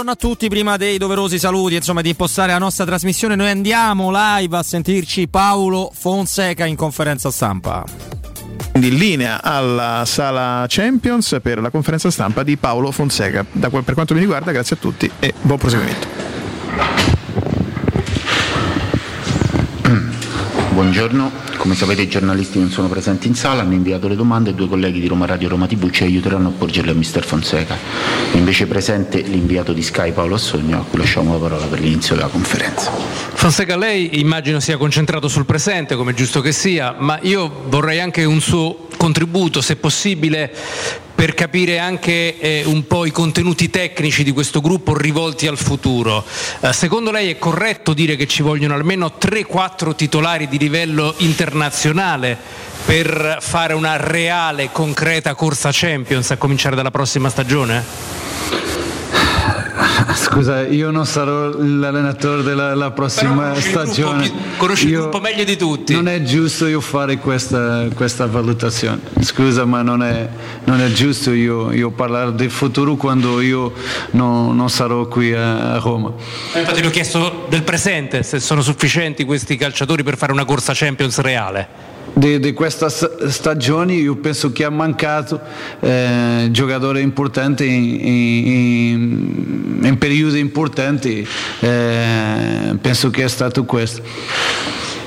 buongiorno a tutti. Prima dei doverosi saluti, insomma, di impostare la nostra trasmissione, noi andiamo live a sentirci Paolo Fonseca in conferenza stampa. In linea alla sala Champions per la conferenza stampa di Paolo Fonseca. Da, per quanto mi riguarda, grazie a tutti e buon proseguimento. Buongiorno, come sapete i giornalisti non sono presenti in sala, hanno inviato le domande e due colleghi di Roma Radio e Roma TV ci aiuteranno a porgerle a Mister Fonseca. Invece presente l'inviato di Sky Paolo Assogno a cui lasciamo la parola per l'inizio della conferenza. Fonseca, lei immagino sia concentrato sul presente, come è giusto che sia, ma io vorrei anche un suo contributo, se possibile, per capire anche eh, un po' i contenuti tecnici di questo gruppo rivolti al futuro. Eh, secondo lei è corretto dire che ci vogliono almeno 3-4 titolari di livello internazionale per fare una reale, concreta corsa Champions a cominciare dalla prossima stagione? Scusa, io non sarò l'allenatore della prossima stagione. Il gruppo, conosci il gruppo meglio di tutti. Non è giusto io fare questa, questa valutazione. Scusa, ma non è, non è giusto io, io, parlare del futuro quando io no, non sarò qui a, a Roma. Infatti, le ho chiesto del presente, se sono sufficienti questi calciatori per fare una corsa Champions reale di, di, questa stagione io penso che ha mancato eh, giocatori importanti in, in, in periodi importanti eh, penso che è stato questo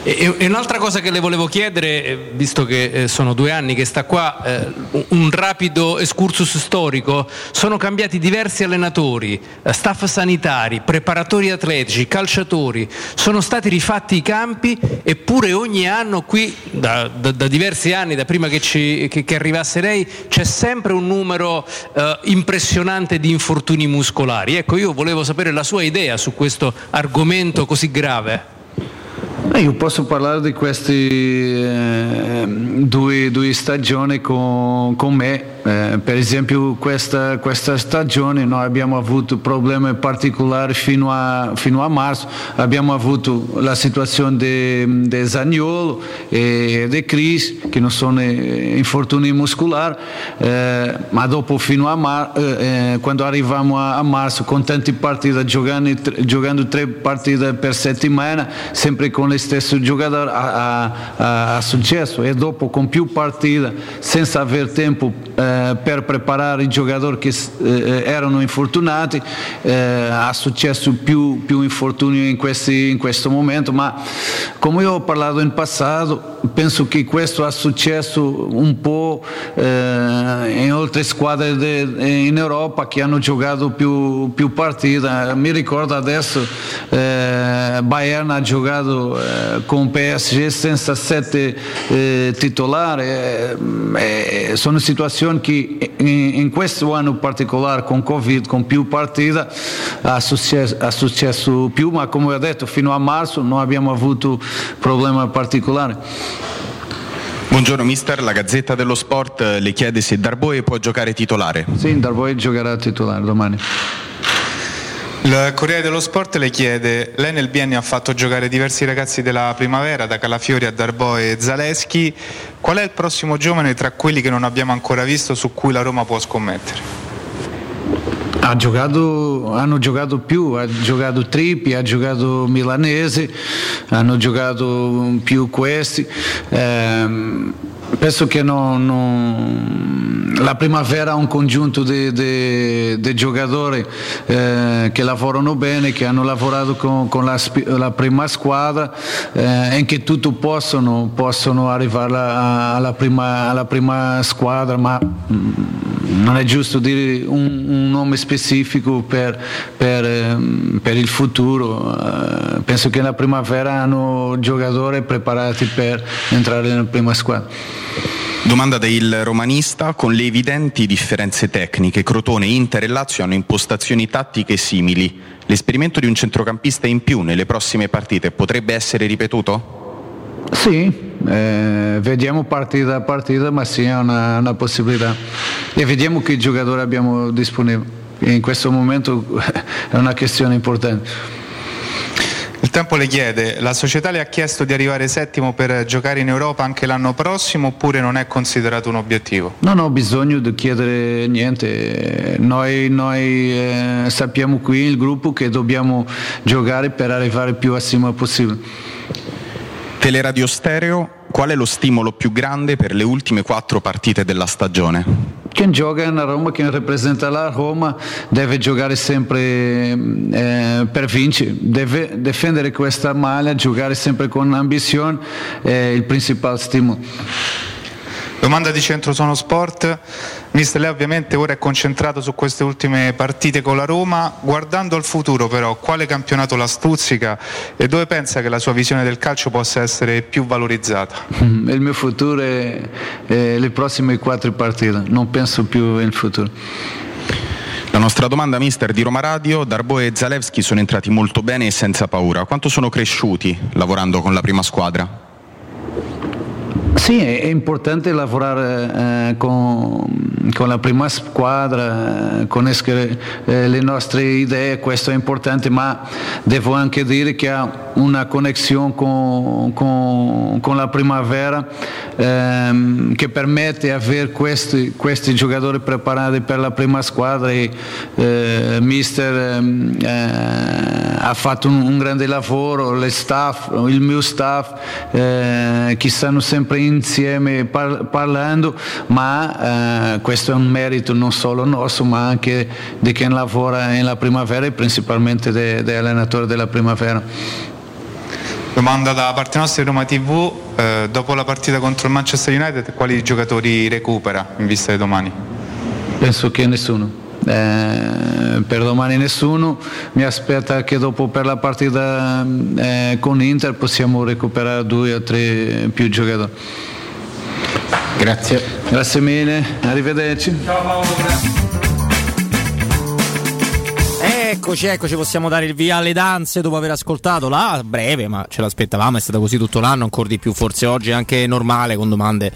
e, e, un'altra cosa che le volevo chiedere, eh, visto che eh, sono due anni che sta qua, eh, un rapido excursus storico, sono cambiati diversi allenatori, eh, staff sanitari, preparatori atletici, calciatori, sono stati rifatti i campi eppure ogni anno qui, da, da, da diversi anni, da prima che, ci, che, che, arrivasse lei, c'è sempre un numero eh, impressionante di infortuni muscolari. Ecco, io volevo sapere la sua idea su questo argomento così grave. Io posso parlare di queste eh, due, due, stagioni con, con me. Eh, per esempio questa, questa, stagione noi abbiamo avuto problemi particolari fino a, fino a marzo, abbiamo avuto la situazione di Zagnolo e di Cris che non sono infortuni muscolari, eh, ma dopo fino a mar, eh, quando arriviamo a, a, marzo con tante partite giocando, giocando tre partite per settimana, sempre con le stesso giocatore ha, successo. E dopo con più partite senza avere tempo eh, per preparare i giocatori che eh, erano infortunati eh, ha successo più, più infortuni in, questi, in, questo momento ma come io ho parlato in passato penso che questo ha successo un po' eh, in altre squadre de, in Europa che hanno giocato più, più partite mi ricordo adesso Bayern ha giocato con PSG senza sette titolari. Sono situazioni che in, in, questo anno particolare con Covid, con più partite, ha successo, ha successo più, ma come ho detto fino a marzo non abbiamo avuto problemi particolari. Buongiorno mister, la Gazzetta dello Sport le chiede se Darboe può giocare titolare. Sì, Darboe giocherà titolare domani. Il Corriere dello Sport le chiede, lei nel biennio ha fatto giocare diversi ragazzi della primavera, da Calafiori a Darbo e Zaleschi, qual è il prossimo giovane tra quelli che non abbiamo ancora visto su cui la Roma può scommettere? Ha giocato, hanno giocato più, ha giocato Trippi, ha giocato Milanese, hanno giocato più questi. Eh, penso che non, non, la primavera ha un congiunto di giocatori eh, che lavorano bene, che hanno lavorato con, con la, la, prima squadra eh, che tutto possono, possono arrivare alla prima, alla prima, squadra, ma mm, non è giusto dire un, un nome specifico per, per, ehm, per il futuro. Eh, penso che nella primavera hanno giocatori preparati per entrare nella prima squadra. Domanda del romanista, con le evidenti differenze tecniche, Crotone, Inter e Lazio hanno impostazioni tattiche simili. L'esperimento di un centrocampista in più nelle prossime partite potrebbe essere ripetuto? Sì, eh, vediamo partita a partita, ma sì, è una, una possibilità. E vediamo che giocatori abbiamo disponibili. In questo momento è una questione importante. Tempo le chiede, la società le ha chiesto di arrivare settimo per giocare in Europa anche l'anno prossimo oppure non è considerato un obiettivo? Non ho bisogno di chiedere niente, noi, noi eh, sappiamo qui il gruppo che dobbiamo giocare per arrivare più a cima possibile. Teleradio Stereo, qual è lo stimolo più grande per le ultime quattro partite della stagione? Chi gioca na Roma, chi rappresenta la Roma, deve giocare sempre eh, per vincere, deve difendere questa maglia, giocare sempre con ambizione, è il principale stimolo. Domanda di Centro Sono Sport. Mister, lei ovviamente ora è concentrato su queste ultime partite con la Roma. Guardando al futuro però, quale campionato la stuzzica e dove pensa che la sua visione del calcio possa essere più valorizzata? Il mio futuro è, è le prossime quattro partite, non penso più nel futuro. La nostra domanda, mister, di Roma Radio, Darbo e Zalewski sono entrati molto bene e senza paura. Quanto sono cresciuti lavorando con la prima squadra? Sì, è importante lavorare eh, con, con, la prima squadra, eh, conoscere eh, le nostre idee, questo è importante, ma devo anche dire che ha una connessione con, con, con la primavera ehm, che permette di avere questi, questi, giocatori preparati per la prima squadra e eh, mister ehm, eh, ha fatto un, un, grande lavoro, le staff, il mio staff che stanno sempre insieme par- parlando, ma eh, questo è un merito non solo nostro ma anche di chi lavora nella primavera e principalmente degli allenatori della primavera. Domanda da parte nostra di Roma TV, eh, dopo la partita contro il Manchester United quali giocatori recupera in vista di domani? Penso che nessuno. Eh, per domani nessuno, mi aspetta che dopo per la partita eh, con Inter possiamo recuperare due o tre più giocatori. Grazie. Grazie mille, arrivederci. Ciao Paolo, grazie. Eccoci, eccoci, possiamo dare il via alle danze dopo aver ascoltato. La breve, ma ce l'aspettavamo, è stata così tutto l'anno, ancora di più, forse oggi è anche normale con domande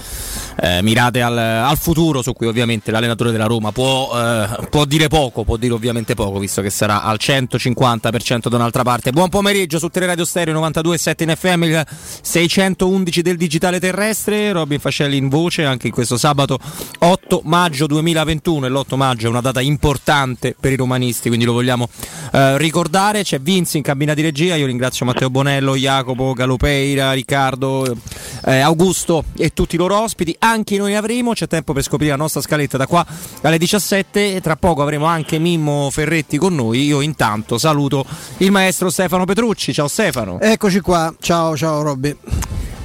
eh, mirate al, al, futuro, su cui ovviamente l'allenatore della Roma può, eh, può, dire poco, può dire ovviamente poco, visto che sarà al 150% da un'altra parte. Buon pomeriggio su Teleradio Stereo 92.7 in FM, il 611 del digitale terrestre, Robin Fascelli in voce anche in questo sabato 8 maggio 2021 e l'8 maggio è una data importante per i romanisti, quindi lo vogliamo eh, ricordare. C'è Vinci in cabina di regia. Io ringrazio Matteo Bonello, Jacopo, Galopeira, Riccardo, eh, Augusto e tutti i loro ospiti. Anche noi avremo. C'è tempo per scoprire la nostra scaletta da qua alle 17. Tra poco avremo anche Mimmo Ferretti con noi. Io intanto saluto il maestro Stefano Petrucci. Ciao Stefano. Eccoci qua. Ciao, ciao Robby.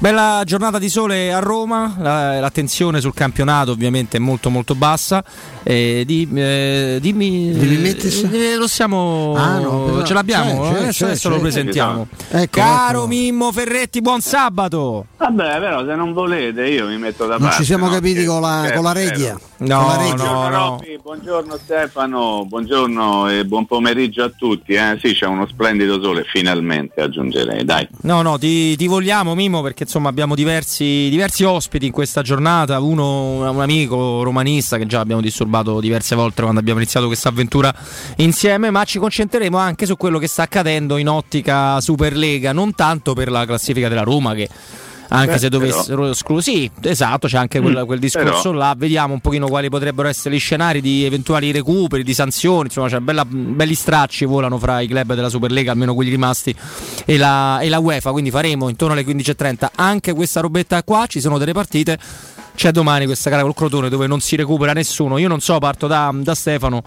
Bella giornata di sole a Roma, l'attenzione sul campionato ovviamente è molto molto bassa. Eh, di, eh, dimmi, eh, lo siamo, ah, no, ce l'abbiamo, c'è, c'è, adesso, c'è, adesso lo presentiamo. Ecco, Caro ecco. Mimmo Ferretti, buon sabato. Vabbè, però se non volete io mi metto da non parte. Non ci siamo no? capiti con la, con la regia. No, la regia. no, no. buongiorno Stefano, buongiorno e buon pomeriggio a tutti. Eh? Sì, c'è uno splendido sole, finalmente aggiungerei, dai. No, no, ti, ti vogliamo Mimmo perché insomma abbiamo diversi, diversi ospiti in questa giornata. Uno, un amico romanista che già abbiamo disturbato diverse volte quando abbiamo iniziato questa avventura insieme, ma ci concentreremo anche su quello che sta accadendo in ottica Superlega, non tanto per la classifica della Roma che anche Beh, se dovessero escludere. Sì, esatto, c'è anche quel, mm, quel discorso però. là. Vediamo un pochino quali potrebbero essere gli scenari di eventuali recuperi, di sanzioni. Insomma, cioè bella, belli stracci volano fra i club della Superlega, almeno quelli rimasti, e la, e la UEFA. Quindi faremo intorno alle 15.30 anche questa robetta qua. Ci sono delle partite. C'è domani questa gara col Crotone dove non si recupera nessuno. Io non so, parto da, da Stefano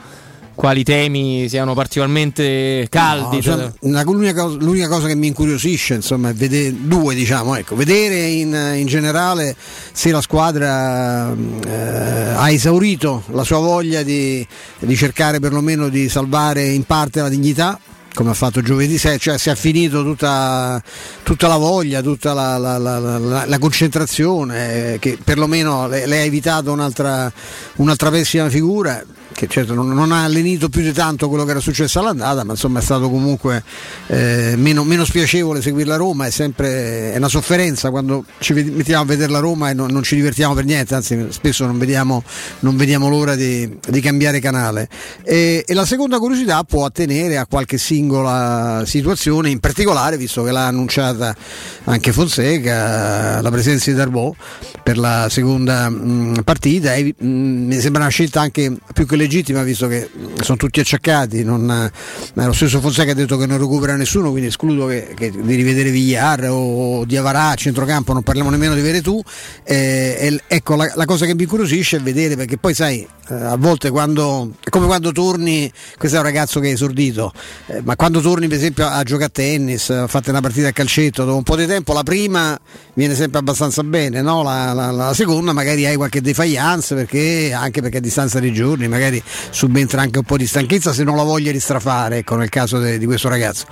quali temi siano particolarmente caldi. No, cioè, l'unica, cosa, l'unica, cosa, che mi incuriosisce insomma, è vedere due, diciamo, ecco, vedere in, in, generale se la squadra eh, ha esaurito la sua voglia di, di cercare perlomeno di salvare in parte la dignità come ha fatto giovedì, cioè si è finito tutta, tutta la voglia, tutta la, la, la, la concentrazione, eh, che perlomeno le, le, ha evitato un'altra, un'altra pessima figura che certo non, non, ha allenito più di tanto quello che era successo all'andata, ma insomma è stato comunque eh, meno, meno, spiacevole seguire la Roma, è sempre è una sofferenza quando ci mettiamo a vedere la Roma e non, non ci divertiamo per niente, anzi spesso non vediamo, non vediamo l'ora di, di, cambiare canale. E, e, la seconda curiosità può attenere a qualche singola situazione, in particolare, visto che l'ha annunciata anche Fonseca, la presenza di Darbo per la seconda mh, partita, e, mh, mi sembra una scelta anche più che legittima visto che sono tutti acciaccati, non, eh, lo stesso Fonseca ha detto che non recupera nessuno, quindi escludo che, che di rivedere Villar o di Avarà a centrocampo, non parliamo nemmeno di Veretù. Eh, ecco, la, la, cosa che mi incuriosisce è vedere, perché poi sai, eh, a volte quando, è come quando torni, questo è un ragazzo che è esordito, eh, ma quando torni per esempio a giocare a tennis, a fare una partita a calcetto, dopo un po' di tempo, la prima viene sempre abbastanza bene, no? la, la, la, seconda magari hai qualche defiance, perché, anche perché a distanza di giorni magari subentra anche un po' di stanchezza se non la voglia di strafare, ecco, nel caso de, di questo ragazzo.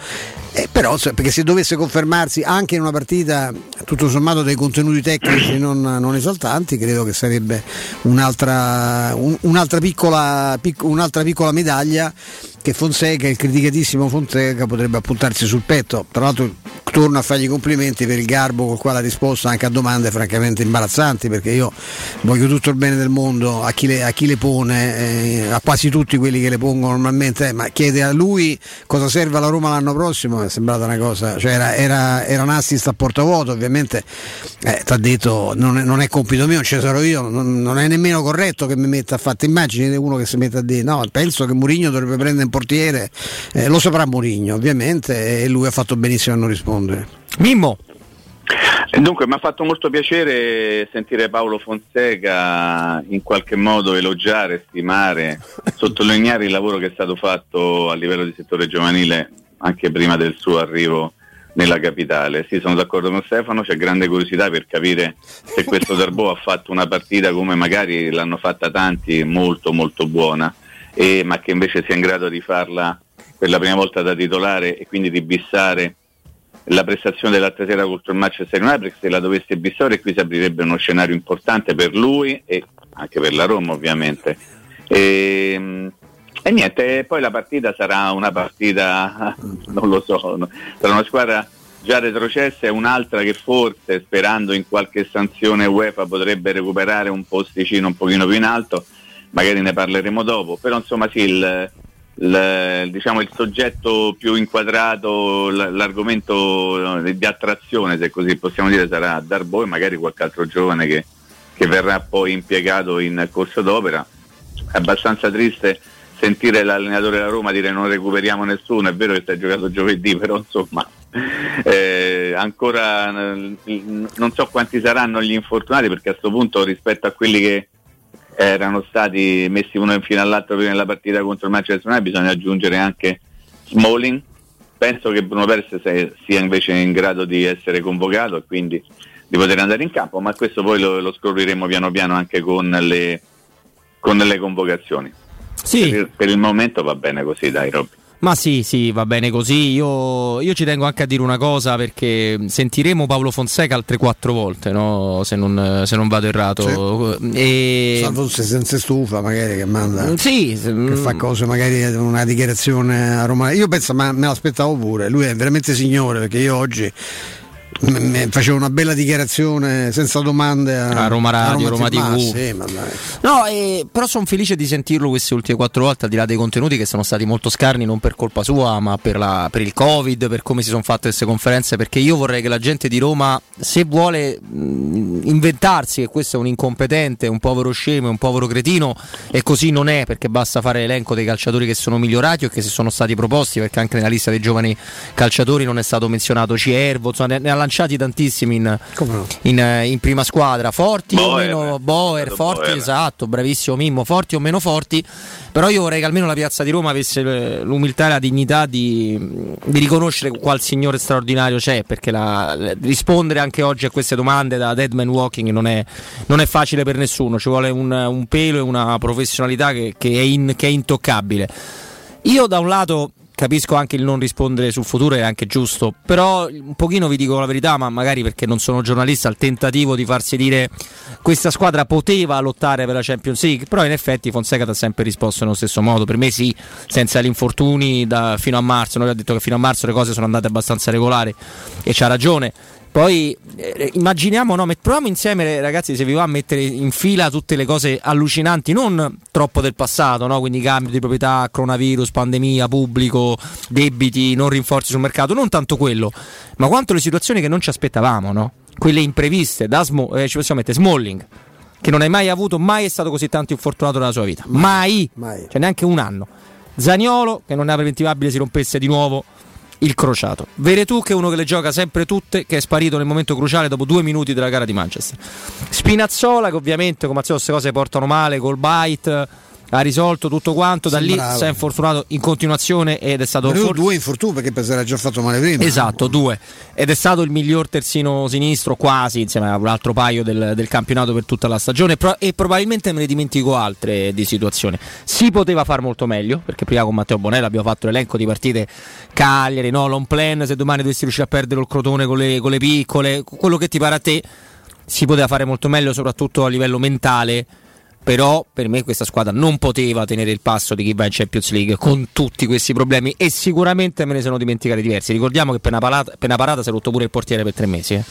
Eh, però perché se dovesse confermarsi anche in una partita tutto sommato dei contenuti tecnici non, non esaltanti, credo che sarebbe un'altra, un, un'altra, piccola, pic, un'altra piccola medaglia che Fonseca, il criticatissimo Fonseca, potrebbe appuntarsi sul petto. Tra l'altro torno a fargli complimenti per il garbo col quale ha risposto anche a domande francamente imbarazzanti, perché io voglio tutto il bene del mondo a chi le, a chi le pone, eh, a quasi tutti quelli che le pongono normalmente, eh, ma chiede a lui cosa serve alla Roma l'anno prossimo, è sembrata una cosa, cioè era, era, era un assist a portavuoto, ovviamente eh, ti ha detto non è, non è, compito mio, ci sarò io, non, non, è nemmeno corretto che mi metta a fare, immagini uno che si mette a dire no, penso che Murigno dovrebbe prendere un portiere, eh, lo saprà Murigno ovviamente e lui ha fatto benissimo a non rispondere. Mimmo. Dunque, mi ha fatto molto piacere sentire Paolo Fonseca in qualche modo elogiare, stimare, sottolineare il lavoro che è stato fatto a livello di settore giovanile anche prima del suo arrivo nella capitale. Sì, sono d'accordo con Stefano, c'è grande curiosità per capire se questo Darbo ha fatto una partita come magari l'hanno fatta tanti, molto molto buona, e, ma che invece sia in grado di farla per la prima volta da titolare e quindi di bissare la prestazione dell'altra sera contro il Manchester United se la dovesse bissare qui si aprirebbe uno scenario importante per lui e anche per la Roma ovviamente. E, ehm, e niente, poi la partita sarà una partita, non lo so, sarà una squadra già retrocessa e un'altra che forse, sperando in qualche sanzione UEFA, potrebbe recuperare un posticino un pochino più in alto, magari ne parleremo dopo, però insomma sì, il, il, diciamo, il soggetto più inquadrato, l'argomento di attrazione, se così possiamo dire, sarà Darbo e magari qualche altro giovane che, che verrà poi impiegato in corso d'opera. È abbastanza triste sentire l'allenatore della Roma dire non recuperiamo nessuno, è vero che si è giocato giovedì, però insomma eh, ancora non so quanti saranno gli infortunati perché a questo punto rispetto a quelli che erano stati messi uno in fine all'altro prima della partita contro il Manchester United bisogna aggiungere anche Smalling penso che Bruno Perez sia invece in grado di essere convocato e quindi di poter andare in campo ma questo poi lo, lo scopriremo piano piano anche con le, con le convocazioni sì. Per, per, il momento va bene così, dai Robby. Ma sì, sì, va bene così. Io, io, ci tengo anche a dire una cosa perché sentiremo Paolo Fonseca altre quattro volte, no? se, non, se, non, vado errato. Sì. E... Salvo se senza stufa, magari che manda. Sì, che fa cose, magari una dichiarazione a Roma. Io penso, ma me l'aspettavo pure. Lui è veramente signore perché io oggi facevo una bella dichiarazione senza domande a, a Roma Radio, a Roma, Roma TV. Sì, no, eh, però sono felice di sentirlo queste ultime quattro volte, al di là dei contenuti che sono stati molto scarni, non per colpa sua, ma per, la, per il Covid, per come si sono fatte queste conferenze. Perché io vorrei che la gente di Roma, se vuole mh, inventarsi che questo è un incompetente, un povero scemo, un povero cretino, e così non è, perché basta fare l'elenco dei calciatori che sono migliorati o che si sono stati proposti, perché anche nella lista dei giovani calciatori non è stato menzionato Ciervo, insomma, ne ha lanciati tantissimi in, no? in, eh, in, prima squadra, forti Boer, o meno Boer, forti Boer. esatto, bravissimo Mimmo, forti o meno forti, però io vorrei che almeno la piazza di Roma avesse eh, l'umiltà e la dignità di, di riconoscere qual signore straordinario c'è, perché la, rispondere anche oggi a queste domande da Deadman Walking non è, non è facile per nessuno, ci vuole un, un pelo e una professionalità che, che, è in, che è intoccabile. Io da un lato capisco anche il non rispondere sul futuro, è anche giusto, però un pochino vi dico la verità, ma magari perché non sono giornalista, il tentativo di farsi dire questa squadra poteva lottare per la Champions League, però in effetti Fonseca ti ha sempre risposto nello stesso modo, per me sì, senza gli infortuni da, fino a marzo, noi ha detto che fino a marzo le cose sono andate abbastanza regolari e c'ha ragione. Poi eh, immaginiamo, no, proviamo insieme ragazzi se vi va a mettere in fila tutte le cose allucinanti, non troppo del passato, no? quindi cambio di proprietà, coronavirus, pandemia, pubblico, debiti, non rinforzi sul mercato, non tanto quello, ma quanto le situazioni che non ci aspettavamo, no? quelle impreviste, da Smo- eh, ci possiamo mettere Smalling, che non hai mai avuto, mai è stato così tanto infortunato nella sua vita, mai, mai. cioè neanche un anno. Zaniolo, che non era preventivabile si rompesse di nuovo il crociato. Veretù che è uno che le gioca sempre tutte, che è sparito nel momento cruciale dopo due minuti della gara di Manchester. Spinazzola che ovviamente come al solito queste cose portano male col bite ha risolto tutto quanto, da lì si è infortunato in continuazione ed è stato for- due infortuni perché era già fatto male prima. Esatto, due. Ed è stato il miglior terzino sinistro quasi insieme a un altro paio del, del campionato per tutta la stagione pro- e probabilmente me ne dimentico altre di situazioni. Si poteva fare molto meglio perché prima con Matteo Bonella abbiamo fatto l'elenco di partite Cagliari, no, long plan, se domani dovessi riuscire a perdere il crotone con le, con le piccole, quello che ti pare a te si poteva fare molto meglio soprattutto a livello mentale però per me questa squadra non poteva tenere il passo di chi va in Champions League con tutti questi problemi e sicuramente me ne sono dimenticati diversi. Ricordiamo che appena parata si è rotto pure il portiere per tre mesi. Eh.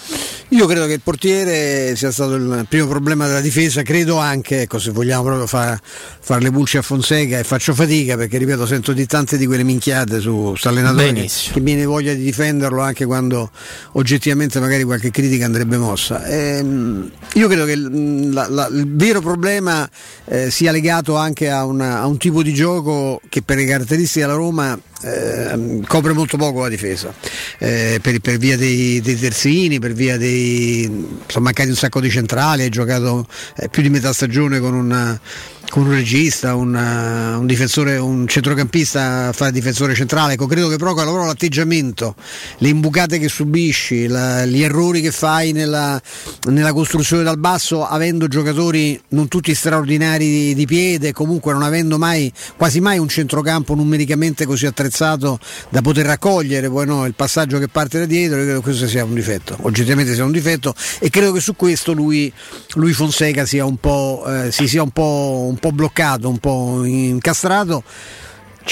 Io credo che il portiere sia stato il primo problema della difesa, credo anche, ecco, se vogliamo proprio fare far le pulci a Fonseca e faccio fatica perché ripeto sento di tante di quelle minchiate su allenatore che, viene voglia di difenderlo anche quando oggettivamente magari qualche critica andrebbe mossa. Ehm, io credo che la, la, il vero problema eh, sia legato anche a, una, a, un tipo di gioco che per le caratteristiche della Roma eh, copre molto poco la difesa eh, per, per, via dei, dei, terzini, per via dei sono mancati un sacco di centrali, hai giocato eh, più di metà stagione con una con un regista, un, uh, un, difensore, un centrocampista a fare difensore centrale. Ecco, credo che proprio, proprio l'atteggiamento, le imbucate che subisci, la, gli errori che fai nella, nella, costruzione dal basso, avendo giocatori non tutti straordinari di, di piede, comunque non avendo mai, quasi mai un centrocampo numericamente così attrezzato da poter raccogliere poi no, il passaggio che parte da dietro, io credo che questo sia un difetto, oggettivamente sia un difetto e credo che su questo lui, lui Fonseca sia un po', eh, si sia un po', un po' bloccato, un po' incastrato.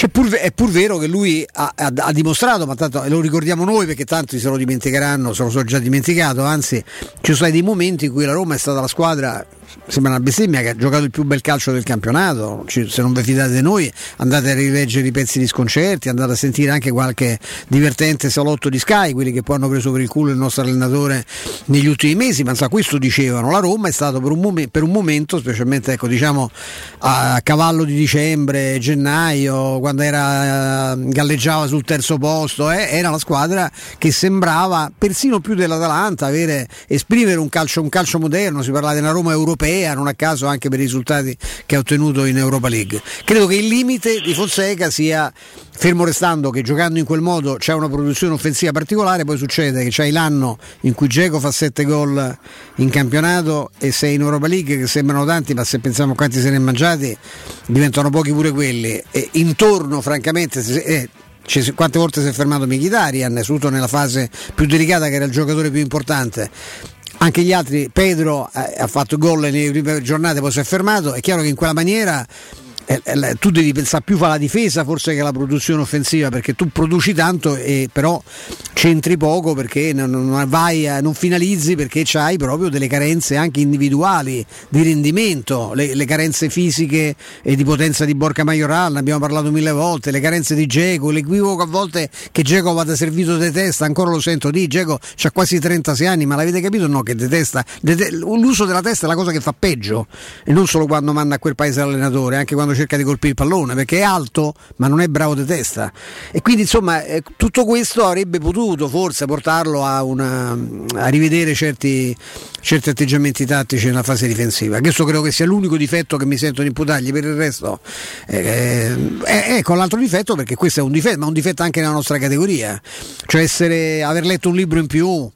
Pur, è pur vero che lui ha, ha, ha, dimostrato, ma tanto lo ricordiamo noi perché tanti se lo dimenticheranno, se lo sono già dimenticato, anzi ci sono stati dei momenti in cui la Roma è stata la squadra sembra una bestemmia che ha giocato il più bel calcio del campionato. Se non vi fidate di noi, andate a rileggere i pezzi di sconcerti, andate a sentire anche qualche divertente salotto di Sky, quelli che poi hanno preso per il culo il nostro allenatore negli ultimi mesi. Ma sa, questo dicevano: la Roma è stato per un, mom- per un momento, specialmente ecco, diciamo, a cavallo di dicembre, gennaio, quando era, galleggiava sul terzo posto, eh, era la squadra che sembrava persino più dell'Atalanta avere, esprimere un calcio, un calcio moderno. Si parlava di una Roma europea europea, non a caso anche per i risultati che ha ottenuto in Europa League. Credo che il limite di Fonseca sia, fermo restando che giocando in quel modo c'è una produzione offensiva particolare, poi succede che c'hai l'anno in cui Geco fa 7 gol in campionato e sei in Europa League che sembrano tanti, ma se pensiamo a quanti se ne è mangiati diventano pochi pure quelli. E intorno, francamente, se, eh, quante volte si è fermato Michitarian, soprattutto nella fase più delicata che era il giocatore più importante anche gli altri, Pedro eh, ha fatto gol nelle prime giornate, poi si è fermato, è chiaro che in quella maniera tu devi pensare più alla difesa forse che alla produzione offensiva perché tu produci tanto e però c'entri poco perché non, vai a, non finalizzi perché hai proprio delle carenze anche individuali di rendimento, le, le, carenze fisiche e di potenza di Borca Majoral, ne abbiamo parlato mille volte, le carenze di Geco, l'equivoco a volte che Geco vada servito di testa, ancora lo sento di Geco ha quasi 36 anni, ma l'avete capito? No che detesta, dete, l'uso della testa è la cosa che fa peggio e non solo quando manda a quel paese l'allenatore, anche quando cerca di colpire il pallone perché è alto ma non è bravo di testa. E quindi insomma eh, tutto questo avrebbe potuto forse portarlo a, una, a rivedere certi, certi, atteggiamenti tattici nella fase difensiva. Questo credo che sia l'unico difetto che mi sento di imputargli per il resto eh, eh, ecco l'altro difetto perché questo è un difetto ma un difetto anche nella nostra categoria. Cioè essere, aver letto un libro in più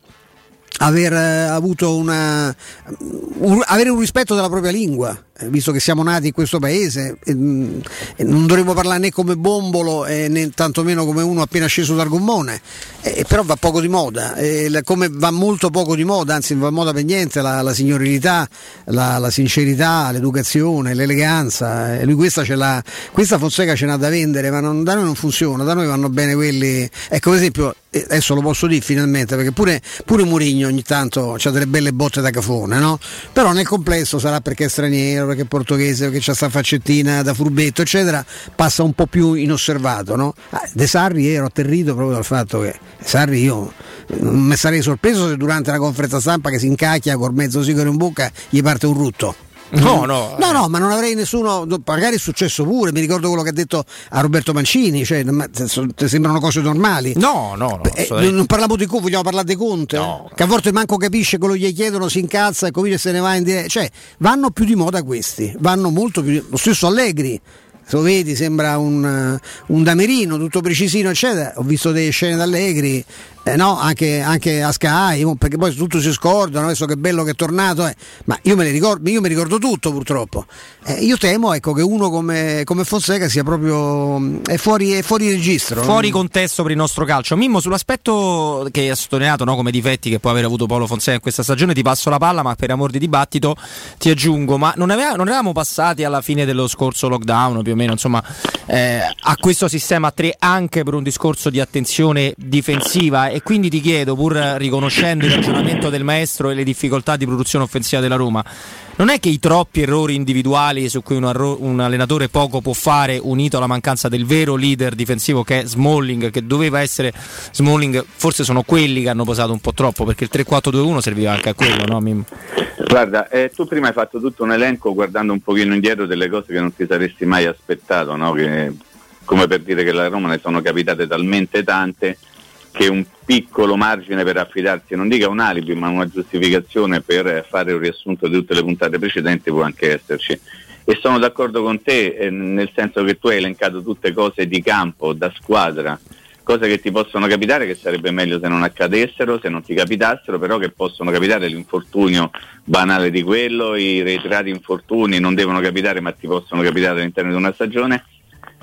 aver eh, avuto una un, avere un rispetto della propria lingua eh, visto che siamo nati in questo paese eh, mm, non dovremmo parlare né come bombolo eh, né tantomeno come uno appena sceso dal gommone eh, però va poco di moda eh, come va molto poco di moda anzi non va moda per niente la, la signorilità la, la, sincerità l'educazione l'eleganza lui questa, l'ha, questa Fonseca ce n'ha da vendere ma non, da noi non funziona da noi vanno bene quelli ecco per esempio adesso lo posso dire finalmente perché pure, pure Murigno ogni tanto ha delle belle botte da cafone no? però nel complesso sarà perché è straniero perché è portoghese perché c'ha sta faccettina da furbetto eccetera passa un po' più inosservato no? ah, De Sarri ero atterrito proprio dal fatto che De Sarri io non mi sarei sorpreso se durante la conferenza stampa che si incacchia con mezzo sigaro in bocca gli parte un rutto No, no. No, no, ma non avrei nessuno. Magari è successo pure. Mi ricordo quello che ha detto a Roberto Mancini. Cioè, ti sembrano cose normali. No, no, no. Eh, non parliamo di Conte, vogliamo parlare di Conte? No. Che a volte manco capisce quello che gli chiedono, si incazza e comincia e se ne va in diretta. Cioè, vanno più di moda questi. Vanno molto più. Lo stesso Allegri se lo vedi sembra un, un, damerino tutto precisino eccetera ho visto delle scene d'Allegri eh, no, anche, anche, a Sky, perché poi tutto si scordano, adesso che bello che è tornato, eh. ma io, ricordo, io mi ricordo tutto purtroppo. Eh, io temo ecco, che uno come, come Fonseca sia proprio mm, è fuori, è fuori registro. Fuori contesto per il nostro calcio. Mimmo, sull'aspetto che hai sottolineato no, come difetti che può aver avuto Paolo Fonseca in questa stagione, ti passo la palla, ma per amor di dibattito ti aggiungo, ma non, aveva, non eravamo passati alla fine dello scorso lockdown più o meno, insomma, eh, a questo sistema 3 anche per un discorso di attenzione difensiva e quindi ti chiedo, pur riconoscendo il ragionamento del maestro e le difficoltà di produzione offensiva della Roma, non è che i troppi errori individuali su cui un, arro- un, allenatore poco può fare, unito alla mancanza del vero leader difensivo che è Smalling, che doveva essere Smalling, forse sono quelli che hanno posato un po' troppo, perché il 3-4-2-1 serviva anche a quello, no? Mim? Guarda, eh, tu prima hai fatto tutto un elenco guardando un pochino indietro delle cose che non ti saresti mai aspettato, no? che, come per dire che la Roma ne sono capitate talmente tante che un piccolo margine per affidarsi, non dica un alibi, ma una giustificazione per fare un riassunto di tutte le puntate precedenti può anche esserci. E sono d'accordo con te, eh, nel senso che tu hai elencato tutte cose di campo, da squadra, cose che ti possono capitare, che sarebbe meglio se non accadessero, se non ti capitassero, però che possono capitare l'infortunio banale di quello, i reiterati infortuni non devono capitare, ma ti possono capitare all'interno di una stagione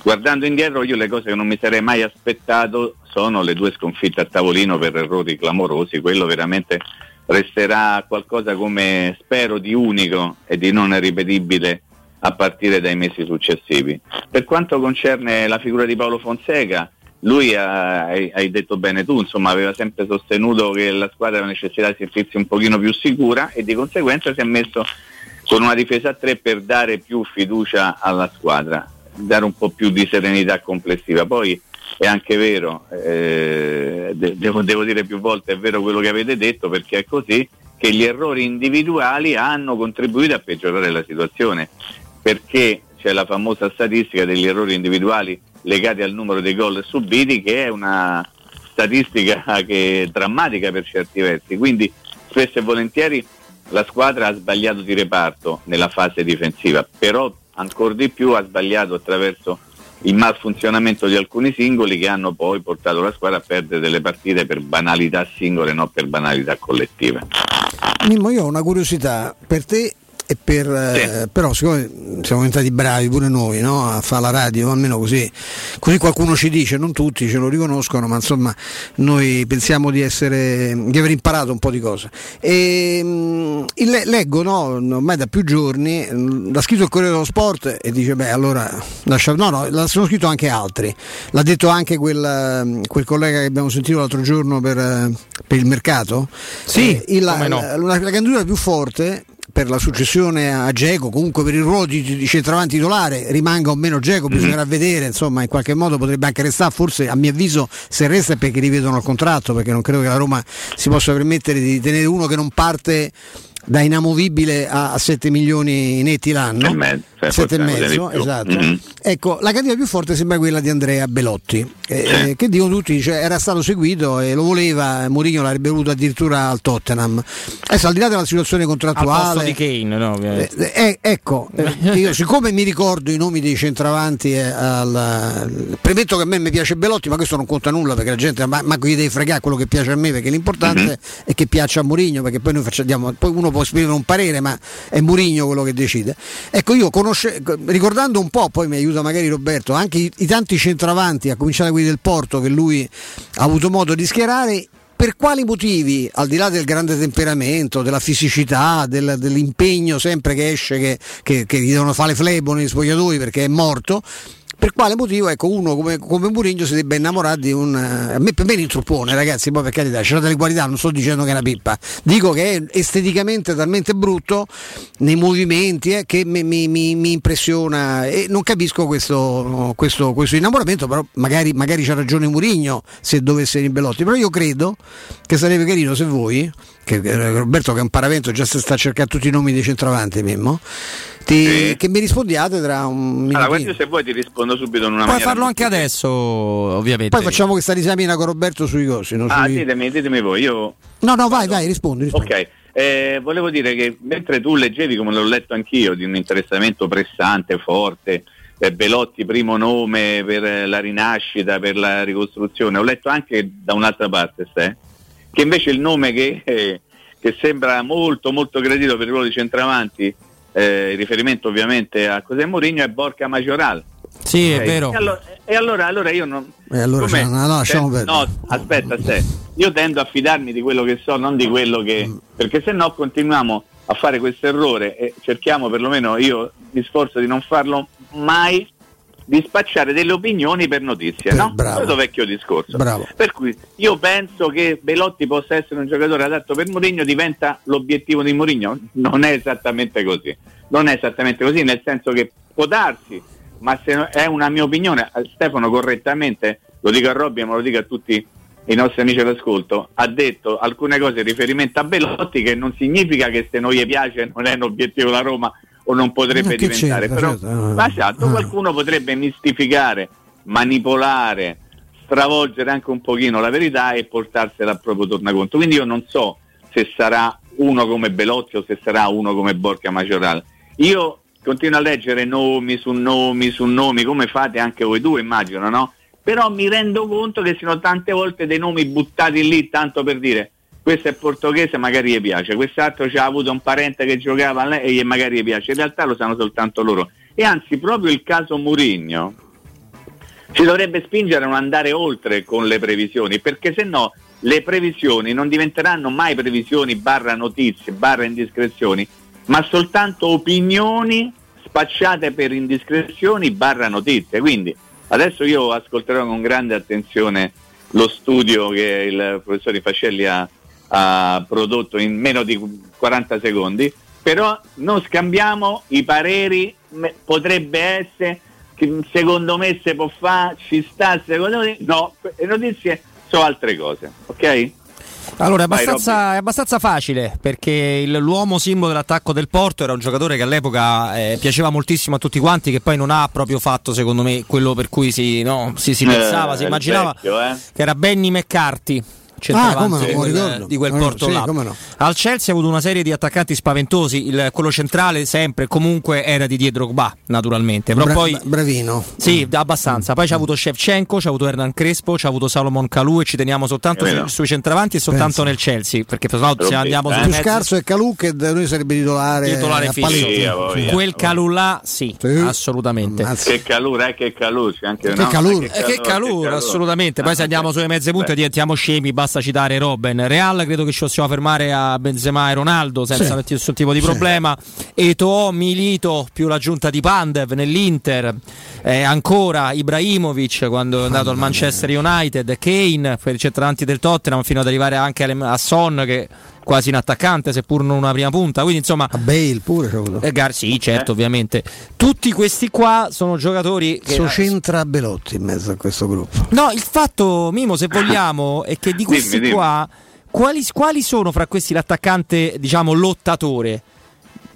Guardando indietro io le cose che non mi sarei mai aspettato sono le due sconfitte a tavolino per errori clamorosi, quello veramente resterà qualcosa come spero di unico e di non ripetibile a partire dai mesi successivi. Per quanto concerne la figura di Paolo Fonseca, lui ha, hai detto bene tu, insomma aveva sempre sostenuto che la squadra aveva necessità di sentirsi un pochino più sicura e di conseguenza si è messo con una difesa a tre per dare più fiducia alla squadra dare un po' più di serenità complessiva. Poi è anche vero, eh, devo, devo, dire più volte, è vero quello che avete detto perché è così, che gli errori individuali hanno contribuito a peggiorare la situazione, perché c'è la famosa statistica degli errori individuali legati al numero dei gol subiti che è una statistica che è drammatica per certi versi, quindi spesso e volentieri la squadra ha sbagliato di reparto nella fase difensiva, però ancora di più ha sbagliato attraverso il malfunzionamento di alcuni singoli che hanno poi portato la squadra a perdere delle partite per banalità singole, non per banalità collettive. Mimmo, io ho una curiosità per te per, sì. eh, però siccome siamo diventati bravi pure noi no? a fare la radio, almeno così, così qualcuno ci dice, non tutti ce lo riconoscono, ma insomma noi pensiamo di, essere, di aver imparato un po' di cose. E, mh, mm, leggo no, ormai da più giorni, l'ha scritto il Corriere dello Sport e dice beh allora lascia, no, no, l'hanno scritto anche altri, l'ha detto anche quel, quel collega che abbiamo sentito l'altro giorno per, per il mercato. Sì, eh, il, la, no. la, la, la candidatura più forte per la successione a Geco, comunque per il ruolo di, di centravanti titolare rimanga o meno Geco, mm-hmm. bisognerà vedere, insomma in qualche modo potrebbe anche restare, forse a mio avviso se resta è perché rivedono il contratto, perché non credo che la Roma si possa permettere di tenere uno che non parte da inamovibile a, a 7 milioni netti l'anno. Forse. Sette e mezzo, esatto. Mhm. Ecco, la candidatura più forte sembra quella di Andrea Belotti, eh, Sì. che dicono tutti, cioè, era stato seguito e lo voleva, Mourinho l'avrebbe voluto addirittura al Tottenham. Adesso al di là della situazione Al posto contrattuale... di Kane, no? ovviamente. Eh, eh, ecco, eh, io siccome mi ricordo i nomi dei centravanti, eh, al- premetto che a me mi piace Belotti, ma questo non conta nulla perché la gente, ma, ma gli devi fregare quello che piace a me, perché l'importante è che piaccia a Mourinho, perché poi noi facciamo, poi uno può esprimere un parere, ma è Mourinho quello che decide. Ecco, io conosce, ricordando un po', poi mi aiuta magari Roberto, anche i, i tanti centravanti, a cominciare da quelli del Porto che lui ha avuto modo di schierare, per quali motivi, al di là del grande temperamento, della fisicità, del- dell'impegno sempre che esce, che, che- che gli devono fare le flebo negli spogliatoi perché è morto, per quale motivo ecco, uno come, come Mourinho si debba innamorare di un... eh, A me per me è un intruppone ragazzi, poi per carità, c'è delle qualità, non sto dicendo che è una pippa, dico che è esteticamente talmente brutto nei movimenti eh, che mi, mi- mi- mi impressiona. E non capisco questo, questo- questo innamoramento, però magari, magari c'ha ragione Mourinho se dovesse venire Bellotti, però io credo che sarebbe carino se voi, che, che Roberto che è un paravento già sta cercando tutti i nomi dei centravanti Mimmo, ti- Sì. che mi rispondiate tra un Allora, minutino. guardi, se vuoi ti rispondo subito in una Puoi farlo anche adesso, ovviamente. Poi facciamo questa risamina con Roberto sui cosi. no? Ah, Sui- ditemi, ditemi voi, io No, no, vai, vai, rispondi. rispondi. Ok, eh, volevo dire che mentre tu leggevi, come l'ho letto anch'io, di un interessamento pressante, forte, eh, Belotti primo nome per eh, la rinascita, per la ricostruzione, ho letto anche da un'altra parte, Ste, che invece il nome che, eh, che sembra molto molto gradito per il ruolo di centravanti, eh, riferimento ovviamente a José Mourinho, è Borca Majoral. Sì, è Ok? vero. E allora, e allora- allora io non. E allora cioè, no, no, lasciamo Eh, perdere. no, aspetta, aspetta. Io tendo a fidarmi di quello che so, non di quello che. Mm. Perché se no continuiamo a fare questo errore e cerchiamo perlomeno io mi sforzo di non farlo mai di spacciare delle opinioni per notizie, Per- no? bravo. Questo vecchio discorso. Bravo. Per cui io penso che Belotti possa essere un giocatore adatto per Mourinho, diventa l'obiettivo di Mourinho. Non è esattamente così. Non è esattamente così, nel senso che può darsi, ma se è una mia opinione, eh, Stefano correttamente, lo dico a Robby ma lo dico a tutti i nostri amici all'ascolto, ha detto alcune cose in riferimento a Belotti che non significa che se non gli piace non è un obiettivo la Roma o non potrebbe diventare. c'entra, Però, certo, eh. ma esatto, Ah. qualcuno potrebbe mistificare, manipolare, stravolgere anche un pochino la verità e portarsela al proprio tornaconto. Quindi io non so se sarà uno come Belotti o se sarà uno come Borca Majoral. Io continuo a leggere nomi su nomi su nomi, come fate anche voi due, immagino, no? Però mi rendo conto che sono tante volte dei nomi buttati lì tanto per dire questo è portoghese, magari gli piace, quest'altro ci ha avuto un parente che giocava e magari gli piace. In realtà lo sanno soltanto loro. E anzi, proprio il caso Murigno ci dovrebbe spingere a non andare oltre con le previsioni, perché se no le previsioni non diventeranno mai previsioni barra notizie, barra indiscrezioni, ma soltanto opinioni spacciate per indiscrezioni barra notizie. Quindi adesso io ascolterò con grande attenzione lo studio che il professor Fascelli ha, ha prodotto in meno di 40 secondi, però non scambiamo i pareri, me- potrebbe essere che secondo me se può fare, ci sta, secondo me no, le notizie sono altre cose, ok? Allora, è abbastanza, è abbastanza facile perché il- l'uomo simbolo dell'attacco del Porto era un giocatore che all'epoca eh, piaceva moltissimo a tutti quanti, che poi non ha proprio fatto, secondo me, quello per cui si, no, si, si Eh, pensava, si il immaginava, vecchio, eh. che era Benny McCarthy. Ah, centravanti come no, di quel- di porto là. sì, come no. Al Chelsea ha avuto una serie di attaccanti spaventosi, il- quello centrale sempre comunque era di Dietro Drogba, naturalmente, però Bra- poi bravino. sì, abbastanza. Poi c'ha avuto Shevchenko, c'ha avuto Hernan Crespo, c'ha avuto Salomon Kalou e ci teniamo soltanto sui, vero. sui centravanti e soltanto Pensa. nel Chelsea, perché se no se andiamo eh. sui Più scarso è Calù che da noi sarebbe titolare, titolare fisso. Sì, voglia. Quel Kalou là, sì, Sì. assolutamente. Ammazza. Che calura, eh, che calura, c'è anche Che no? calura. Eh, Eh, che calura, assolutamente. Poi se Ah, andiamo sulle mezze punte diventiamo scemi, basta citare Robben. Real credo che ci possiamo fermare a Benzema e Ronaldo senza Sì. mettere nessun tipo di Sì. problema. Eto'o, Milito più l'aggiunta di Pandev nell'Inter. Eh, ancora Ibrahimovic quando è andato al Manchester United. Kane per i centravanti del Tottenham fino ad arrivare anche a Son che quasi in attaccante seppur non una prima punta. Quindi insomma A Bale pure eh, Gar- sì, certo, ovviamente. Tutti questi qua sono giocatori che So c'entra Belotti in mezzo a questo gruppo. No, il fatto, Mimo, se vogliamo, è che di questi Dimmi, dimmi. qua, quali, quali sono fra questi l'attaccante, diciamo, lottatore?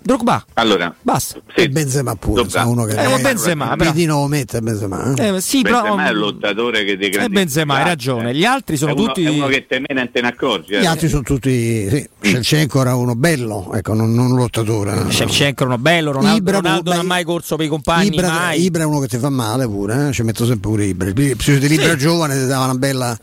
Drogba. Allora, basta. Sì. E Benzema pure, Drogba. uno che Eh, ma Benzema, però. Midino mette Benzema. eh. Eh, sì, però Benzema è il lottatore che dei Eh, grandi Benzema, hai ragione. eh. Gli altri sono è uno, tutti è uno che te mena te ne accorgi. eh. Gli altri sono tutti. Sì. Shevchenko era uno bello, ecco, non, non un lottatore. Shevchenko è uno bello, Ronaldo, Ibra, Ronaldo non ha beh, mai corso per i compagni, Ibra, mai. Ibra è uno che ti fa male pure, eh? ci metto sempre pure Ibra. Il di Ibra Sì. giovane ti dava una bella,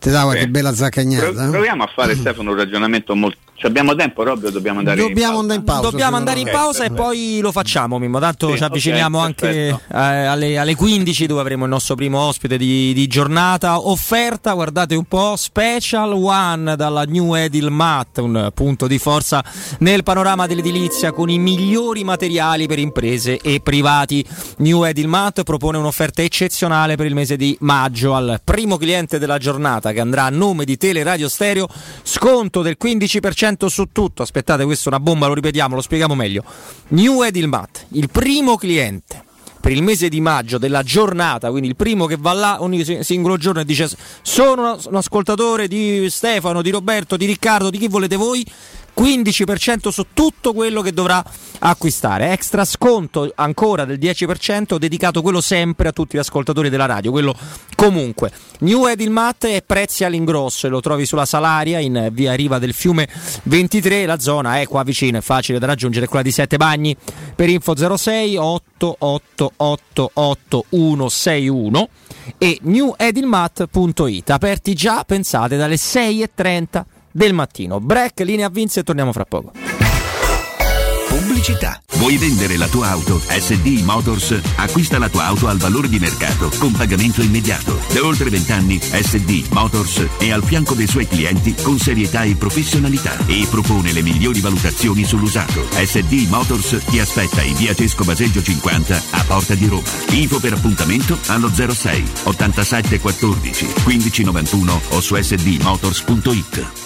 ti dava Sì. che bella zaccagnata. eh? proviamo a fare Stefano un ragionamento molto. Ci abbiamo tempo, Robby, o dobbiamo andare in Dobbiamo pausa? andare in pausa. Dobbiamo andare in pausa e perfetto. poi lo facciamo, Mimmo. Tanto Sì, ci avviciniamo ok, anche eh, alle, alle 15 dove avremo il nostro primo ospite di, di giornata. Offerta, guardate un po', Special One dalla New Edil Mat, un punto di forza nel panorama dell'edilizia con i migliori materiali per imprese e privati. New Edil Mat propone un'offerta eccezionale per il mese di maggio al primo cliente della giornata che andrà a nome di Teleradio Stereo, sconto del 15% su tutto. Aspettate, questa è una bomba, lo ripetiamo, lo spieghiamo meglio. New Edilmat, il primo cliente per il mese di maggio della giornata, quindi il primo che va là ogni si- singolo giorno e dice sono un ascoltatore di Stefano, di Roberto, di Riccardo, di chi volete voi, 15% su tutto quello che dovrà acquistare. Extra sconto ancora del 10% dedicato quello sempre a tutti gli ascoltatori della radio, quello comunque. New Edilmat e prezzi all'ingrosso e lo trovi sulla Salaria in via Riva del Fiume 23, la zona è qua vicino, è facile da raggiungere, è quella di Sette Bagni. Per info 06 8888 161 e newedilmat.it aperti già, pensate, dalle 6.30 del mattino. Break, linea Vince e torniamo fra poco. Pubblicità. Vuoi vendere la tua auto? SD Motors acquista la tua auto al valore di mercato con pagamento immediato. Da oltre 20 anni SD Motors è al fianco dei suoi clienti con serietà e professionalità e propone le migliori valutazioni sull'usato. SD Motors ti aspetta in via Cesco Baseggio 50 a Porta di Roma. Info per appuntamento allo 06 87 14 15 91 o su sdmotors.it.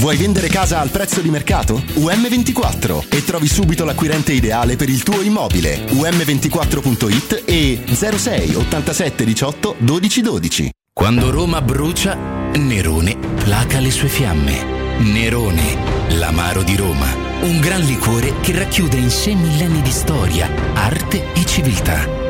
Vuoi vendere casa al prezzo di mercato? UM24 e trovi subito l'acquirente ideale per il tuo immobile. UM24.it e 06 87 18 12 12. Quando Roma brucia, Nerone placa le sue fiamme. Nerone, l'amaro di Roma. Un gran liquore che racchiude in sé millenni di storia, arte e civiltà.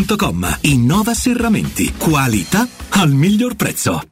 Innova Serramenti. Qualità al miglior prezzo.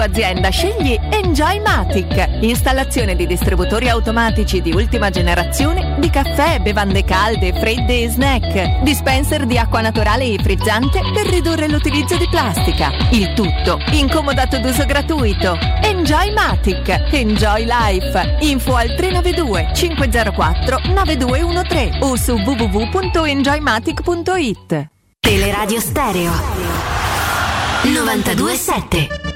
azienda, scegli Enjoy Matic. Installazione di distributori automatici di ultima generazione di caffè, bevande calde, fredde e snack. Dispenser di acqua naturale e frizzante per ridurre l'utilizzo di plastica. Il tutto incomodato d'uso gratuito. Enjoy Matic. Enjoy Life. Info al 392 504 9213 o su www.enjoymatic.it. Teleradio Stereo 927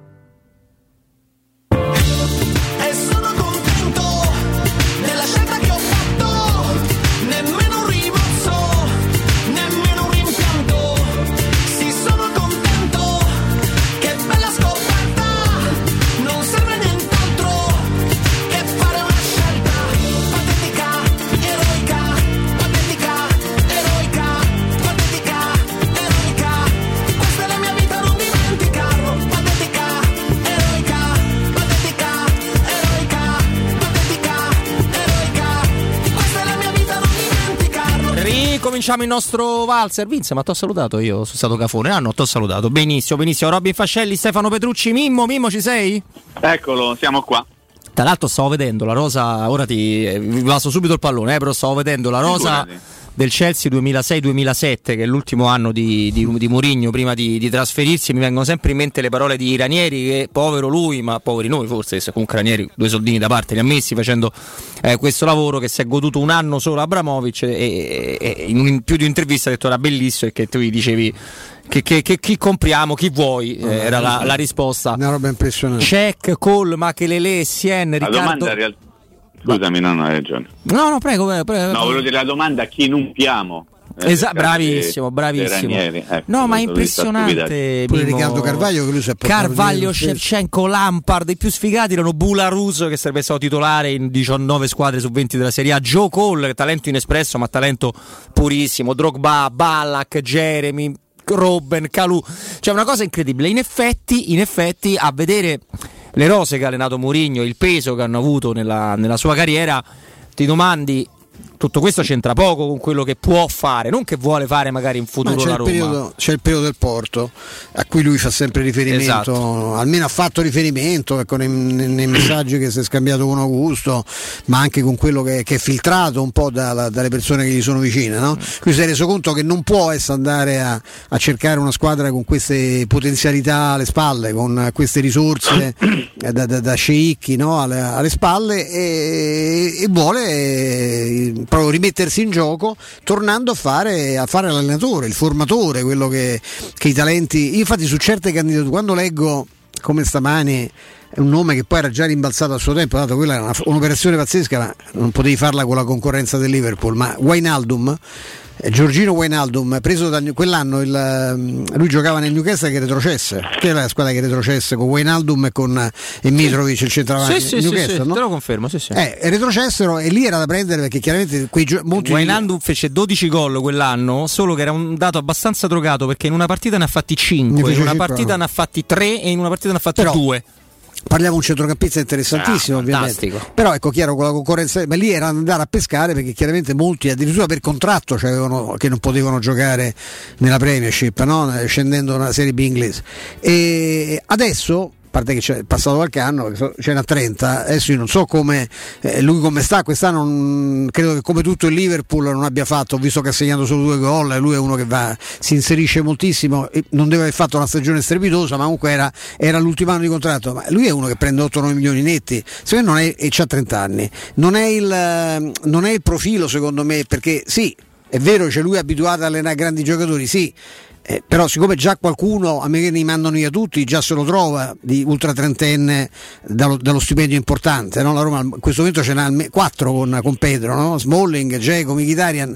Ricominciamo il nostro valzer. Vince, ma ti ho salutato io, sono stato cafone. Ah no, ti ho salutato. Benissimo, benissimo. Robin Fascelli, Stefano Petrucci, Mimmo, Mimmo ci sei? Eccolo, siamo qua. Tra l'altro stavo vedendo la rosa, ora ti eh, passo subito il pallone, eh, però stavo vedendo la rosa Figurati. Del Chelsea 2006-2007, che è l'ultimo anno di, di, di Mourinho prima di, di trasferirsi, mi vengono sempre in mente le parole di Ranieri, che povero lui, ma poveri noi forse, se comunque Ranieri due soldini da parte li ha messi facendo eh, questo lavoro che si è goduto un anno solo Abramovic e, e- e in, più di un'intervista ha detto era bellissimo e che tu gli dicevi che, che- che- chi compriamo, chi vuoi, eh, era la, la risposta. Una roba impressionante. Check, Cole, Makelele, Sien, La Riccardo. domanda in realtà... Scusami, no, no, hai ragione. No, no, prego, prego. prego. No, volevo dire la domanda a chi non piamo. Esa- nel caso bravissimo, bravissimo. ecco, no, ma è impressionante. Pure. Riccardo Carvaglio che lui si è Carvaglio. Shevchenko, Lampard, i più sfigati erano Bularuso che sarebbe stato titolare in 19 squadre su 20 della Serie A, Joe Cole, talento inespresso ma talento purissimo, Drogba, Ballack, Jeremy, Robben, Calù, cioè una cosa incredibile. In effetti, in effetti a vedere le rose che ha allenato Mourinho, il peso che hanno avuto nella, nella sua carriera, ti domandi tutto questo c'entra poco con quello che può fare, non che vuole fare magari in Ma futuro c'è la il, Roma. periodo, c'è il periodo del porto a cui lui fa sempre riferimento, Esatto. almeno ha fatto riferimento ecco, nei, nei- messaggi che si è scambiato con Augusto, ma anche con quello che, che è filtrato un po' dalla- dalle persone che gli sono vicine. No? Lui si è reso conto che non può essere andare a, a cercare una squadra con queste potenzialità alle spalle, con queste risorse eh, da, da, da sceicchi no? alle, alle spalle e, e vuole eh, proprio rimettersi in gioco tornando a fare, a fare l'allenatore, il formatore, quello che, che i talenti. Infatti su certe candidature, quando leggo come stamani è un nome che poi era già rimbalzato a suo tempo, dato quella era una- un'operazione pazzesca, ma non potevi farla con la concorrenza del Liverpool, ma Wijnaldum, eh, Giorgino Wijnaldum, preso da quell'anno il, ehm, lui giocava nel Newcastle che retrocesse, che era la squadra che retrocesse con Wijnaldum e con eh, e Mitrovic il centravanti Sì, sì, sì, Newcastle, sì, no? te lo confermo, sì, sì. Eh, retrocessero e lì era da prendere perché chiaramente quei gio- molti Wijnaldum fece 12 gol quell'anno, solo che era un dato abbastanza drogato perché in una partita ne ha fatti Ne 5, fece in una partita ne ha fatti 3 e in una partita ne ha fatti Però- 2. Parliamo di un centrocampista interessantissimo, Ah, ovviamente. fantastico. Però ecco chiaro con la concorrenza, ma lì era andare a pescare perché chiaramente molti addirittura per contratto c'avevano- che non potevano giocare nella Premiership, no? scendendo nella Serie B inglese. E adesso parte che il passato qualche anno, ce n'ha 30, adesso io non so come eh, lui come sta, quest'anno mm, credo che come tutto il Liverpool non abbia fatto, visto che ha segnato solo due gol, lui è uno che va, si inserisce moltissimo, non deve aver fatto una stagione strepitosa, ma comunque era, era l'ultimo anno di contratto, ma lui è uno che prende 8-9 milioni netti, secondo me non è, e ha 30 anni, non è, il, non è il profilo secondo me, perché sì, è vero, c'è lui abituato a allenare grandi giocatori, sì, eh, però siccome già qualcuno, a me che ne mandano via tutti, già se lo trova di ultra trentenne dallo, dallo stipendio importante, no? la Roma in questo momento ce n'ha 4 con, con Pedro, no? Smalling, Geco, Mkhitaryan.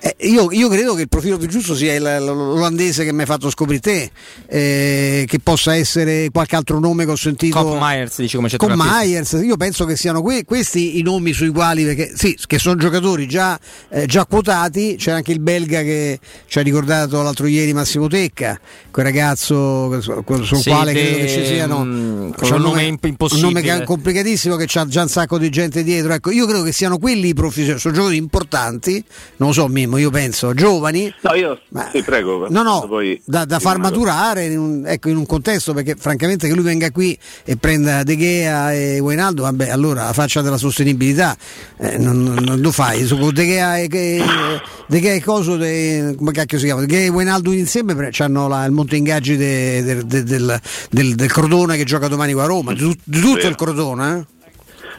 Eh, io, io credo che il profilo più giusto sia l'olandese che mi hai fatto scoprire te, eh, che possa essere qualche altro nome che ho sentito. Cop Myers dice come c'è Con Myers, io penso che siano que- questi i nomi sui quali, perché sì, che sono giocatori già, eh, già quotati, c'è anche il belga che ci ha ricordato l'altro ieri Massimo Tecca, quel ragazzo sul Sì, quale de- credo che ci siano mm, c'è un nome imp- un impossibile. nome che è complicatissimo che ha già un sacco di gente dietro. Ecco, io credo che siano quelli i professionisti, sono giocatori importanti, non lo so Mimmo, io penso, giovani. No, io sì, prego. No, no, Poi, da, da far maturare in un, ecco, in un contesto perché francamente che lui venga qui e prenda De Gea e Wijnaldum vabbè allora la faccia della sostenibilità eh, non, non- lo fai Su- De Gea e, De Gea e Coso de- come cacchio si chiama De Gea e Wijnaldum insieme hanno il monte ingaggi de- de- de- del, del, del Crotone che gioca domani qua a Roma di, tut- di tutto il Crotone eh?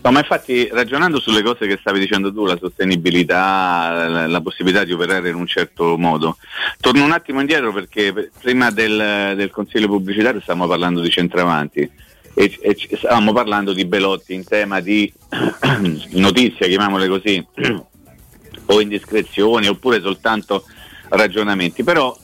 No, ma infatti ragionando sulle cose che stavi dicendo tu, la sostenibilità, la, la possibilità di operare in un certo modo, torno un attimo indietro perché prima del, del consiglio pubblicitario stavamo parlando di centravanti e, e stavamo parlando di Belotti in tema di notizia, chiamiamole così, o indiscrezioni oppure soltanto ragionamenti, però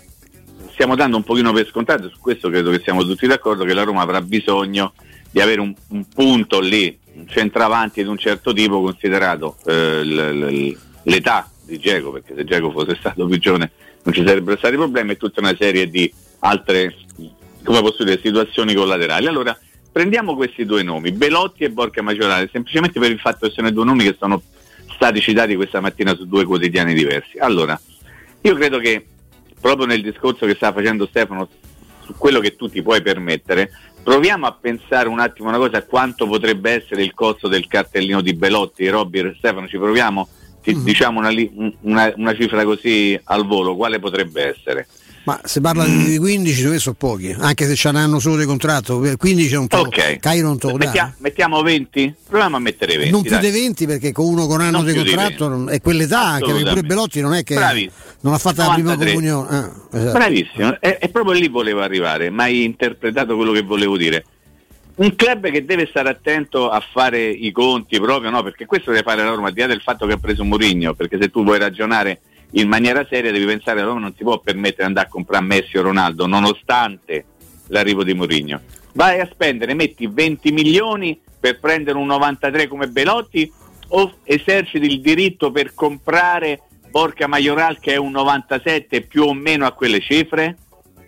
stiamo dando un pochino per scontato, su questo credo che siamo tutti d'accordo, che la Roma avrà bisogno di avere un, un punto lì, centravanti di un certo tipo, considerato eh, l- l- l'età di Geco, perché se Geco fosse stato più giovane non ci sarebbero stati problemi, e tutta una serie di altre, come posso dire, situazioni collaterali. Allora, prendiamo questi due nomi, Belotti e Borca Maggiorale, semplicemente per il fatto che sono due nomi che sono stati citati questa mattina su due quotidiani diversi. Allora, io credo che proprio nel discorso che sta facendo Stefano su quello che tu ti puoi permettere, proviamo a pensare un attimo una cosa, quanto potrebbe essere il costo del cartellino di Belotti, Robby e Stefano, ci proviamo, Ti- diciamo una, una- una cifra così al volo, quale potrebbe essere? Ma se parla di 15 secondo me sono pochi anche se c'è un anno solo di contratto 15 non to- Ok. Cairo dà. Mettia- mettiamo 20? Proviamo a mettere 20. non più dai. di 20 perché con uno con un anno Non di più contratto è quell'età anche perché pure. Belotti non è che Bravissimo. non ha fatto la prima 93. comunione ah, esatto. Bravissimo, e, e proprio lì volevo arrivare, ma hai interpretato quello che volevo dire. Un club che deve stare attento a fare i conti proprio, no? Perché questo deve fare la Roma, al di là del fatto che ha preso Mourinho, perché se tu vuoi ragionare in maniera seria devi pensare che Roma non si può permettere di andare a comprare Messi o Ronaldo, nonostante l'arrivo di Mourinho. Vai a spendere, metti 20 milioni per prendere un 93 come Belotti o eserciti il diritto per comprare Borca Majoral che è un 97 più o meno a quelle cifre?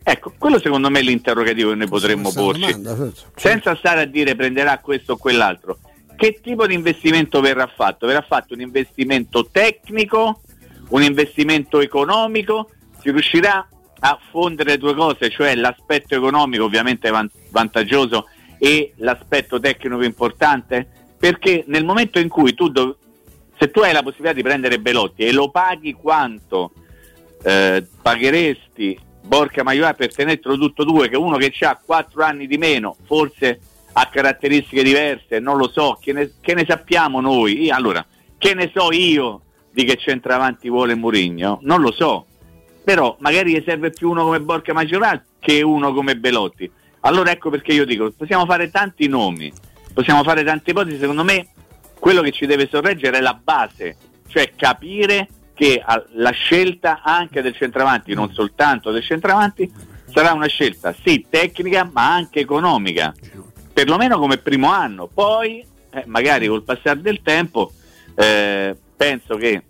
Ecco, quello secondo me è l'interrogativo che noi potremmo porci, domanda, certo. senza stare a dire prenderà questo o quell'altro. Che tipo di investimento verrà fatto? Verrà fatto un investimento tecnico, un investimento economico? Si riuscirà a fondere due cose, cioè l'aspetto economico ovviamente van- vantaggioso e l'aspetto tecnico importante? Perché nel momento in cui tu, dov- se tu hai la possibilità di prendere Belotti e lo paghi quanto eh, pagheresti Borca Maiola per tenertelo tutto due, che uno che ha 4 anni di meno, forse ha caratteristiche diverse, non lo so, che ne, che ne sappiamo noi? Allora, che ne so io di che centravanti vuole Mourinho? Non lo so, però magari gli serve più uno come Borca Maggioral che uno come Belotti. Allora ecco perché io dico, possiamo fare tanti nomi, possiamo fare tante ipotesi, secondo me quello che ci deve sorreggere è la base, cioè capire che la scelta anche del centravanti, non soltanto del centravanti, sarà una scelta sì tecnica ma anche economica, perlomeno come primo anno. Poi, eh, magari col passare del tempo, eh, penso che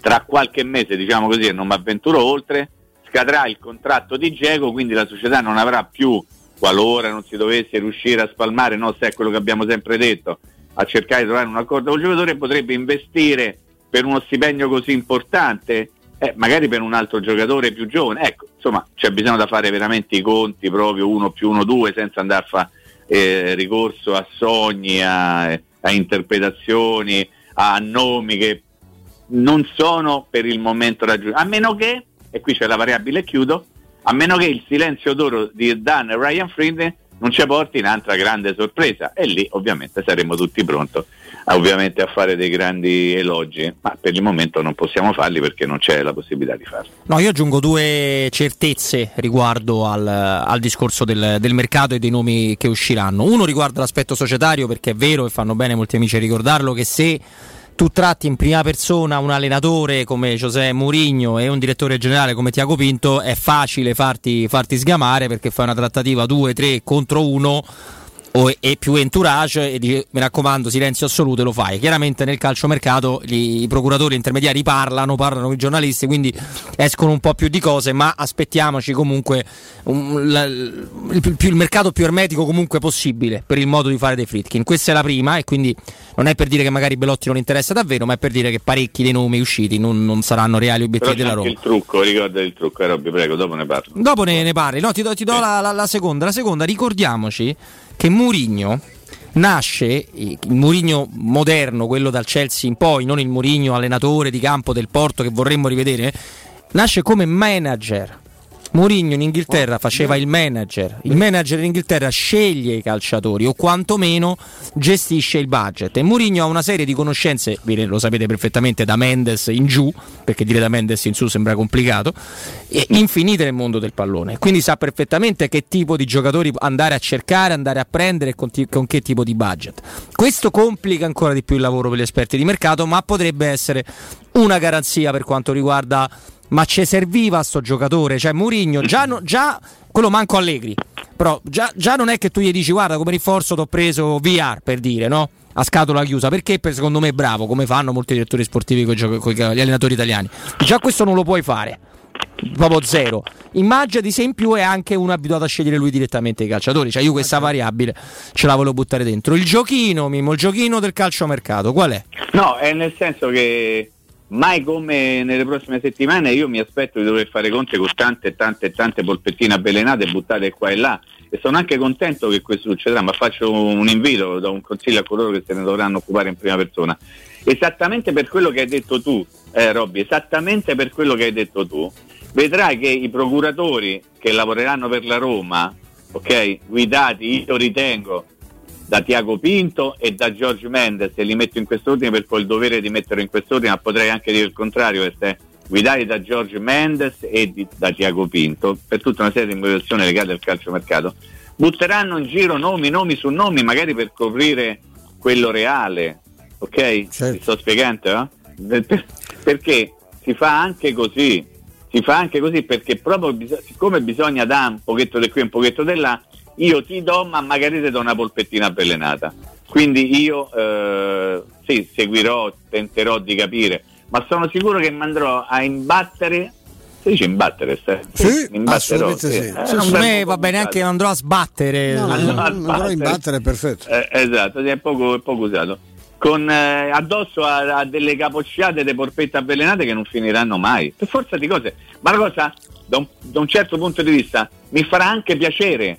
tra qualche mese, diciamo così, e non mi avventuro oltre, scadrà il contratto di Geco, quindi la società non avrà più, qualora non si dovesse riuscire a spalmare, no, se è quello che abbiamo sempre detto, a cercare di trovare un accordo con il giocatore, potrebbe investire per uno stipendio così importante, eh, magari per un altro giocatore più giovane. Ecco, insomma, c'è bisogno da fare veramente i conti proprio uno più uno, due, senza andare a fare eh, ricorso a sogni, a, a interpretazioni, a nomi che non sono per il momento raggiunti. A meno che, e qui c'è la variabile chiudo, a meno che il silenzio d'oro di Dan e Ryan Friend non ci porti un'altra grande sorpresa e lì ovviamente saremo tutti pronti ovviamente a fare dei grandi elogi, ma per il momento non possiamo farli perché non c'è la possibilità di farli. No, io aggiungo due certezze riguardo al, al discorso del, del, mercato e dei nomi che usciranno. Uno riguarda l'aspetto societario perché è vero e fanno bene molti amici a ricordarlo che se tu tratti in prima persona un allenatore come José Mourinho e un direttore generale come Tiago Pinto, è facile farti, farti sgamare perché fai una trattativa 2-3 contro uno o, e più entourage e dice mi raccomando silenzio assoluto e lo fai. Chiaramente nel calciomercato gli, i procuratori intermediari parlano, parlano con i giornalisti, quindi escono un po' più di cose, ma aspettiamoci comunque un, la, il, il, il, mercato più ermetico comunque possibile per il modo di fare dei Fritkin. Questa è la prima e quindi non è per dire che magari Belotti non interessa davvero, ma è per dire che parecchi dei nomi usciti non, non saranno reali obiettivi della Roma. il trucco, ricorda il trucco, eh, Robby, prego, dopo ne parlo. Dopo ne, ne parli, no, ti do, ti do la, la, la seconda. La seconda, ricordiamoci che Mourinho nasce, il Mourinho moderno, quello dal Chelsea in poi, non il Mourinho allenatore di campo del Porto che vorremmo rivedere, nasce come manager Mourinho in Inghilterra faceva il manager, il manager in Inghilterra sceglie i calciatori o quantomeno gestisce il budget. E Mourinho ha una serie di conoscenze, lo sapete perfettamente da Mendes in giù, perché dire da Mendes in su sembra complicato, infinite nel mondo del pallone, quindi sa perfettamente che tipo di giocatori andare a cercare, andare a prendere e con, che tipo di budget. Questo complica ancora di più il lavoro per gli esperti di mercato, ma potrebbe essere una garanzia per quanto riguarda ma ci serviva sto giocatore, cioè Mourinho già, no, già quello manco Allegri, però già, già, non è che tu gli dici guarda come rinforzo ti ho preso VR per dire, no? A scatola chiusa, perché per, secondo me è bravo, come fanno molti direttori sportivi con gli allenatori italiani. Già questo non lo puoi fare. Proprio zero. Immaginati se in più è anche uno abituato a scegliere lui direttamente i calciatori. Cioè, io questa variabile ce la volevo buttare dentro. Il giochino, Mimo, il giochino del calciomercato, qual è? No, è nel senso che mai come nelle prossime settimane io mi aspetto di dover fare conti con tante tante tante polpettine avvelenate buttate qua e là. E sono anche contento che questo succederà ma faccio un invito do un consiglio a coloro che se ne dovranno occupare in prima persona. Esattamente per quello che hai detto tu eh, Robby esattamente per quello che hai detto tu vedrai che i procuratori che lavoreranno per la Roma ok guidati io ritengo da Tiago Pinto e da George Mendes e li metto in quest'ordine perché ho il dovere di metterlo in quest'ordine ma potrei anche dire il contrario perché guidati da George Mendes e di, da Tiago Pinto per tutta una serie di motivazioni legate al calciomercato butteranno in giro nomi, nomi su nomi magari per coprire quello reale ok? Certo. Sto spiegando? Eh? perché si fa anche così si fa anche così perché proprio siccome bisogna dare un pochetto di qui e un pochetto di là io ti do ma magari ti do una polpettina avvelenata. Quindi io eh, sì, seguirò, tenterò di capire ma sono sicuro che mi andrò a imbattere si dice imbattere sì, imbatterò sì. sì. Eh, secondo me va bene anche andrò a sbattere. No, no, no, andrò a imbattere perfetto. Eh, esatto è poco, è poco usato. Con eh, addosso a, a, delle capocciate di porpette avvelenate che non finiranno mai. Per forza di cose. Ma la cosa da un, da un certo punto di vista mi farà anche piacere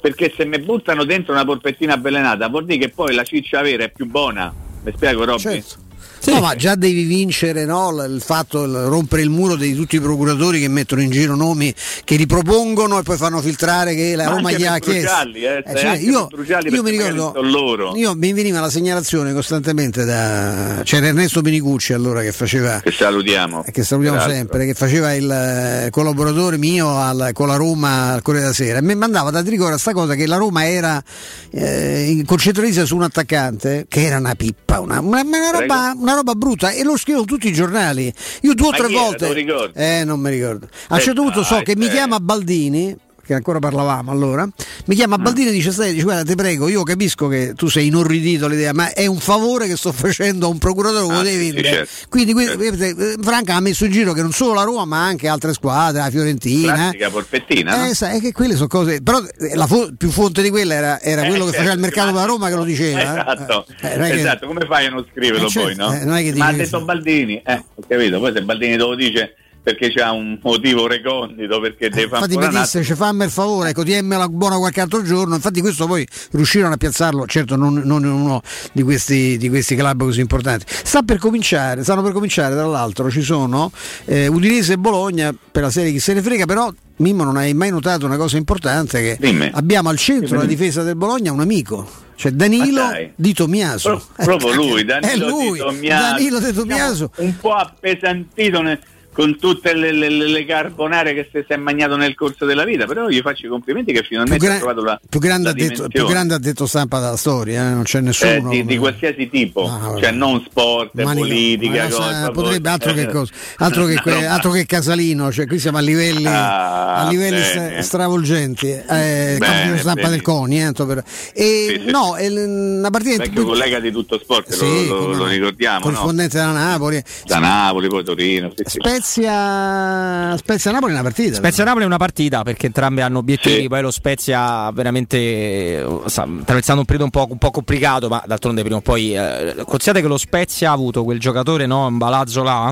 perché se mi buttano dentro una polpettina avvelenata vuol dire che poi la ciccia vera è più buona mi spiego Robby? Certo. No, ma già devi vincere no, il fatto il rompere il muro di tutti i procuratori che mettono in giro nomi che ripropongono e poi fanno filtrare che la Ma Roma gli ha chiesto. Eh, Eh, cioè, anche io, io mi ricordo, loro. io mi veniva la segnalazione costantemente da c'era Ernesto Benicucci allora che faceva Che salutiamo. che salutiamo sempre, che faceva il eh, collaboratore mio al- con la Roma al Corriere della Sera e mi mandava da Tricora sta cosa che la Roma era eh, concentratissima su un attaccante che era una pippa, una, una- una roba, una roba brutta e lo scrivono tutti i giornali. Io due o tre era? volte... Ricordi? Eh, non mi ricordo. A un Eh, certo punto so che mi eh. chiama Baldini che ancora parlavamo allora, mi chiama Ah. Baldini e dice, stai, dice, guarda ti prego, io capisco che tu sei inorridito all'idea, ma è un favore che sto facendo a un procuratore che devi sì, vendere. certo. Quindi qui- eh, Franca ha messo in giro che non solo la Roma ma anche altre squadre, la Fiorentina. Classica polpettina, no? Eh, sai che quelle sono cose. Però eh, la fo- più fonte di quella era, era Eh, quello che certo, faceva il mercato della Roma che lo diceva. eh. Esatto, Eh, è che- esatto. come fai a non scriverlo Eh, certo, poi, no? eh, non è che Ma ha detto Baldini, eh, ho capito, poi se Baldini te lo dice perché c'ha un motivo recondito, perché deve fare Infatti mi disse, ci fammi il favore, ecco, tiemmela buona qualche altro giorno. Infatti questo poi riuscirono a piazzarlo, certo non, non in uno di questi, di questi club così importanti. Sta per cominciare, stanno per cominciare, tra l'altro ci sono eh, Udinese e Bologna per la serie chi se ne frega, però Mimmo non hai mai notato una cosa importante che Dimmi. abbiamo al centro della difesa del Bologna un amico. Cioè Danilo di Tomiaso. Pro- proprio lui, Danilo, È lui, di Tommaso. Danilo di Tomiaso. Un po' appesantito ne- con tutte le, le- le- carbonare che si si è mangiato nel corso della vita, però gli faccio i complimenti che finalmente gra- ha trovato la, più grande la detto, più grande ha detto stampa della storia, eh, non c'è nessuno. Eh, di, di qualsiasi tipo, vabbè. cioè non sport, Mani- politica, ma cose, sa- proprio- potrebbe altro che eh, cosa, altro che, que- no, altro che Casalino, cioè qui siamo a livelli, Ah, a livelli bene. stravolgenti. Eh, Bene, campione stampa bene. del CONI, eh, per- e Sì, sì. no, è l- una partita vecchio collega di tutto sport, Sì, lo, lo- lo no. ricordiamo, no? corrispondente della Napoli. Da Napoli, poi Torino, sì, sì. Spezia, Spezia Napoli è una partita. Spezia Napoli è una partita perché entrambe hanno obiettivi, Sì. poi lo Spezia veramente eh, sta attraversando un periodo un po', un po' complicato, ma d'altronde prima o poi eh, considerate che lo Spezia ha avuto quel giocatore no, in Balazzo là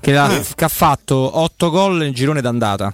che, ha, Ah. che ha fatto 8 gol nel girone d'andata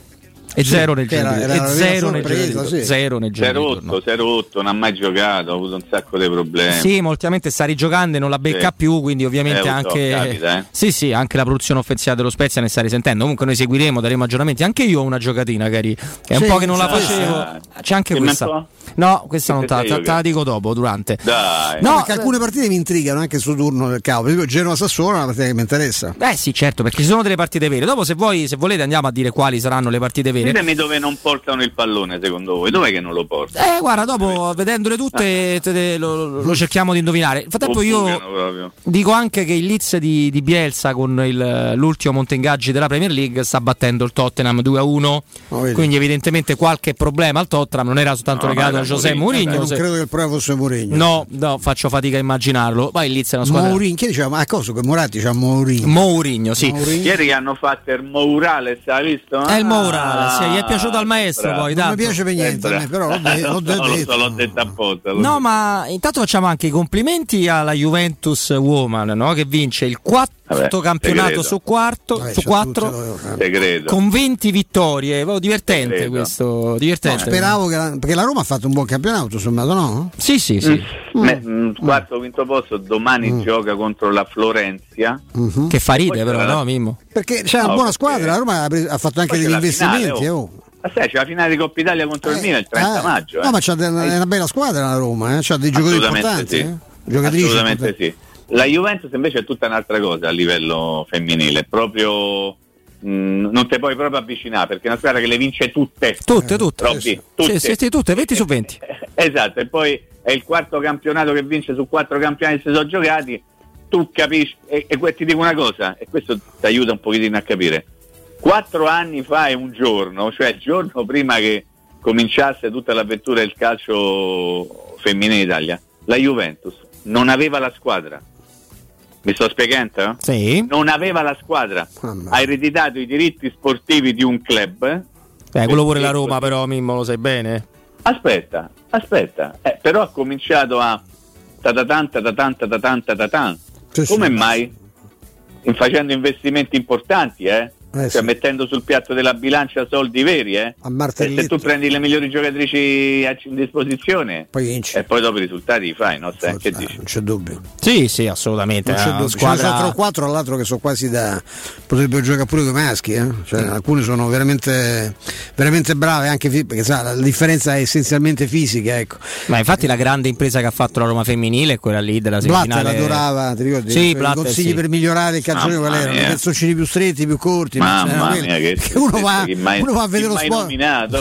e Sì, 0 nel era e zero nel sì. zero nel girone di torno. 0-8, 0-8, non ha mai giocato, ha avuto un sacco di problemi. Sì, ma ultimamente sta rigiocando e non la becca Sì. più, quindi ovviamente Eh, anche capita, eh. Sì, sì, anche la produzione offensiva dello Spezia ne sta risentendo. Comunque noi seguiremo, daremo aggiornamenti. Anche io ho una giocatina, cari. È un Sì, po' che non la facevo. sì. C'è anche un questa. No, questa non Che te la, dico dopo, durante. Dai. No, perché alcune partite mi intrigano anche sul turno del cavo. Per esempio Genova Sassuolo è una partita che mi interessa. Eh sì, certo, perché ci sono delle partite vere. Dopo, se voi, se volete, andiamo a dire quali saranno le partite vere. Ditemi dove non portano il pallone secondo voi, dov'è che non lo portano? Eh, guarda, dopo vedendole tutte te- te- lo, lo cerchiamo di indovinare. Nel frattempo, io dico anche che il Leeds di, di Bielsa con il- l'ultimo monte ingaggi della Premier League sta battendo il Tottenham 2-1. Oh, vedi. quindi, evidentemente, qualche problema al Tottenham non era soltanto No, legato a José Mourinho, Mourinho. non se- credo che il problema fosse Mourinho. No, no, faccio fatica a immaginarlo. Poi il Leeds è una squadra. Mourinho, chi diceva? Ma a cosa che Moratti c'ha Mourinho? Mourinho, sì. Mourinho. Ieri hanno fatto il Mourales, hai visto? È il Mourales, sì, gli è piaciuto al maestro bravo. poi, Non mi tanto. piace per niente, me, però l'ho, de- l'ho No, lo detto. so, l'ho detto apposta. lo No, so. ma intanto facciamo anche i complimenti alla Juventus Woman, no? che vince il quarto Vabbè, campionato su, quarto, Vabbè, su quattro con 20 vittorie. Divertente questo. No, Divertente. speravo che la, perché la Roma ha fatto un buon campionato, sommato, no? Sì, sì, sì. Me- mm, quarto quinto posto, domani Mm. gioca contro la Florenzia. Mhm. Che fa ride, Poi però, la- no, Mimmo? Perché c'è una No, buona perché- squadra, la Roma ha, pre- ha fatto anche Poi degli investimenti. Oh. Ma sai, c'è la finale di Coppa Italia contro il Eh, Milan il 30 eh, maggio. No, eh. ma c'ha de- è una bella squadra la Roma, eh? c'ha dei giocatori importanti. sì. eh? Giocatrici Assolutamente importanti. sì. La Juventus invece è tutta un'altra cosa a livello femminile, proprio mh, non te puoi proprio avvicinare perché è una squadra che le vince tutte. Tutte, tutte. Robby, Sì, tutte. sì, sì, tutte, 20 su 20. Esatto, e poi è il quarto campionato che vince su quattro campionati che si sono giocati. Tu capisci, e, e ti dico una cosa, e questo ti aiuta un pochettino a capire. Quattro anni fa e un giorno, cioè il giorno prima che cominciasse tutta l'avventura del calcio femminile in Italia, la Juventus non aveva la squadra. Mi sto spiegando? Sì. Non aveva la squadra. Mamma. Ha ereditato i diritti sportivi di un club. Eh, quello pure la Roma, però, Mimmo, lo sai bene. Aspetta, aspetta, eh, però ha cominciato a tatatan, tatatan, tatatan, tatatan. Sì, sì. Come mai? In facendo investimenti importanti, eh? Eh, cioè sì. mettendo sul piatto della bilancia soldi veri, eh. E se tu prendi le migliori giocatrici a disposizione Poi vinci. e poi dopo i risultati li fai, no? Sai, che dici? Non c'è dubbio. Sì, sì, assolutamente. Non c'è una dubbio. Ce ne squadra- sono 4 all'altro che sono quasi da. potrebbero giocare pure i maschi, eh? Cioè, alcune sono veramente, veramente brave, anche perché sa, la differenza è essenzialmente fisica, ecco. Ma infatti la grande impresa che ha fatto la Roma femminile è quella lì della Blatter semifinale. adorava, ti ricordi? Sì, I Blatter, consigli sì. per migliorare il calcione Mamma quali erano? I calzoncini più stretti, più corti, Mamma cioè, mia, che- che uno, va, mai- uno va a vedere lo sport.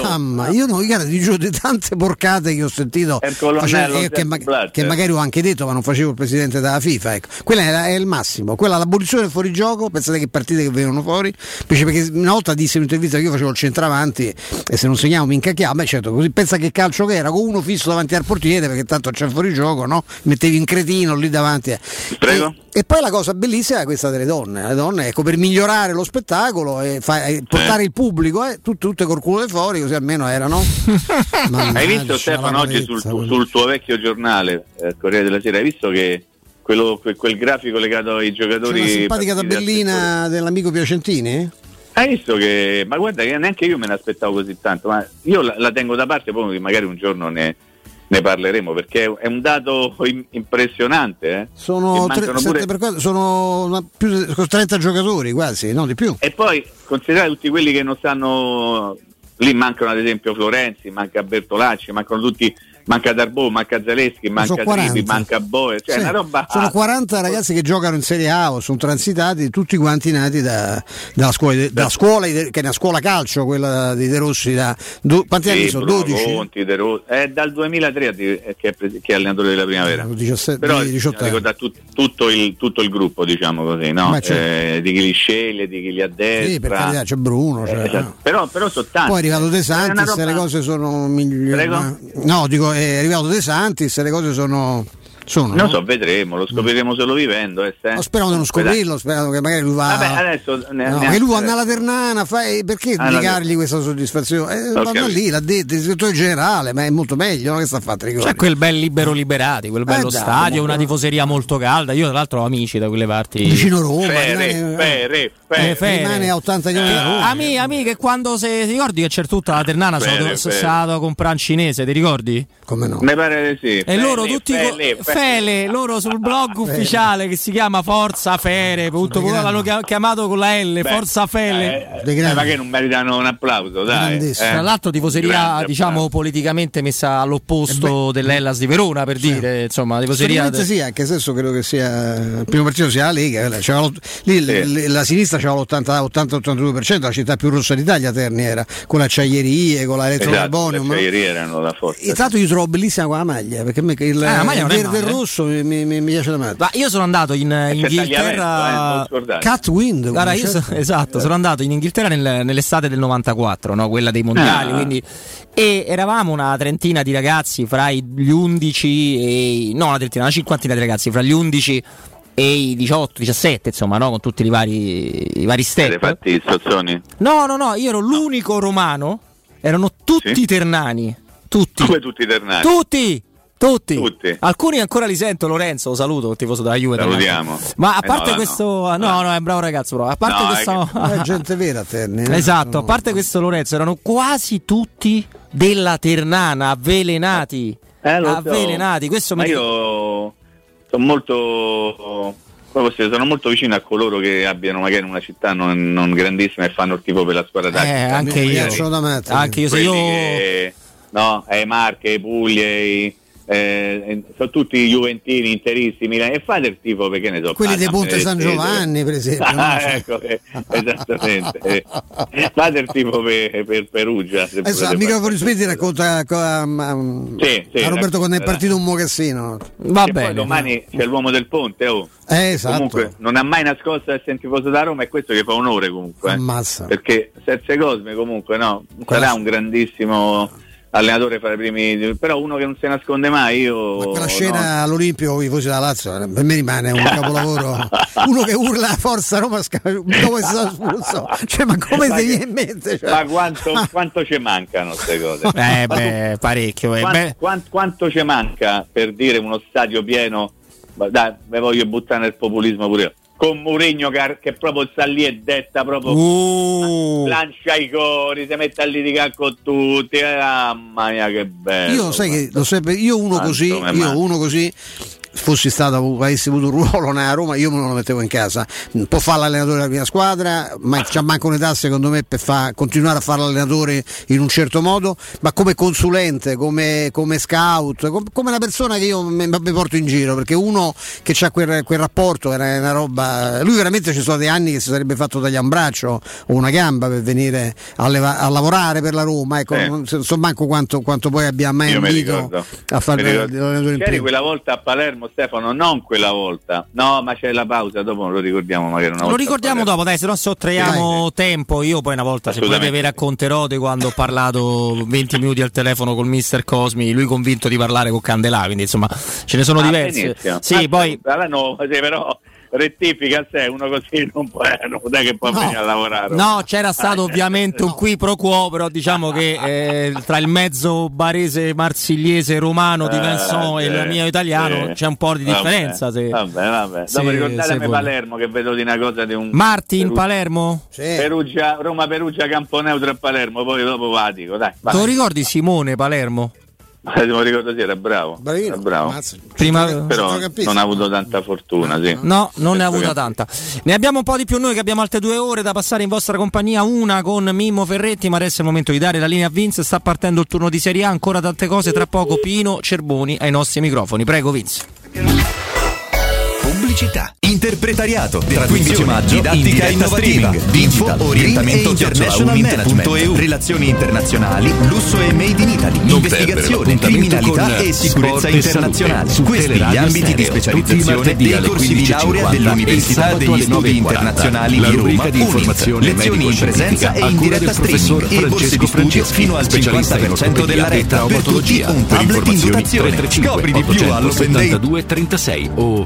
Mamma, io non guarda, ti giuro di tante porcate che ho sentito È facendo- eh, che, ma- che magari ho anche detto, ma non facevo il presidente della FIFA. Ecco. Quella era- è il massimo, quella l'abolizione del fuorigioco, pensate che partite che vengono fuori. Invece perché una volta disse in un'intervista che io facevo il centravanti e se non segnavo mi incacchiavo, beh certo, così pensa che calcio che era, con uno fisso davanti al portiere perché tanto c'è il fuorigioco, no? Mettevi un cretino lì davanti. Prego. E, e poi la cosa bellissima è questa delle donne, le donne ecco per migliorare lo spettacolo e fa- e portare il pubblico, eh, tutte, tutte col culo di fuori, così almeno erano. Hai visto Stefano oggi sul, tu- sul tuo vecchio giornale, eh, Corriere della Sera, hai visto che quello- que- quel grafico legato ai C'è giocatori... una simpatica tabellina dell'amico Piacentini? Hai visto che, ma guarda che neanche io me ne aspettavo così tanto, ma io la, la tengo da parte, poi magari un giorno ne, ne parleremo, perché è, un dato im- impressionante. Eh? Sono, tre- pure- per quattro- sono più di 30 giocatori quasi, no di più. E poi considerate tutti quelli che non stanno, lì mancano ad esempio Florenzi, manca Bertolacci, mancano tutti, manca Darbo, manca Zaleschi, manca sono 40. Tripi, manca Boe, cioè Sì, una roba... Sono 40 ragazzi che giocano in Serie A o sono transitati, tutti quanti nati da- dalla scuola, di- dalla scuola che è una scuola calcio, quella di De Rossi. Da, do- quanti anni Sì, sono? Bruno 12? Conti, De Rossi. È dal 2003 a di- che, è che è allenatore della primavera. 17, Però 18 bisogna ricordare tut- tutto, il, tutto il gruppo, diciamo così, no? Eh, di chi li sceglie, di chi li addestra. Sì, per carità, c'è Bruno. cioè, Eh, esatto. però, però sono tanti. Poi è arrivato De Santis, roba- le cose sono migliori. No, dico, è arrivato De Santis, le cose sono. Sono Non no? so, vedremo, lo scopriremo solo vivendo. Eh, se- Ma speriamo di non scoprirlo, speriamo che magari lui va. Vabbè, adesso ne- No, ne- che lui va alla Ternana, fa- e perché Alla- negargli questa soddisfazione? Eh, vanno lì, l'ha detto il direttore generale, ma è molto meglio, no? che sta a fare C'è rigore? quel bel libero liberati, quel bello Eh, stadio, una tifoseria molto calda. Io, tra l'altro, ho amici da quelle parti. Vicino Roma, Fere, rimane, Fere, Eh, Fere. rimane a 80 km Roma. Ami, ami, che quando se ti ricordi che c'è tutta la Ternana, sono Fere, sono Fere. stato a comprare un cinese, ti ricordi? Come no? Mi pare di sì. E loro tutti co- Fele, loro sul blog ufficiale che si chiama Forza Fere, l'hanno chia- chiamato con la L, Beh, Forza Fele. Eh, eh, ma che non meritano un applauso, dai. Eh. Tra l'altro tifoseria Grande diciamo politicamente messa all'opposto dell'Ellas di Verona per dire, insomma, tifoseria Storicamente sì, anche se adesso credo che sia il primo partito sia la Lega, eh, lì l- la sinistra c'era l'80-82%, la città più rossa d'Italia Terni era, con le acciaierie, con la Esatto, le acciaierie erano la forza. E tra l'altro io trovo bellissima quella maglia, perché me il, Ah, la maglia non è verde male, eh. rosso mi, mi- mi piace da me. Ma io sono andato in c'è Inghilterra. eh. Cat Wind, Guarda, io so- esatto, sono andato in Inghilterra nel- nell'estate del 94, no? quella dei mondiali, Ah. quindi- e eravamo una trentina di ragazzi fra gli 11 e i- no, una trentina, una cinquantina di ragazzi fra gli 11 e i 18, 17, insomma, no? con tutti i vari, i vari step. fatti i sozzoni? No, no, no, io ero l'unico romano, erano tutti Sì? ternani, tutti, Come tutti ternani. tutti. Tutti. Tutti. alcuni ancora li sento. Lorenzo, lo saluto, il tifoso della Juve. Salutiamo. Ma a Eh, parte no, no. questo, no, no, è un bravo ragazzo. Però. A parte No, è questo, Ma è gente vera a Terni. eh. esatto. A parte questo, Lorenzo, erano quasi tutti della Ternana, avvelenati. Eh, lo so. avvelenati. Questo Ma mi io sono molto. come posso dire, sono molto vicino a coloro che abbiano magari una città non, non grandissima e fanno il tifo per la squadra Eh, tattica. anche io. da. Anche io, se io. che, no, eh, Marche, Puglie, i- eh, sono tutti juventini, interisti, Milani, e fate il tifo perché ne so. Quelli di Ponte San Giovanni, per esempio. Ah, ecco, eh, esattamente. eh. Fate il tifo per, per Perugia. potete microfoni fare. spenti racconta a, a- a- Sì, sì, a Roberto quando è partito un mocassino. Va E poi bene. domani c'è l'uomo del ponte, oh. Eh, esatto. Comunque non ha mai nascosto essere un tifoso da Roma e questo gli fa onore comunque. eh. Ammazza. Perché Serse Cosme comunque no, sarà un grandissimo allenatore fra i primi, però uno che non si nasconde mai, io... Ma quella no. scena all'Olimpio i tifosi della Lazio eh, per me rimane un capolavoro uno che urla forza Roma si sta espulso cioè ma come Ma ti che- viene in mente cioè? Ma quanto, quanto ci mancano queste cose? Eh, beh, parecchio. eh. Quan- Beh, quan- quanto ci manca per dire uno stadio pieno? Dai, me voglio buttare nel populismo pure io. Con Mourinho che, che proprio sta lì e detta proprio Uh. lancia i cori, si mette a litigare con tutti. eh, mamma mia che bello. Io sai che lo sempre, io uno così, io manca. uno così fossi stato avessi avuto un ruolo nella Roma io me lo mettevo in casa può fare l'allenatore della mia squadra ma c'ha manco un'età secondo me per fa- continuare a fare l'allenatore in un certo modo ma come consulente come, come scout com- come una persona che io mi, mi porto in giro perché uno che ha quel, quel rapporto era una roba lui veramente ci sono dei anni che si sarebbe fatto tagliare un braccio o una gamba per venire a, leva- a lavorare per la Roma ecco Sì. non so manco quanto, quanto poi abbia mai ambito a fare l'allenatore in prima. quella volta a Palermo, Stefano, non quella volta. No, ma c'è la pausa, dopo lo ricordiamo magari una Lo volta. ricordiamo dopo, dai, se no sottraiamo tempo. Io poi una volta, se volete, vi racconterò di quando ho parlato 20 minuti al telefono col mister Cosmi, lui convinto di parlare con Candelà, quindi insomma ce ne sono Ah, diversi. Sì, Ah, poi alla nuova, sì, però rettifica se uno così non può, non è che può venire a lavorare. No, c'era stato ovviamente un qui pro quo, però diciamo che eh, tra il mezzo barese, marsigliese, romano di Eh, Vincent e sì, il mio italiano sì. c'è un po' di Vabbè, differenza. se- Vabbè, vabbè. se- Dopo ricordatemi. Palermo che vedo di una cosa di un Marti in Perugia- Palermo? Perugia, Roma Perugia Camponeutro e Palermo, poi dopo Vatico, dai. Te lo ricordi Simone Palermo? Lo ricordo sì, era bravo. Era bravo. Prima- Però non ha avuto tanta fortuna, sì. No, non ne ha avuta che- tanta. Ne abbiamo un po' di più noi che abbiamo altre due ore da passare in vostra compagnia, una con Mimmo Ferretti, ma adesso è il momento di dare la linea a Vince, sta partendo il turno di Serie A, ancora tante cose, tra poco Pino Cerboni ai nostri microfoni. Prego Vince. Pubblicità. Interpretariato. 15 maggio, didattica in innovativa. streaming, Info, digital, orientamento international management. Relazioni internazionali, lusso e made in Italy. Non investigazione, criminalità e sicurezza internazionale. salute su Questi gli ambiti di Stereo, specializzazione dei corsi di 15.50 laurea dell'Università degli Studi 9.40. Internazionali di Roma, di informazione lezioni in presenza e in diretta streaming e borse di Francesco studio fino al specialista in 50% della retta per tutti un Per tablet in dotazione. 335 Scopri di più all'Open Day 872 36 o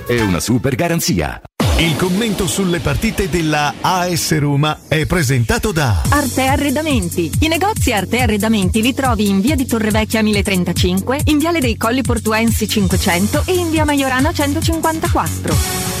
e una super garanzia. Il commento sulle partite della AS Roma è presentato da Arte Arredamenti. I negozi Arte Arredamenti li trovi in via di Torrevecchia 1035, in viale dei Colli Portuensi 500 e in via Maiorana 154.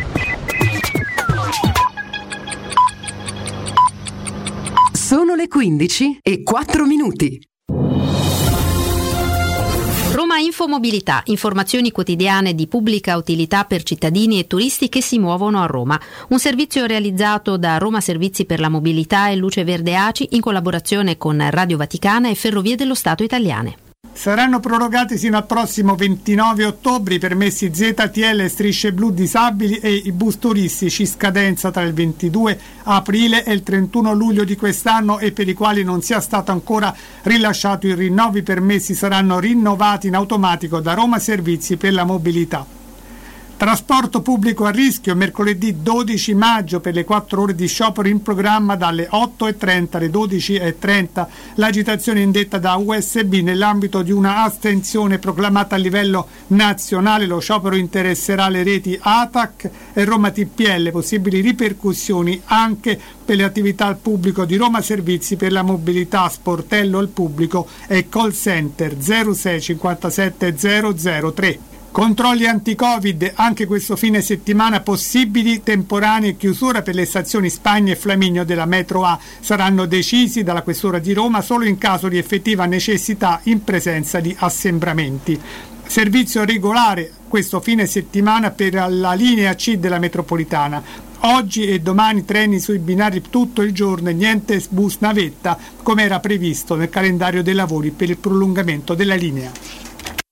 Sono le 15 e 4 minuti. Roma Infomobilità, informazioni quotidiane di pubblica utilità per cittadini e turisti che si muovono a Roma. Un servizio realizzato da Roma Servizi per la Mobilità e Luce Verde ACI in collaborazione con Radio Vaticana e Ferrovie dello Stato italiane. Saranno prorogati sino al prossimo 29 ottobre i permessi ZTL strisce blu disabili e i bus turistici scadenza tra il 22 aprile e il 31 luglio di quest'anno e per i quali non sia stato ancora rilasciato il rinnovo. I permessi saranno rinnovati in automatico da Roma Servizi per la Mobilità. Trasporto pubblico a rischio mercoledì 12 maggio per le 4 ore di sciopero in programma dalle 8.30 alle 12.30. L'agitazione indetta da USB nell'ambito di una astensione proclamata a livello nazionale. Lo sciopero interesserà le reti ATAC e Roma TPL, possibili ripercussioni anche per le attività al pubblico di Roma Servizi per la mobilità, sportello al pubblico e call center 06 57 003. Controlli anti-Covid anche questo fine settimana possibili temporanee chiusura per le stazioni Spagna e Flaminio della metro A saranno decisi dalla Questura di Roma solo in caso di effettiva necessità in presenza di assembramenti. Servizio regolare questo fine settimana per la linea C della metropolitana. Oggi e domani treni sui binari tutto il giorno e niente bus navetta come era previsto nel calendario dei lavori per il prolungamento della linea.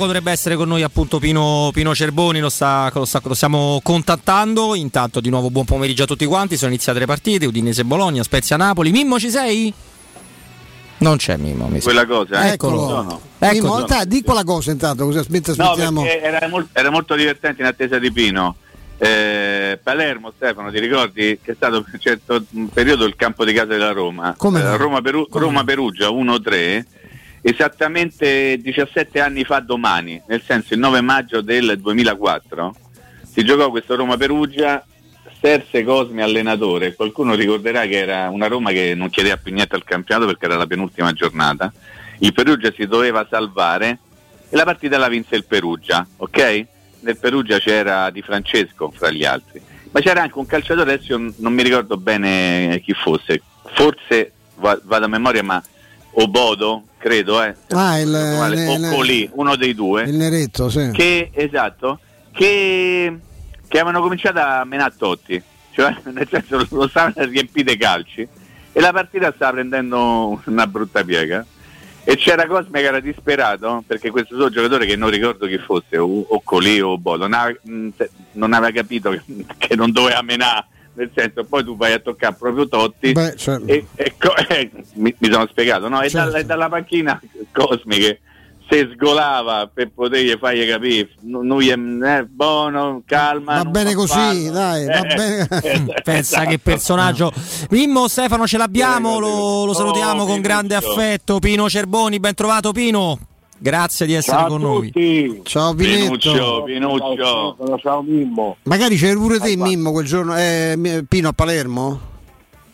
Poco dovrebbe essere con noi appunto Pino, Pino Cerboni, lo, sta- lo sta- lo stiamo contattando. Intanto di nuovo buon pomeriggio a tutti quanti, sono iniziate le partite, Udinese Bologna, Spezia Napoli. Mimmo ci sei? Non c'è Mimmo, mi. Quella cosa, eh? Eccolo. Sono. Mimmo, Sono. dai, di quella cosa intanto, così mentre No, aspettiamo. perché era, mol- era molto divertente in attesa di Pino. Eh, Palermo, Stefano, ti ricordi che è stato per un certo periodo il campo di casa della Roma? Come no? Eh, Roma, Peru- Roma Perugia 1-3, esattamente 17 anni fa domani, nel senso il 9 maggio del 2004, si giocò questo Roma Perugia, Serse Cosmi allenatore, qualcuno ricorderà che era una Roma che non chiedeva più niente al campionato perché era la penultima giornata, il Perugia si doveva salvare e la partita la vinse il Perugia, ok? Nel Perugia c'era Di Francesco fra gli altri, ma c'era anche un calciatore, adesso non mi ricordo bene chi fosse, forse va- vado a memoria, ma Obodo, credo, eh, Ah, il, male, il- o Colì, uno dei due, il neretto, sì. che, esatto, che, che avevano cominciato a menare Totti, cioè nel senso lo stavano a riempire calci. E la partita stava prendendo una brutta piega. E c'era Cosme che era disperato perché questo suo giocatore che non ricordo chi fosse o, o Colì o Bodo non aveva, non aveva capito che, che non doveva menare nel senso poi tu vai a toccare proprio Totti Beh, cioè- e, e co- eh, mi, mi sono spiegato no? e Certo. dalla, e dalla panchina Cosmi che se sgolava per potergli fargli capire "Nu- noi è eh, buono calma Va bene così, fallo". dai, va Eh, bene. eh, Pensa esatto. che personaggio. Mimmo Stefano ce l'abbiamo, lo, lo salutiamo Oh, con grande affetto. Pino Cerboni, ben trovato Pino. Grazie di essere Ciao con noi. tutti. Ciao. Pinuccio Pinuccio Ciao, Mimmo. Magari c'eri pure te Mimmo quel giorno, eh, Pino a Palermo?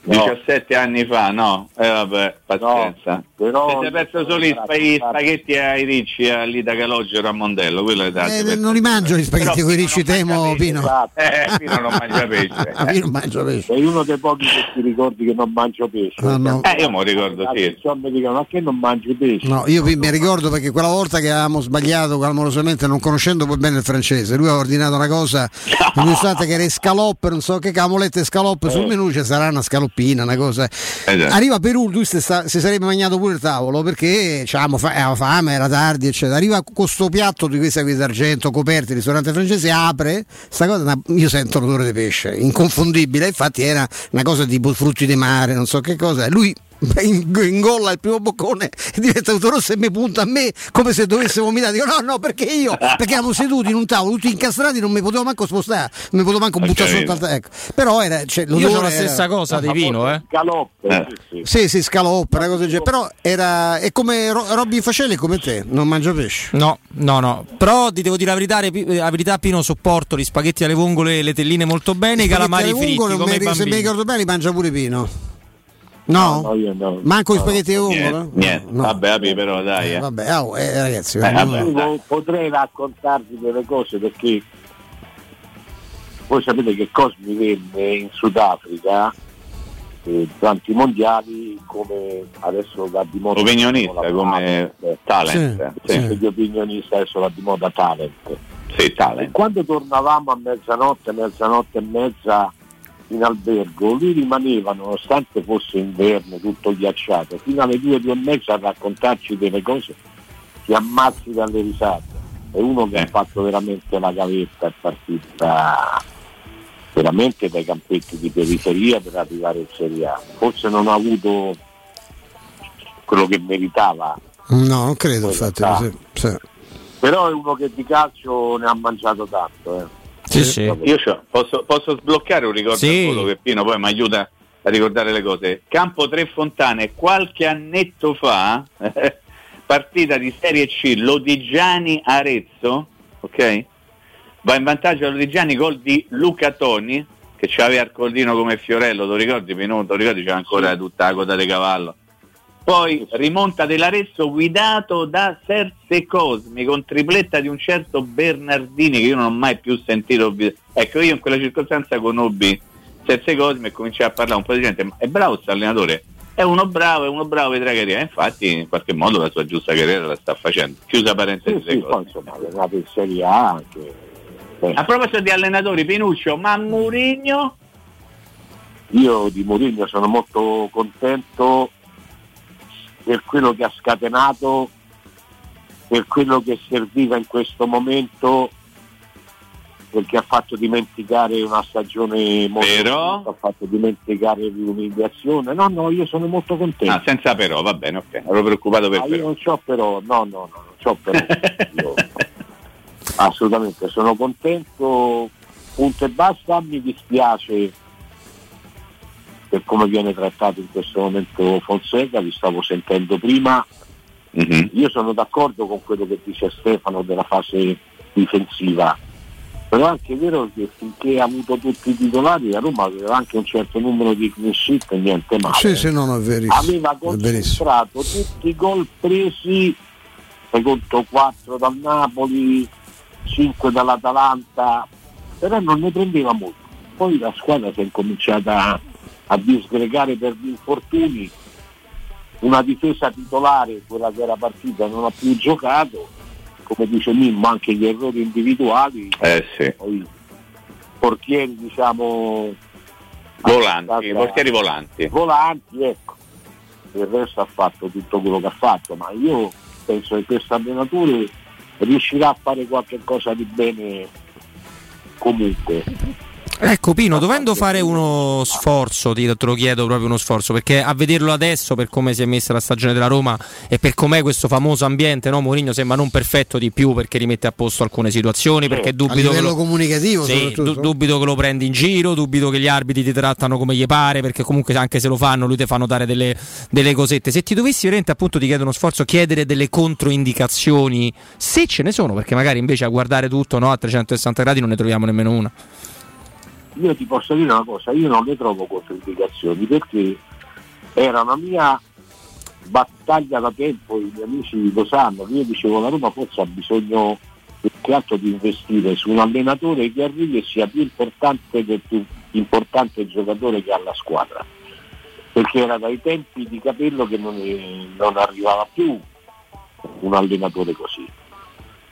17 anni fa no eh vabbè pazienza però- si è perso solo gli spa- gli spaghetti ai ricci a Lida Calogero a Mondello quello è tanto Eh, non li mangio gli spaghetti con i ricci temo, Pino. eh Pino non mangia pesce Ah, Pino mangia pesce. Sei uno dei pochi che ti ricordi che non mangio pesce. Ah, no. eh io me lo ricordo sì Insomma, mi dicono, ma che non mangi pesce? No, io mi mi ricordo perché quella volta che avevamo sbagliato clamorosamente, non conoscendo poi bene il francese, lui aveva ordinato una cosa istante che era scaloppe, non so che camolette scaloppe, sul menù ci sarà una scaloppina, una cosa. Esatto. Arriva Perù, lui si, sarebbe mangiato pure il tavolo perché fa- aveva fame, era tardi, eccetera. Arriva questo piatto di questa qui d'argento coperti, il ristorante francese, apre, sta cosa, io sento l'odore di pesce, inconfondibile, infatti era una cosa tipo frutti di mare, non so che cosa. Lui ingolla il primo boccone e diventa tutto rosso e mi punta a me come se dovesse vomitare. Dico no, no, perché io? Perché eravamo seduti in un tavolo tutti incastrati, non mi potevo manco spostare, non mi potevo manco buttare Ok. sotto al ecco. Però era, cioè, Io ho la era- stessa cosa di Pino, eh. Scaloppe, Eh. sì, sì. Sì, sì, scaloppa, una cosa del genere. Però era. È come Ro- Robby Facelli come te, non mangia pesce. No, no, no. Però ti devo dire la verità, Pi- la verità Pino sopporto gli spaghetti alle vongole le telline molto bene, i calamari fritti vongole, come i me- se mi bambini. ricordo bene, li mangia pure Pino. No? No, io no. Manco i No, spaghetti alle vongole? niente, niente. No. vabbè vabbè però dai Eh, eh. vabbè, ah, eh, ragazzi, Eh, vabbè. Io potrei raccontarvi delle cose perché voi sapete che Cosmi venne in Sudafrica eh, durante i mondiali come adesso va di moda opinionista come talent Sì, sì, sì. di opinionista adesso va di moda talent sì, e talent quando tornavamo a mezzanotte mezzanotte e mezza in albergo lui rimaneva nonostante fosse inverno tutto ghiacciato fino alle due due e mezza a raccontarci delle cose che ammazzi dalle risate è uno che ha fatto veramente la gavetta è partito da- veramente dai campetti di periferia per arrivare in Serie A forse non ha avuto quello che meritava No, non credo, infatti. Sì, sì. però è uno che di calcio ne ha mangiato tanto eh. Sì, sì. io posso, posso sbloccare un ricordo Sì. che Pino poi mi aiuta a ricordare le cose Campo Tre Fontane qualche annetto fa partita di Serie C Lodigiani Arezzo ok va in vantaggio Lodigiani gol di Luca Toni che c'aveva il cordino come Fiorello lo ricordi Pino? Lo ricordi c'era ancora tutta la coda di cavallo poi rimonta dell'Arezzo guidato da Serse Cosmi con tripletta di un certo Bernardini che io non ho mai più sentito. Ecco, io in quella circostanza conobbi Serse Cosmi e cominciai a parlare un po' di gente. Ma è bravo questo allenatore? È uno bravo, è uno bravo, vedrà che arriva. Infatti, in qualche modo la sua giusta carriera la sta facendo. Chiusa parentesi. sì, sì, poi insomma è nato in Serie A anche eh, A proposito di allenatori, Pinuccio, ma Murigno? io di Mourinho sono molto contento per quello che ha scatenato per quello che serviva in questo momento perché ha fatto dimenticare una stagione molto Però? ha fatto dimenticare l'umiliazione. No, no, io sono molto contento. Ah, senza però, va bene, ok. Ero preoccupato per Ah, io però. non c'ho però, no, no, no, non c'ho però. Io- assolutamente, sono contento, punto e basta, mi dispiace per come viene trattato in questo momento Fonseca, vi stavo sentendo prima, Mhm. io sono d'accordo con quello che dice Stefano della fase difensiva, però è anche vero che finché ha avuto tutti i titolari la Roma aveva anche un certo numero di clean sheet e niente male. Sì, sì, no, no, è verissimo. Aveva concentrato tutti i gol presi, secondo 4 dal Napoli, 5 dall'Atalanta, però non ne prendeva molto. Poi la squadra si è incominciata a disgregare per gli infortuni, una difesa titolare, quella che era partita, non ha più giocato, come dice Mimmo anche gli errori individuali, Eh sì. poi portieri diciamo Volanti, portieri volanti. volanti, ecco. Il resto ha fatto tutto quello che ha fatto, ma io penso che questo allenatore riuscirà a fare qualche cosa di bene comunque. Ecco Pino, dovendo fare uno sforzo, ti- te lo chiedo proprio uno sforzo, perché a vederlo adesso per come si è messa la stagione della Roma e per com'è questo famoso ambiente, no? Mourinho sembra non perfetto di più perché rimette a posto alcune situazioni, perché dubito che livello lo, comunicativo, Sì, dubito che lo prendi in giro, dubito che gli arbitri ti trattano come gli pare, perché comunque anche se lo fanno lui ti fa notare delle, delle cosette. Se ti dovessi veramente appunto ti chiedo uno sforzo, chiedere delle controindicazioni, se ce ne sono, perché magari invece a guardare tutto no, a 360 gradi non ne troviamo nemmeno una. Io ti posso dire una cosa, io non le trovo controindicazioni perché era una mia battaglia da tempo, i miei amici lo sanno, io dicevo la Roma forse ha bisogno più che altro di investire su un allenatore che arrivi e sia più importante del più importante giocatore che ha la squadra. Perché era dai tempi di capello che non, non arrivava più un allenatore così.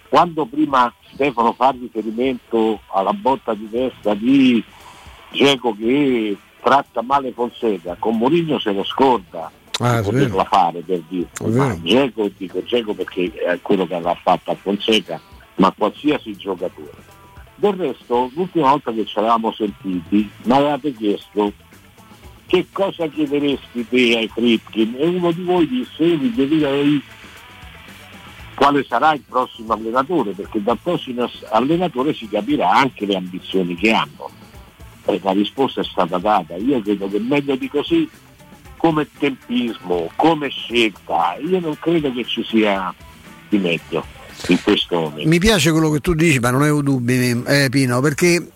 Quando prima Stefano fa riferimento alla botta di testa di Geco che tratta male Fonseca, con Mourinho se lo scorda Ah, di poterla fare per dire. Vero. Geco, dico Geco perché è quello che aveva fatto a Fonseca, ma qualsiasi giocatore. Del resto, l'ultima volta che ci eravamo sentiti, mi avevate chiesto che cosa chiederesti te ai Fritkin e uno di voi disse io vi chiederei quale sarà il prossimo allenatore, perché dal prossimo allenatore si capirà anche le ambizioni che hanno. E la risposta è stata data. Io credo che meglio di così, come tempismo, come scelta, io non credo che ci sia di meglio in questo momento. Mi piace quello che tu dici, ma non avevo dubbi, eh, Pino, perché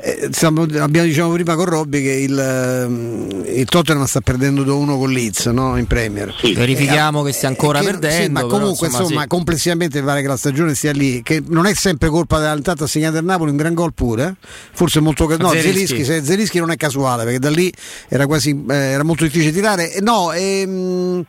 eh, stiamo- abbiamo diciamo prima con Robby che il, ehm, il Tottenham sta perdendo 2-1 con Leeds no? in Premier. Verifichiamo che stia ancora che- perdendo. sì, ma però, comunque insomma, insomma, sì. complessivamente pare che la stagione sia lì, che non è sempre colpa dell'intanto assegnato al Napoli, un gran gol pure, eh? forse molto no. Zelischi, se- Zelischi non è casuale, perché da lì era quasi eh, era molto difficile tirare. Eh, No, ehm,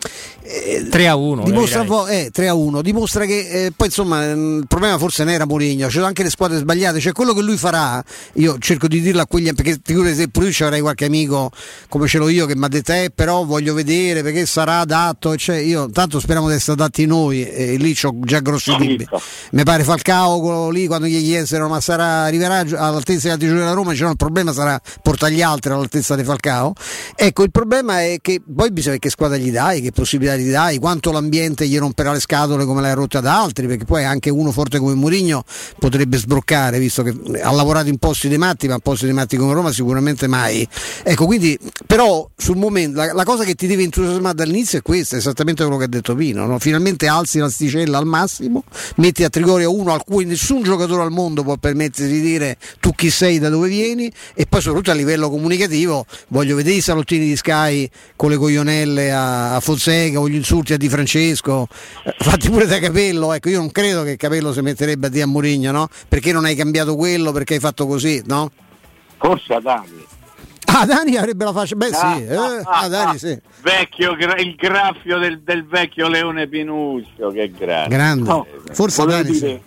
3 a 1. dimostra, eh, 3 a 1 dimostra che eh, poi insomma ehm, il problema forse non era Mourinho c'erano anche le squadre sbagliate cioè quello che lui farà io cerco di dirlo a quegli perché figurati se pure io ci avrei qualche amico come ce l'ho io che mi ha detto eh però voglio vedere perché sarà adatto cioè, io tanto speriamo di essere adatti noi e lì ho già grossi dubbi. mi pare Falcao lì quando gli chiesero ma sarà arriverà all'altezza altri giocatori della Roma dicevano il problema sarà portare gli altri all'altezza di Falcao ecco il problema è che poi bisogna che squadra gli dai che possibilità gli dai quanto l'ambiente gli romperà le scatole come l'hai rotta ad altri perché poi anche uno forte come Mourinho potrebbe sbroccare visto che ha lavorato in posti dei matti ma posti dei matti come Roma sicuramente mai ecco quindi però sul momento la, la cosa che ti deve entusiasmare dall'inizio è questa esattamente quello che ha detto Pino no? finalmente alzi l'asticella al massimo metti a Trigoria uno al cui nessun giocatore al mondo può permettersi di dire tu chi sei da dove vieni e poi soprattutto a livello comunicativo voglio vedere i salottini di Sky con le coglionelle a, a Fonseca o gli insulti a Di Francesco eh, fatti pure da Capello ecco io non credo che Capello si metterebbe a dire a Mourinho no? perché non hai cambiato quello perché hai fatto così no? Forse Adani. Ah, Dani avrebbe la faccia. Beh, sì, eh, ah, Dani, sì. Vecchio, il graffio del, del vecchio Leone Pinuscio, che grande. Grande. No, Forse volevo Dani, dire,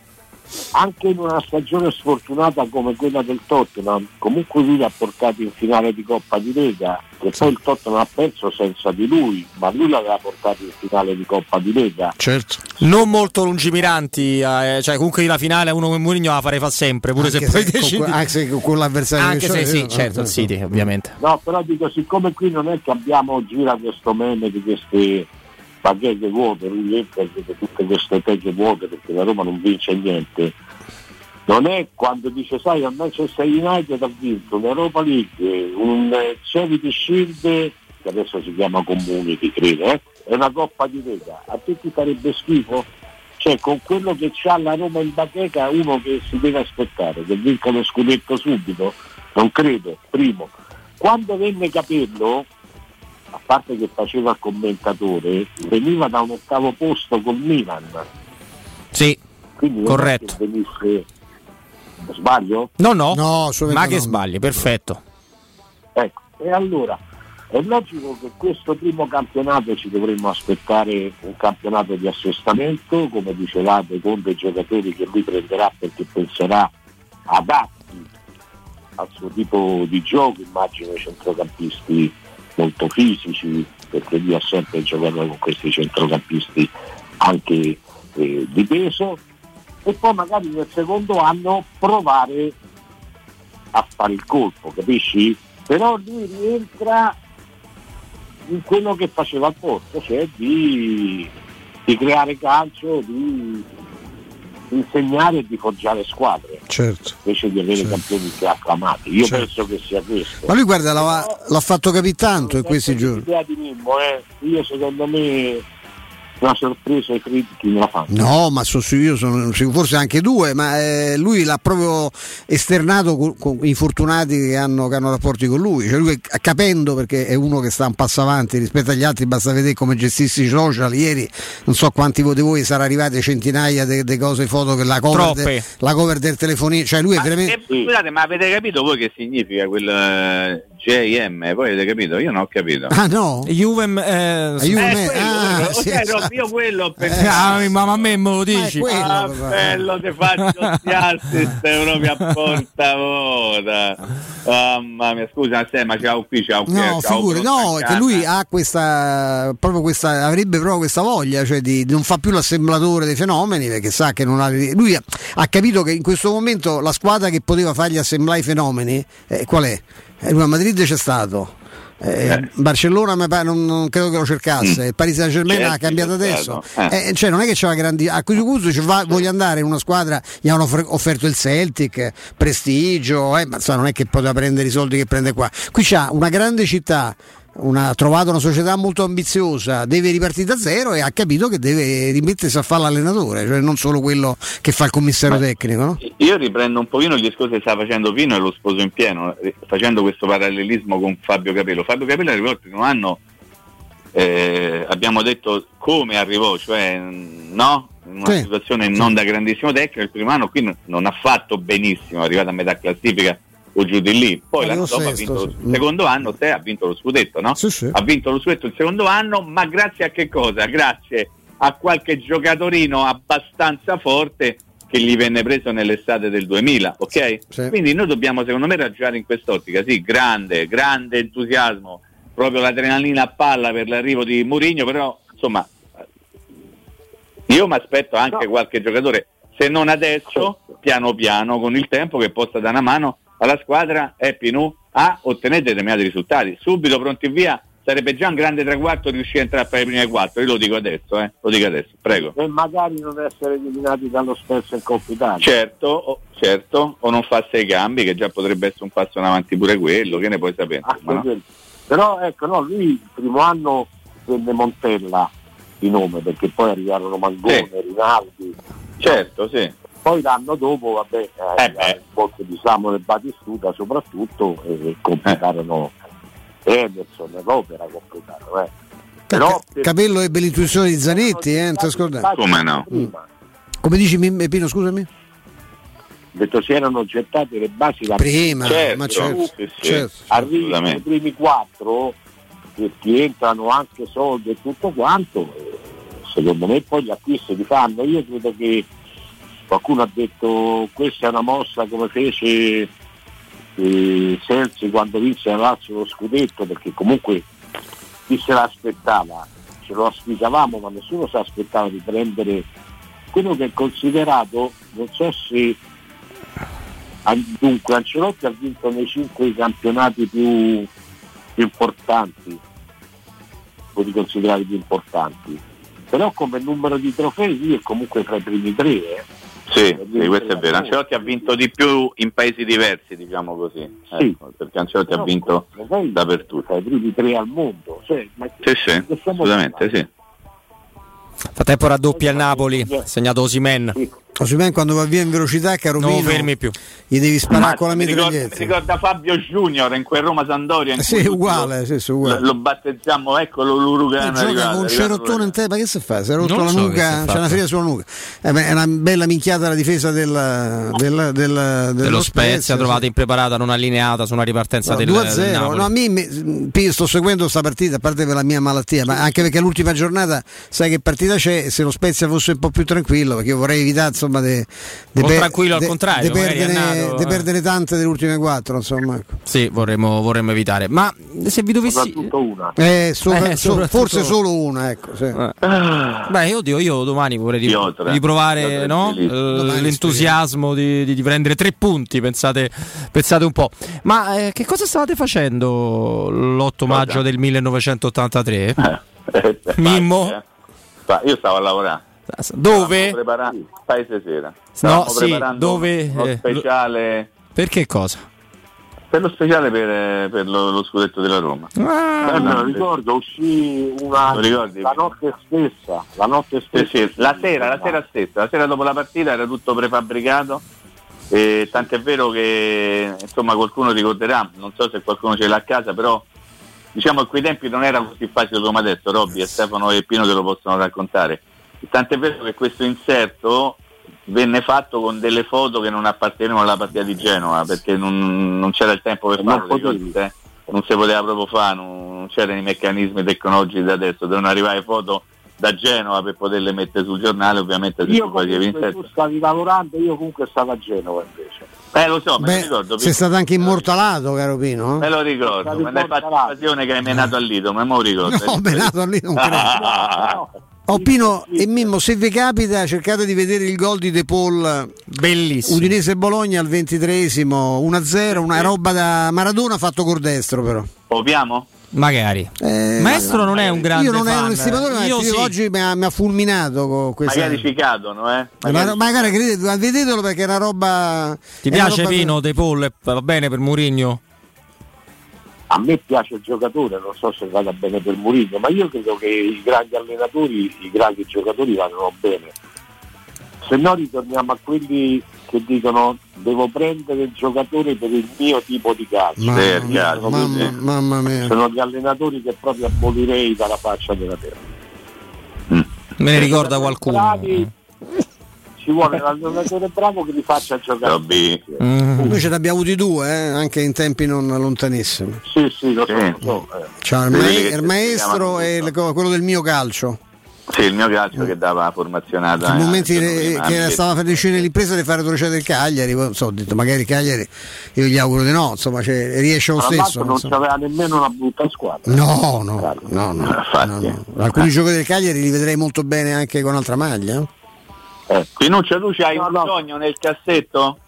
anche in una stagione sfortunata come quella del Tottenham, comunque lui l'ha portato in finale di Coppa di Lega, che poi il Tottenham ha perso senza di lui, ma lui l'aveva portato in finale di Coppa di Lega. Certo. Non molto lungimiranti, eh, cioè comunque la finale uno come Mourinho la farei fa sempre, pure Anche se poi se con decidi. que- anche se con quell'avversario Anche che se sì, eh, certo, eh, il City, ovviamente. No, però dico, siccome qui non è che abbiamo gira questo meme di queste baghette vuote, lui entra tutte queste teghe vuote perché la Roma non vince niente. Non è quando dice, sai, a Manchester United ha vinto un'Europa League, un eh, Charity Shield, che adesso si chiama Community, credo, eh, e una Coppa di Lega. A te ti farebbe schifo? Cioè, con quello che c'ha la Roma in bacheca, uno che si deve aspettare, che vinca lo scudetto subito? Non credo, primo. Quando venne Capello, a parte che faceva il commentatore, veniva da un ottavo posto col Milan. Sì, Quindi corretto. venisse sbaglio? No, no, No, ma che sbagli, perfetto. Ecco, e allora è logico che questo primo campionato ci dovremmo aspettare un campionato di assestamento, come dicevate, con dei giocatori che lui prenderà perché penserà adatti al suo tipo di gioco, immagino i centrocampisti molto fisici, perché lui ha sempre giocato con questi centrocampisti anche eh, di peso, e poi magari nel secondo anno provare a fare il colpo, capisci? Però lui rientra in quello che faceva al posto, cioè di, di creare calcio, di insegnare e di forgiare squadre, Certo. invece di avere campioni più acclamati. Io Certo. penso che sia questo. Ma lui guarda, l'ha, l'ha fatto capire tanto in questi giorni. L'idea di Mimmo, eh, io secondo me una sorpresa ai critici me la fanno. No, ma so- io sono sicuro, forse anche due, ma eh, lui l'ha proprio esternato con, con i fortunati che hanno, che hanno rapporti con lui, cioè lui capendo perché è uno che sta un passo avanti rispetto agli altri, basta vedere come gestissi i social, ieri. Non so quanti di voi sarà arrivate centinaia di cose foto che la cover, de- la cover del telefonino, cioè lui è veramente... Eh, scusate, ma avete capito voi che significa quel eh, JM? Voi avete capito? Io non ho capito. Ah no? Juve, eh, Juve- Eh, quello, ah, quello. sì, Ok, esatto. no, io quello ho eh, pensato. ah, ma a me me lo dici. quello, Ah, bello, ti faccio gli assist proprio a portavoce. Mamma mia, scusa, se, ma c'è un qui, c'è un No, figuri, no, è che lui ha questa proprio questa avrebbe proprio questa voglia, cioè di di non fa più l'assemblatore dei fenomeni perché sa che non ha lui ha, ha capito che in questo momento la squadra che poteva fargli assemblare i fenomeni eh, qual è? Eh, a Madrid c'è stato. eh, Barcellona mi pare- non, non credo che lo cercasse, il Paris Saint Germain Certo, ha cambiato c'è adesso. Eh. Eh, cioè, non è che c'era grandi. A punto dice, va- voglio andare in una squadra, gli hanno offerto il Celtic, prestigio, eh, ma insomma, non è che poteva prendere i soldi che prende qua. Qui c'ha una grande città, una- ha trovato una società molto ambiziosa, deve ripartire da zero e ha capito che deve rimettersi a fare l'allenatore, cioè non solo quello che fa il commissario tecnico. No? Io riprendo un pochino il discorso che stava facendo Pino e lo sposo in pieno, eh, facendo questo parallelismo con Fabio Capello. Fabio Capello arrivato in un anno, eh, abbiamo detto come arrivò, cioè mm, no? in una Sì. situazione non da grandissimo tecnico, il primo anno qui non- non ha fatto benissimo, è arrivato a metà classifica o giù di lì, poi l'anno dopo ha vinto sì. lo, il secondo anno, te ha vinto lo scudetto, no? Sì, sì. Ha vinto lo scudetto il secondo anno, ma grazie a che cosa? Grazie a qualche giocatorino abbastanza forte che gli venne preso nell'estate del 2000, ok? Sì. Quindi noi dobbiamo secondo me ragionare in quest'ottica, sì, grande, grande entusiasmo, proprio l'adrenalina a palla per l'arrivo di Mourinho, però insomma io mi aspetto anche qualche giocatore, se non adesso, piano piano, con il tempo che possa dare una mano alla squadra e Pinù a ottenere determinati risultati. Subito pronti via, sarebbe già un grande traguardo riuscire a entrare fra i primi quattro, io lo dico adesso, eh, lo dico adesso, prego. E magari non essere eliminati dallo Spezia in Coppa Italia. Certo, o, certo, o non fa sei cambi, che già potrebbe essere un passo in avanti pure quello, che ne puoi sapere. Ah, no? Però ecco, no, lui il primo anno venne Montella di nome, perché poi arrivarono Mangone, Rinaldi. Certo, sì. Poi l'anno dopo, vabbè, eh, Eh beh. il posto di Samuel Batistuta soprattutto, e completarono Ederson e l'opera completarono. Eh. Però per- Capello ebbe l'intuizione di Zanetti, eh, non ti ascolta. Come no? prima, Come dici Mim- Pino, scusami? ho detto si erano gettate le basi da Prima, Certo, ma certo. sì, sì, certo. nei assolutamente. primi quattro che ti entrano anche soldi e tutto quanto, eh, secondo me poi gli acquisti li fanno. Io credo che qualcuno ha detto questa è una mossa come fece eh, Sensi quando vinse la Lazio lo scudetto perché comunque chi se l'aspettava ce lo aspettavamo ma nessuno si aspettava di prendere quello che è considerato non so se dunque Ancelotti ha vinto nei cinque campionati più, più importanti quelli considerati più importanti però come numero di trofei lui è comunque tra i primi tre eh. Sì, sì, questo è vero. Ancelotti ha vinto di più in paesi diversi, diciamo così. Ecco, perché Ancelotti ha vinto dappertutto. Tra i primi tre al mondo cioè, ma Sì, sì, assolutamente sì. Frattempo raddoppia il Napoli, segnato Osimen. Osimen quando va via in velocità, caro Non lo Pino, fermi più. Gli devi sparare Ma con la mi ricorda, mi mitraglietta. ricorda Fabio Junior in quel Roma Sandoria. Eh, Sì, uguale, sì, sì, uguale. lo battezziamo, eccolo l'Urugano. Eh, gioca arrivato, con un cerottone in te, ma che si fa? Si è rotto Non la so nuca, c'è una ferita sulla nuca. Eh, beh, è una bella minchiata la difesa del, del, del, Dello Spezia, trovata impreparata, non allineata su una ripartenza No, del, 2 a del 0. Napoli. No, a me, mi- Pino, sto seguendo questa partita, a parte per la mia malattia, ma anche perché l'ultima giornata sai che partita c'è se lo Spezia fosse un po' più tranquillo, perché io vorrei evitare insomma di O tranquillo al contrario, è perdere, nato, de eh. perdere tante delle ultime quattro, insomma. ecco. Sì, vorremmo, vorremmo evitare. Ma se vi dovessi. soprattutto una Eh, sopra- Eh, so- forse solo una, ecco. Sì. Beh, oddio, io domani vorrei ri- Io ho tre. Io ho riprovare no? Eh, Domani l'entusiasmo di, di- di prendere tre punti. Pensate, pensate un po'. Ma eh, che cosa stavate facendo l'8 maggio del 1983? Eh, Mimmo? eh. Io stavo a lavorare. Dove? Preparando Paese Sera. Stavamo sì, preparando dove, eh, speciale Per che cosa? per lo speciale per, per lo, lo scudetto della Roma. Ah, Eh, me lo ricordo uscì una la notte stessa la notte Sì, stessa sì, la sera, la sera stessa, la sera dopo la partita era tutto prefabbricato. E tant'è vero che insomma qualcuno ricorderà, non so se qualcuno ce l'ha a casa, però diciamo che quei tempi non era così facile come adesso, Robby e Stefano e Pino te lo possono raccontare. Tant'è vero che questo inserto venne fatto con delle foto che non appartenevano alla partita di Genova, perché non, non c'era il tempo per Non farlo, potevi. ricordi te? non si poteva proprio fare, non, non c'erano i meccanismi tecnologici da adesso, dovevano arrivare foto da Genova per poterle mettere sul giornale, ovviamente se io comunque inserto. tu stavi lavorando io comunque stavo a Genova invece Eh lo so, me lo Beh, ricordo. sei stato anche immortalato, caro Pino. Me lo ricordo, hai fatto invasione che hai menato al Lido, me lo ricordo. No, menato lì non credo. Oh Pino e Mimmo, se vi capita cercate di vedere il gol di De Paul Bellissimo. Udinese Bologna al 23esimo 1-0, una roba da Maradona fatto col destro però. Opiamo? Magari. Eh, Maestro non è un grande Io non ero fan. un estimatore, ma sì. oggi mi ha, mi ha fulminato con questa. Magari ci cadono, eh. Ma- magari credete, ma vedetelo perché è una roba. Ti piace roba- Pino De Paul? Va bene per Murigno? A me piace il giocatore non so se vada bene per Murillo ma io credo che i grandi allenatori i grandi giocatori vadano bene. Se no ritorniamo a quelli che dicono devo prendere il giocatore per il mio tipo di calcio Mamma, chiaro, mamma, mamma mia. sono gli allenatori che proprio abolirei dalla faccia della terra. Me ne ricorda qualcuno. Bravi, ci vuole un allenatore bravo che li faccia giocare. Mm. Noi ce ne abbiamo avuti due, eh, anche in tempi non lontanissimi. sì sì lo so, Sì. so, eh. Il, ma- il maestro e il- quello del mio calcio. Sì, il mio calcio che dava formazionata. I eh, momenti sono che, anche- stava facendo uscire l'impresa di fare retrocedere il Cagliari, poi, non so, ho detto magari Cagliari io gli auguro di no, insomma, cioè, riesce lo tra stesso. non insomma. c'aveva nemmeno una brutta squadra No, no, no, no, Infatti. no, no. Alcuni giocatori del Cagliari li vedrei molto bene anche con altra maglia. Eh, Pinuccio, tu c'hai No, un no. sogno nel cassetto?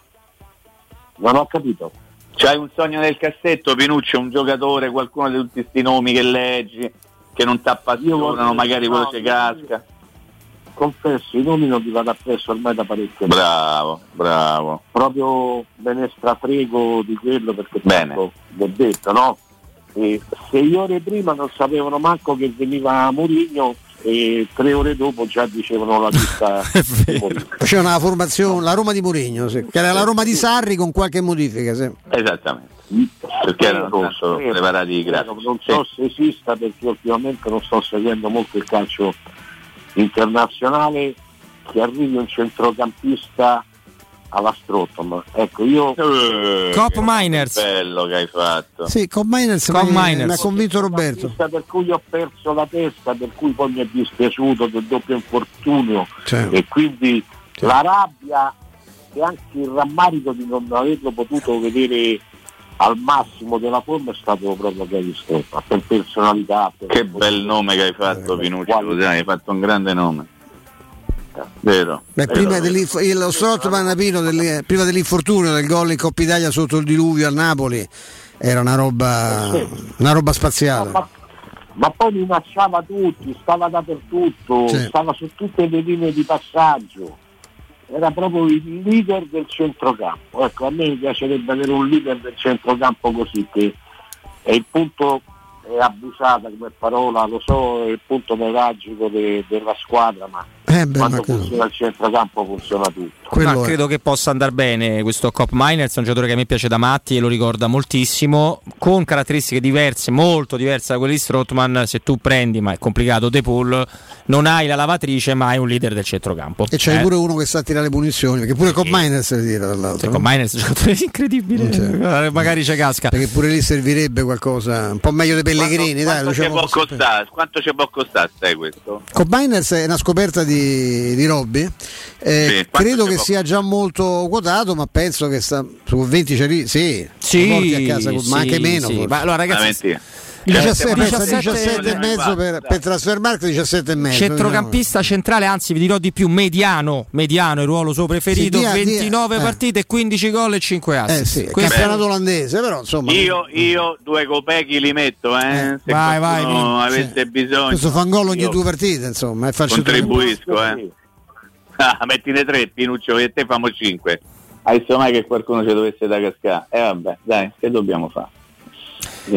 non ho capito C'hai un sogno nel cassetto, Pinuccio, un giocatore, qualcuno di tutti questi nomi che leggi, che non ti appassionano, Io- magari quello no, ci casca. confesso i nomi non li vado appresso ormai da parecchio Bravo, bravo. proprio me ne strafrego di quello perché Bene. l'ho detto no? E sei ore prima non sapevano manco che veniva Mourinho e tre ore dopo già dicevano la lista. Faceva una formazione, la Roma di Mourinho, sì, che era la Roma di Sarri con qualche modifica. Sì. Esattamente. Perché erano Spero, tanto spero, preparati i spero, grafici. non so se esista perché ultimamente non sto seguendo molto il calcio internazionale che arrivi un centrocampista alla Strottom ecco io Eh, Cop che Miners. Bello che hai fatto. Sì, con Miners, mi, Miners. mi ha convinto Roberto. Per cui ho perso la testa per cui poi mi è dispiaciuto del doppio infortunio Certo. e quindi La rabbia e anche il rammarico di non averlo potuto vedere al massimo della forma è stato proprio Gary Stefan, per personalità. Per Che bel nome che hai fatto, Pinucci, così, hai fatto un grande nome. Vero. Beh, prima dell'inf- il- lo Strottman Pino del- prima dell'infortunio del gol in Coppa Italia sotto il diluvio al Napoli era una roba, una roba spaziale. Ma, ma poi minacciava tutti, stava dappertutto, Sì. stava su tutte le linee di passaggio. Era proprio il leader del centrocampo. Ecco, a me mi piacerebbe avere un leader del centrocampo così che è il punto è abusata come parola, lo so, è il punto nevralgico de- della squadra, ma Eh beh, quando funziona il centrocampo funziona tutto. Ma credo che possa andare bene questo Cop Miners, è un giocatore che a me piace da matti e lo ricorda moltissimo, con caratteristiche diverse, molto diverse da quelle di Strottman, se tu prendi, ma è complicato, De Paul, non hai la lavatrice ma hai un leader del centrocampo. E c'è Eh? pure uno che sa tirare le punizioni, perché pure Cop Miners le tira dall'altro. Sì, Cop Miners è un giocatore incredibile, Eh, magari ci casca. Perché pure lì servirebbe qualcosa un po' meglio dei Pellegrini, dai, Quanto ci diciamo può costare? Quanto ci può costare questo? Cop Miners è una scoperta di, di Robby. Eh, Sì, credo che sia già molto quotato, ma penso che sta su 20 c'è lì. Sì, Sì, porti a casa, ma sì, anche meno. sì. Ma allora, ragazzi. 17, Eh, pensa 17 17 e mezzo per, per Transfermarkt 17 e mezzo. Centrocampista centrale, anzi vi dirò di più, mediano, mediano il ruolo suo preferito, Sì, dia- dia- 29 eh. partite, 15 gol e 5 assist. Eh sì, campionato olandese, però insomma. Io, io due copechi li metto, eh? Se vai, vai, Mino, avesse bisogno. Questo fa un gol ogni io due partite, insomma, e Contribuisco, eh. Ah, mettine tre, Pinuccio, e te famo cinque. Hai visto mai che qualcuno ci dovesse da cascare? E vabbè, dai, che dobbiamo fare?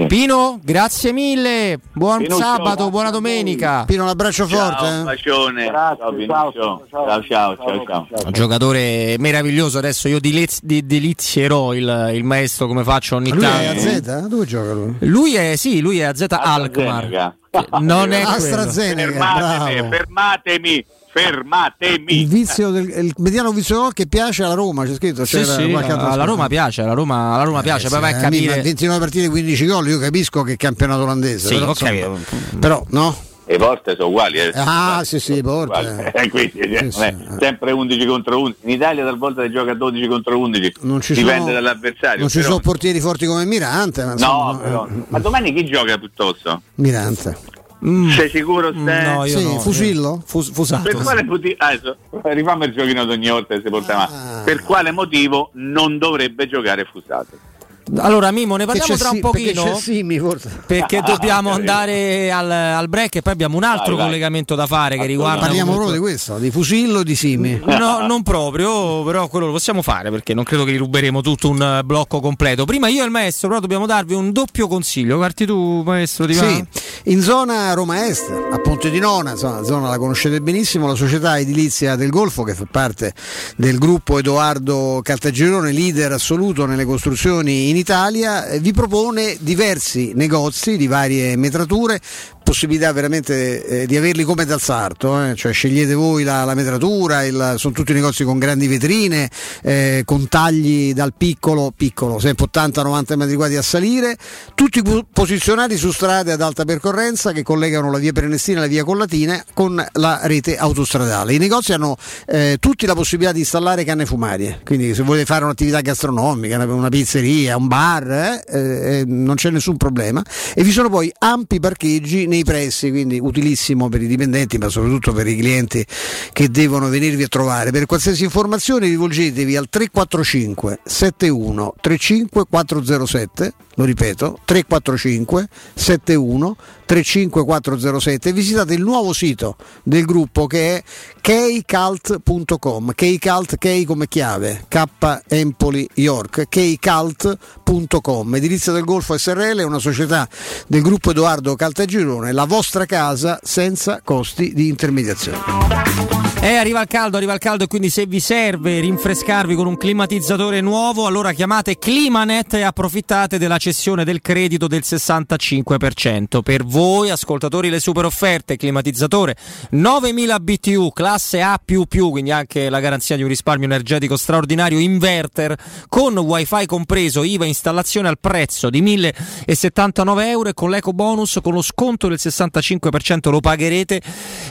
Pino, grazie mille, buon Pinuccio, sabato, buona domenica. Pino, un abbraccio Ciao, un bacione. ciao, Pinuccio. Ciao, ciao, ciao, ciao. Un giocatore meraviglioso, adesso io deliz- di- delizierò il, il maestro come faccio ogni Lui è tanto. a Z? Dove gioca lui? Lui è, sì, lui è a Z Alkmaar. Non è. AstraZeneca, Fermatemi, bravo. fermatemi, fermatemi. Il vizio del il mediano vizio del gol che piace alla Roma, c'è scritto. Sì, c'era sì, alla. Roma piace, alla Roma, alla Roma piace, Eh, poi vai a sì, capire. ma 29 partite, 15 gol, io capisco che è campionato olandese. Sì, però, ho insomma, però no. Le porte sono uguali, eh. Ah, sì, sì, porte. Eh, quindi, non è sempre 11 contro 11. In Italia talvolta si gioca a 12 contro 11. Non ci Dipende sono- dall'avversario. Non ci però- sono portieri forti come Mirante, ma insomma, No, però. eh, Ma domani chi gioca piuttosto? Mirante. Sei sicuro? Ste? No, io Sì, no. Fusillo? Fus- fusato. Per quale motivo? Adesso rifammo il giochino di ogni volta che si porta Ah. Per quale motivo non dovrebbe giocare Fusato? Allora, Mimo, ne parliamo tra un perché pochino. c'è Simi. Perché dobbiamo andare al, al break e poi abbiamo un altro Vai, vai. collegamento da fare che riguarda. Parliamo proprio di questo, di Fusillo o di Simi. No, non proprio, però quello lo possiamo fare perché non credo che gli ruberemo tutto un eh, blocco completo. Prima io e il maestro, però dobbiamo darvi un doppio consiglio. Parti tu, maestro, di Sì, in zona Roma Est, a Ponte di Nona, insomma, zona la conoscete benissimo, la società edilizia del Golfo che fa parte del gruppo Edoardo Caltagirone, leader assoluto nelle costruzioni in Italia, eh, vi propone diversi negozi di varie metrature, possibilità veramente eh, di averli come dal sarto, eh, cioè scegliete voi la, la metratura, il- sono tutti negozi con grandi vetrine, eh, con tagli dal piccolo, piccolo, sempre 80-90 metri quadri a salire, tutti posizionati su strade ad alta percorrenza che collegano la via Prenestina e la via Collatina con la rete autostradale. I negozi hanno eh, tutti la possibilità di installare canne fumarie, quindi se volete fare un'attività gastronomica, una, una pizzeria, un bar, eh, eh, non c'è nessun problema. E vi sono poi ampi parcheggi nei pressi, quindi utilissimo per i dipendenti, ma soprattutto per i clienti che devono venirvi a trovare. Per qualsiasi informazione rivolgetevi al 345 71 35 407, lo ripeto, 345 71 35 407 e visitate il nuovo sito del gruppo che è kcult.com, kcult, K come chiave, K Empoli York, kcult.com, Edilizia del Golfo SRL è una società del gruppo Edoardo Caltagirone, la vostra casa senza costi di intermediazione. Eh, arriva il caldo, arriva il caldo e quindi se vi serve rinfrescarvi con un climatizzatore nuovo, allora chiamate Climanet e approfittate della cessione del credito del 65%. Per voi, ascoltatori, le super offerte, climatizzatore 9000 BTU, classe A++, quindi anche la garanzia di un risparmio energetico straordinario, inverter, con wifi compreso, IVA installazione al prezzo di 1079 euro e con l'eco bonus con lo sconto del 65% lo pagherete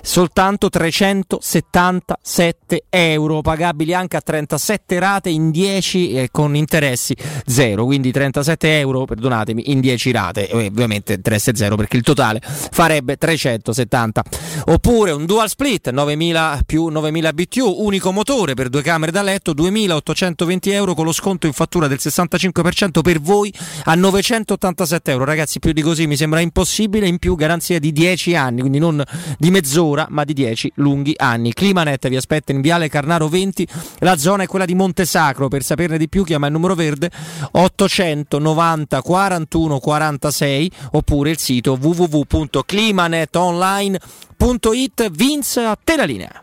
soltanto 377 euro, pagabili anche a 37 rate in 10 e con interessi zero, quindi 37 euro, perdonatemi, in 10 rate, e ovviamente interesse zero perché il totale farebbe 370. Oppure un dual split 9000 più 9000 BTU, unico motore per due camere da letto, 2820 euro con lo sconto in fattura del 65% per voi a 987 euro. Ragazzi, più di così mi sembra impossibile, in più garanzia di 10 anni, quindi non di mezz'ora, ma di 10 lunghi anni. Climanet vi aspetta in Viale Carnaro 20, la zona è quella di Montesacro, per saperne di più chiama il numero verde 890 41 46 oppure il sito www.climanetonline.it Vince a te la linea.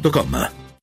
gmail.com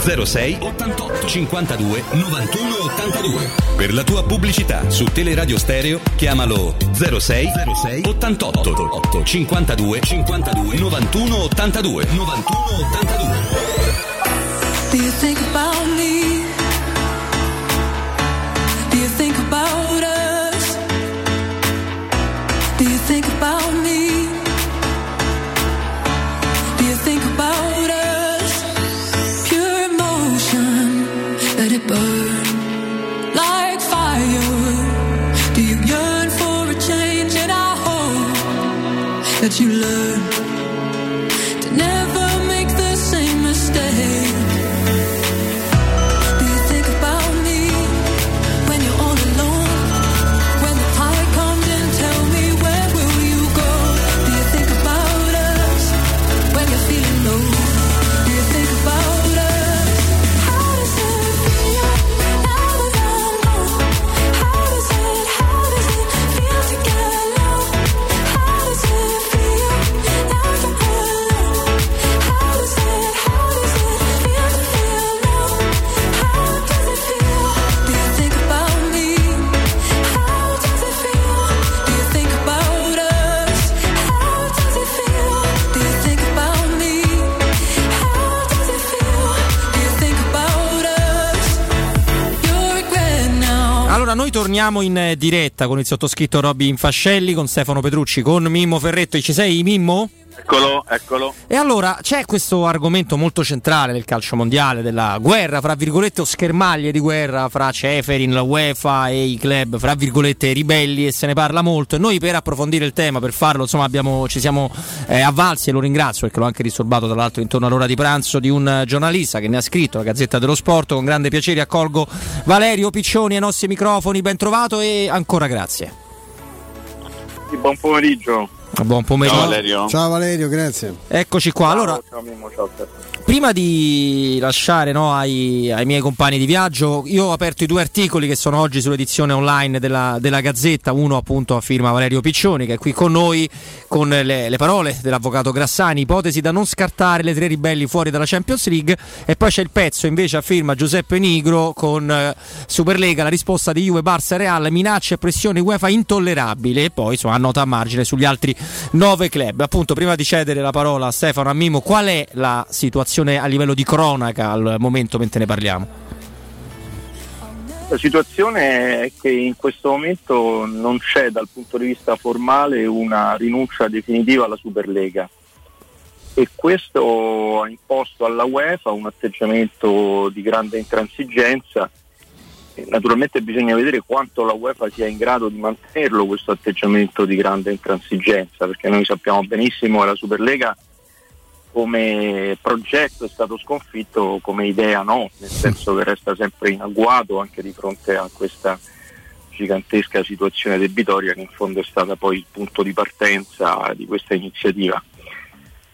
06 88 52 91 82. Per la tua pubblicità su Teleradio Stereo chiamalo 06 06 88 8 52 52 91 82 91 82. Do you think about me? Do you think about us? Do you think about that you learn torniamo in eh, diretta con il sottoscritto Robby Fascelli, con Stefano Petrucci, con Mimmo Ferretto. Ci sei, Mimmo? Eccolo, eccolo. E allora c'è questo argomento molto centrale del calcio mondiale, della guerra, fra virgolette, o schermaglie di guerra fra Ceferin, la UEFA e i club, fra virgolette, ribelli, e se ne parla molto. E noi per approfondire il tema, per farlo, insomma, abbiamo, ci siamo eh, avvalsi, e lo ringrazio perché l'ho anche risolvato, tra l'altro, intorno all'ora di pranzo, di un eh, giornalista che ne ha scritto, la Gazzetta dello Sport. Con grande piacere accolgo Valerio Piccioni ai nostri microfoni, ben trovato e ancora grazie. Buon pomeriggio. Buon pomeriggio. Ciao Valerio. Ciao Valerio, grazie. Eccoci qua. Allora, Ciao Mimmo, ciao. Prima di lasciare no, ai, ai miei compagni di viaggio, io ho aperto i due articoli che sono oggi sull'edizione online della, della Gazzetta. Uno appunto a firma Valerio Piccioni, che è qui con noi, con le, le parole dell'avvocato Grassani, ipotesi da non scartare le tre ribelli fuori dalla Champions League. E poi c'è il pezzo invece a firma Giuseppe Nigro con eh, Superlega, la risposta di Juve, Barça Real, minacce e pressione UEFA intollerabile. E poi insomma, nota a margine sugli altri nove club. Appunto, prima di cedere la parola a Stefano Ammimo, qual è la situazione a livello di cronaca al momento mentre ne parliamo? La situazione è che in questo momento non c'è dal punto di vista formale una rinuncia definitiva alla Superlega e questo ha imposto alla UEFA un atteggiamento di grande intransigenza. Naturalmente bisogna vedere quanto la UEFA sia in grado di mantenerlo questo atteggiamento di grande intransigenza, perché noi sappiamo benissimo che la Superlega come progetto è stato sconfitto, come idea no, nel senso che resta sempre in agguato anche di fronte a questa gigantesca situazione debitoria che in fondo è stata poi il punto di partenza di questa iniziativa.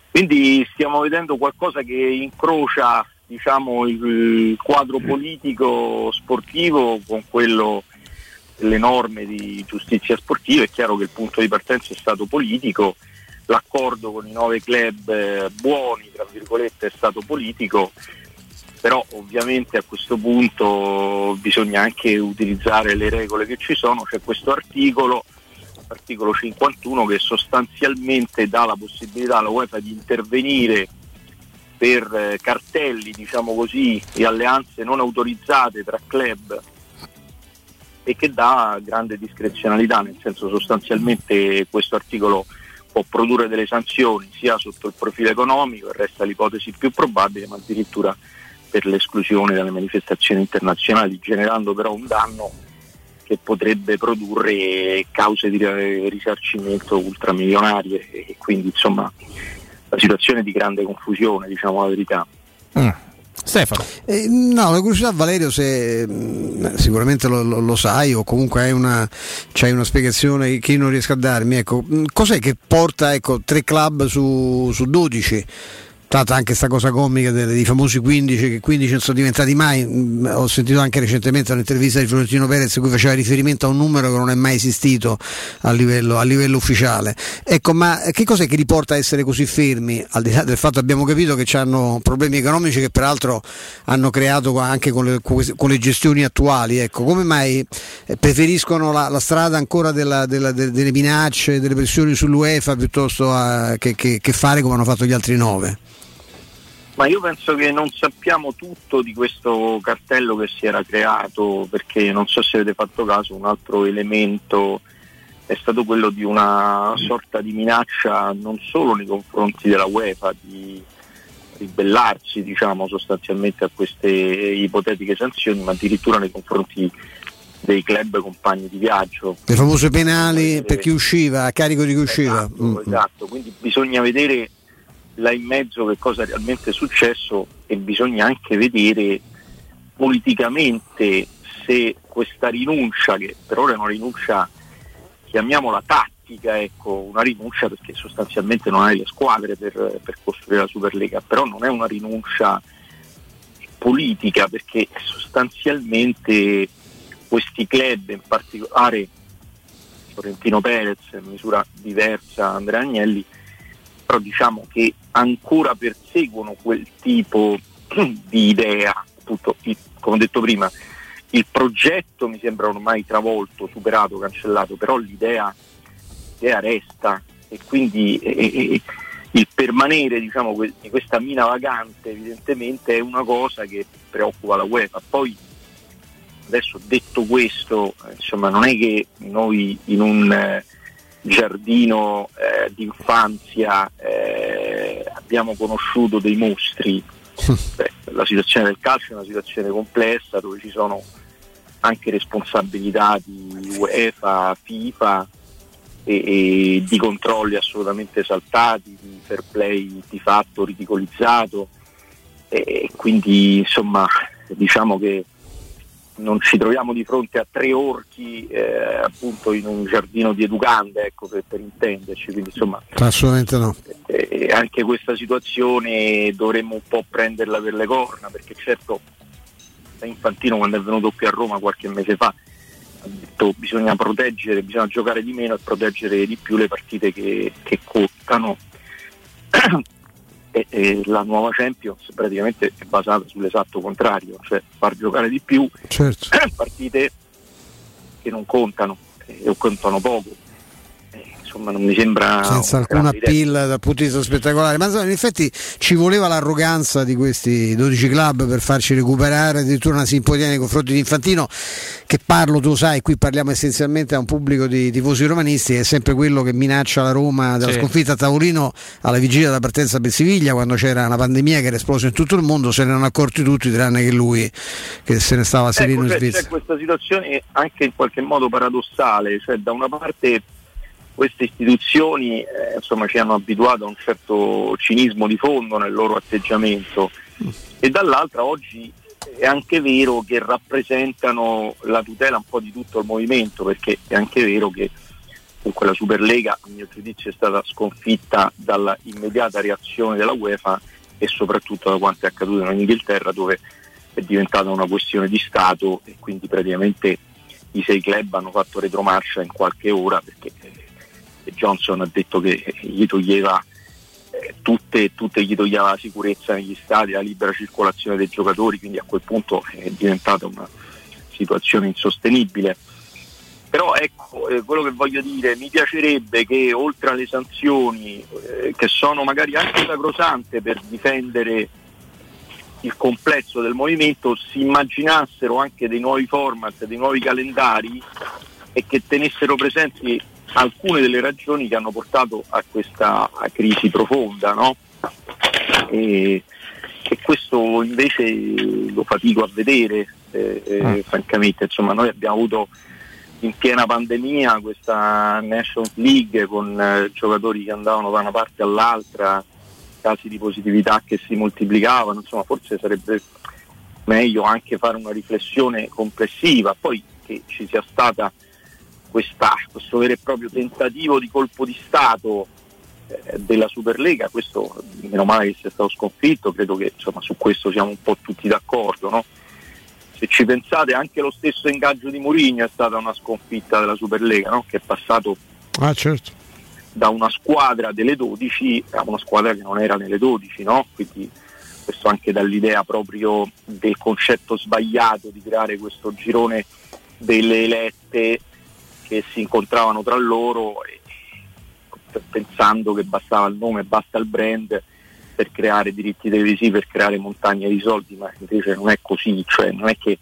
Quindi stiamo vedendo qualcosa che incrocia diciamo, il quadro politico sportivo con quello delle norme di giustizia sportiva. È chiaro che il punto di partenza è stato politico, l'accordo con i nove club eh, buoni, tra virgolette, è stato politico, però ovviamente a questo punto bisogna anche utilizzare le regole che ci sono, c'è questo articolo, articolo 51 che sostanzialmente dà la possibilità alla UEFA di intervenire per eh, cartelli, diciamo così, e alleanze non autorizzate tra club e che dà grande discrezionalità, nel senso sostanzialmente questo articolo può produrre delle sanzioni sia sotto il profilo economico, resta l'ipotesi più probabile, ma addirittura per l'esclusione dalle manifestazioni internazionali, generando però un danno che potrebbe produrre cause di risarcimento ultramilionarie e quindi insomma la situazione è di grande confusione, diciamo la verità. Stefano. Eh, no, la curiosità Valerio se mh, sicuramente lo, lo- lo sai o comunque hai una, c'hai una spiegazione che io non riesco a darmi, ecco, mh, cos'è che porta ecco, tre club su, su 12? Tra anche questa cosa comica dei, famosi 15 che 15 non sono diventati mai, mh, ho sentito anche recentemente un'intervista di Florentino Perez in cui faceva riferimento a un numero che non è mai esistito a livello, a livello ufficiale. Ecco, ma che cos'è che li porta a essere così fermi? Al di là del fatto che abbiamo capito che hanno problemi economici che peraltro hanno creato anche con le, con le gestioni attuali. Ecco, come mai eh, preferiscono la, la strada ancora della- della- de- delle minacce, delle pressioni sull'UEFA piuttosto a- che, che- che fare come hanno fatto gli altri nove? Ma io penso che non sappiamo tutto di questo cartello che si era creato, perché non so se avete fatto caso, un altro elemento è stato quello di una sorta di minaccia non solo nei confronti della UEFA di ribellarsi diciamo, sostanzialmente a queste ipotetiche sanzioni, ma addirittura nei confronti dei club compagni di viaggio. Le famose penali per chi usciva, a carico di chi usciva. Mm. Esatto, quindi bisogna vedere là in mezzo che cosa è realmente successo e bisogna anche vedere politicamente se questa rinuncia, che per ora è una rinuncia, chiamiamola tattica, ecco, una rinuncia perché sostanzialmente non hai le squadre per, per costruire la Superlega, però non è una rinuncia politica perché sostanzialmente questi club, in particolare Fiorentino Perez, in misura diversa Andrea Agnelli, però diciamo che ancora perseguono quel tipo di idea, il- come ho detto prima, il progetto mi sembra ormai travolto, superato, cancellato, però l'idea, l'idea resta e quindi eh, eh, il permanere diciamo, di questa mina vagante evidentemente è una cosa che preoccupa la UEFA. Poi adesso detto questo, insomma, non è che noi in un eh, giardino eh, d'infanzia eh, abbiamo conosciuto dei mostri. Beh, la situazione del calcio è una situazione complessa dove ci sono anche responsabilità di UEFA, FIFA e, e di controlli assolutamente esaltati, di fair play di fatto ridicolizzato e, e quindi insomma diciamo che non ci troviamo di fronte a tre orchi eh, appunto in un giardino di educande, ecco per, per intenderci, quindi insomma Assolutamente no. eh, anche questa situazione dovremmo un po' prenderla per le corna, perché certo da Infantino quando è venuto qui a Roma qualche mese fa ha detto bisogna proteggere, bisogna giocare di meno e proteggere di più le partite che, che contano. e, e la nuova Champions praticamente è basata sull'esatto contrario, cioè far giocare di più Certo. partite che non contano eh, o contano poco. Insomma non mi sembra senza alcun appeal dal punto di vista spettacolare. Ma insomma, in effetti ci voleva l'arroganza di questi 12 club per farci recuperare addirittura una simpatia nei confronti di Infantino. Che parlo, tu sai, qui parliamo essenzialmente a un pubblico di tifosi romanisti, è sempre quello che minaccia la Roma della Sì. sconfitta a tavolino alla vigilia della partenza per Siviglia, quando c'era una pandemia che era esplosa in tutto il mondo, se ne erano accorti tutti, tranne che lui che se ne stava sereno Ecco, in Svizzera. c'è questa situazione anche in qualche modo paradossale, cioè da una parte queste istituzioni eh, insomma, ci hanno abituato a un certo cinismo di fondo nel loro atteggiamento. E dall'altra oggi è anche vero che rappresentano la tutela un po' di tutto il movimento perché è anche vero che comunque la Superlega a mio giudizio è stata sconfitta dalla immediata reazione della UEFA e soprattutto da quanto è accaduto in Inghilterra dove è diventata una questione di Stato e quindi praticamente i sei club hanno fatto retromarcia in qualche ora perché Johnson ha detto che gli toglieva eh, tutte, tutte gli toglieva la sicurezza negli stadi, la libera circolazione dei giocatori, quindi a quel punto è diventata una situazione insostenibile. Però ecco, eh, quello che voglio dire, mi piacerebbe che oltre alle sanzioni, eh, che sono magari anche sacrosante per difendere il complesso del movimento si immaginassero anche dei nuovi format, dei nuovi calendari e che tenessero presenti alcune delle ragioni che hanno portato a questa crisi profonda. No? E, e questo invece lo fatico a vedere, eh, eh, Ah. francamente. Insomma, noi abbiamo avuto in piena pandemia questa Nations League con eh, giocatori che andavano da una parte all'altra, casi di positività che si moltiplicavano, insomma forse sarebbe meglio anche fare una riflessione complessiva, poi che ci sia stata questa- questo vero e proprio tentativo di colpo di Stato eh, della Superlega, questo meno male che sia stato sconfitto, credo che insomma, su questo siamo un po' tutti d'accordo. no? Se ci pensate anche lo stesso ingaggio di Mourinho è stata una sconfitta della Superlega, no? che è passato Ah, certo. da una squadra delle 12 a una squadra che non era nelle 12, no? Quindi questo anche dall'idea proprio del concetto sbagliato di creare questo girone delle elette che si incontravano tra loro e- pensando che bastava il nome, basta il brand per creare diritti televisivi, per creare montagne di soldi, ma invece non è così, cioè non è che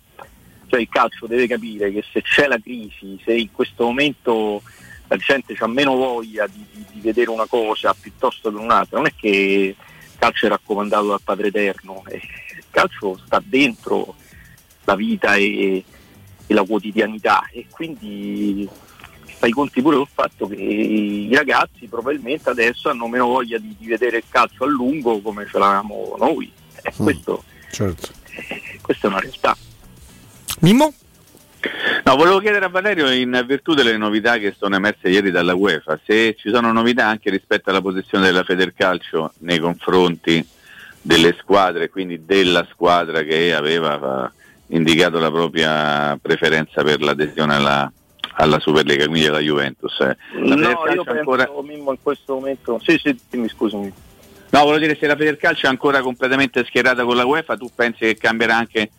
cioè il calcio deve capire che se c'è la crisi, se in questo momento la gente ha meno voglia di, di- di vedere una cosa piuttosto che un'altra, non è che il calcio è raccomandato dal Padre Eterno, eh, il calcio sta dentro la vita e, e la quotidianità e quindi fai i conti pure col fatto che i ragazzi probabilmente adesso hanno meno voglia di, di vedere il calcio a lungo come ce l'avevamo noi e questo, Certo. questa è una realtà. Mimmo? No, volevo chiedere a Valerio, in virtù delle novità che sono emerse ieri dalla UEFA, se ci sono novità anche rispetto alla posizione della Federcalcio nei confronti delle squadre, quindi della squadra che aveva eh, indicato la propria preferenza per l'adesione alla, alla Superlega, quindi alla Juventus. eh. La No, io penso ancora- Mimmo in questo momento. Sì, sì, dimmi, scusami. No, volevo dire se la Federcalcio è ancora completamente schierata con la UEFA, tu pensi che cambierà anche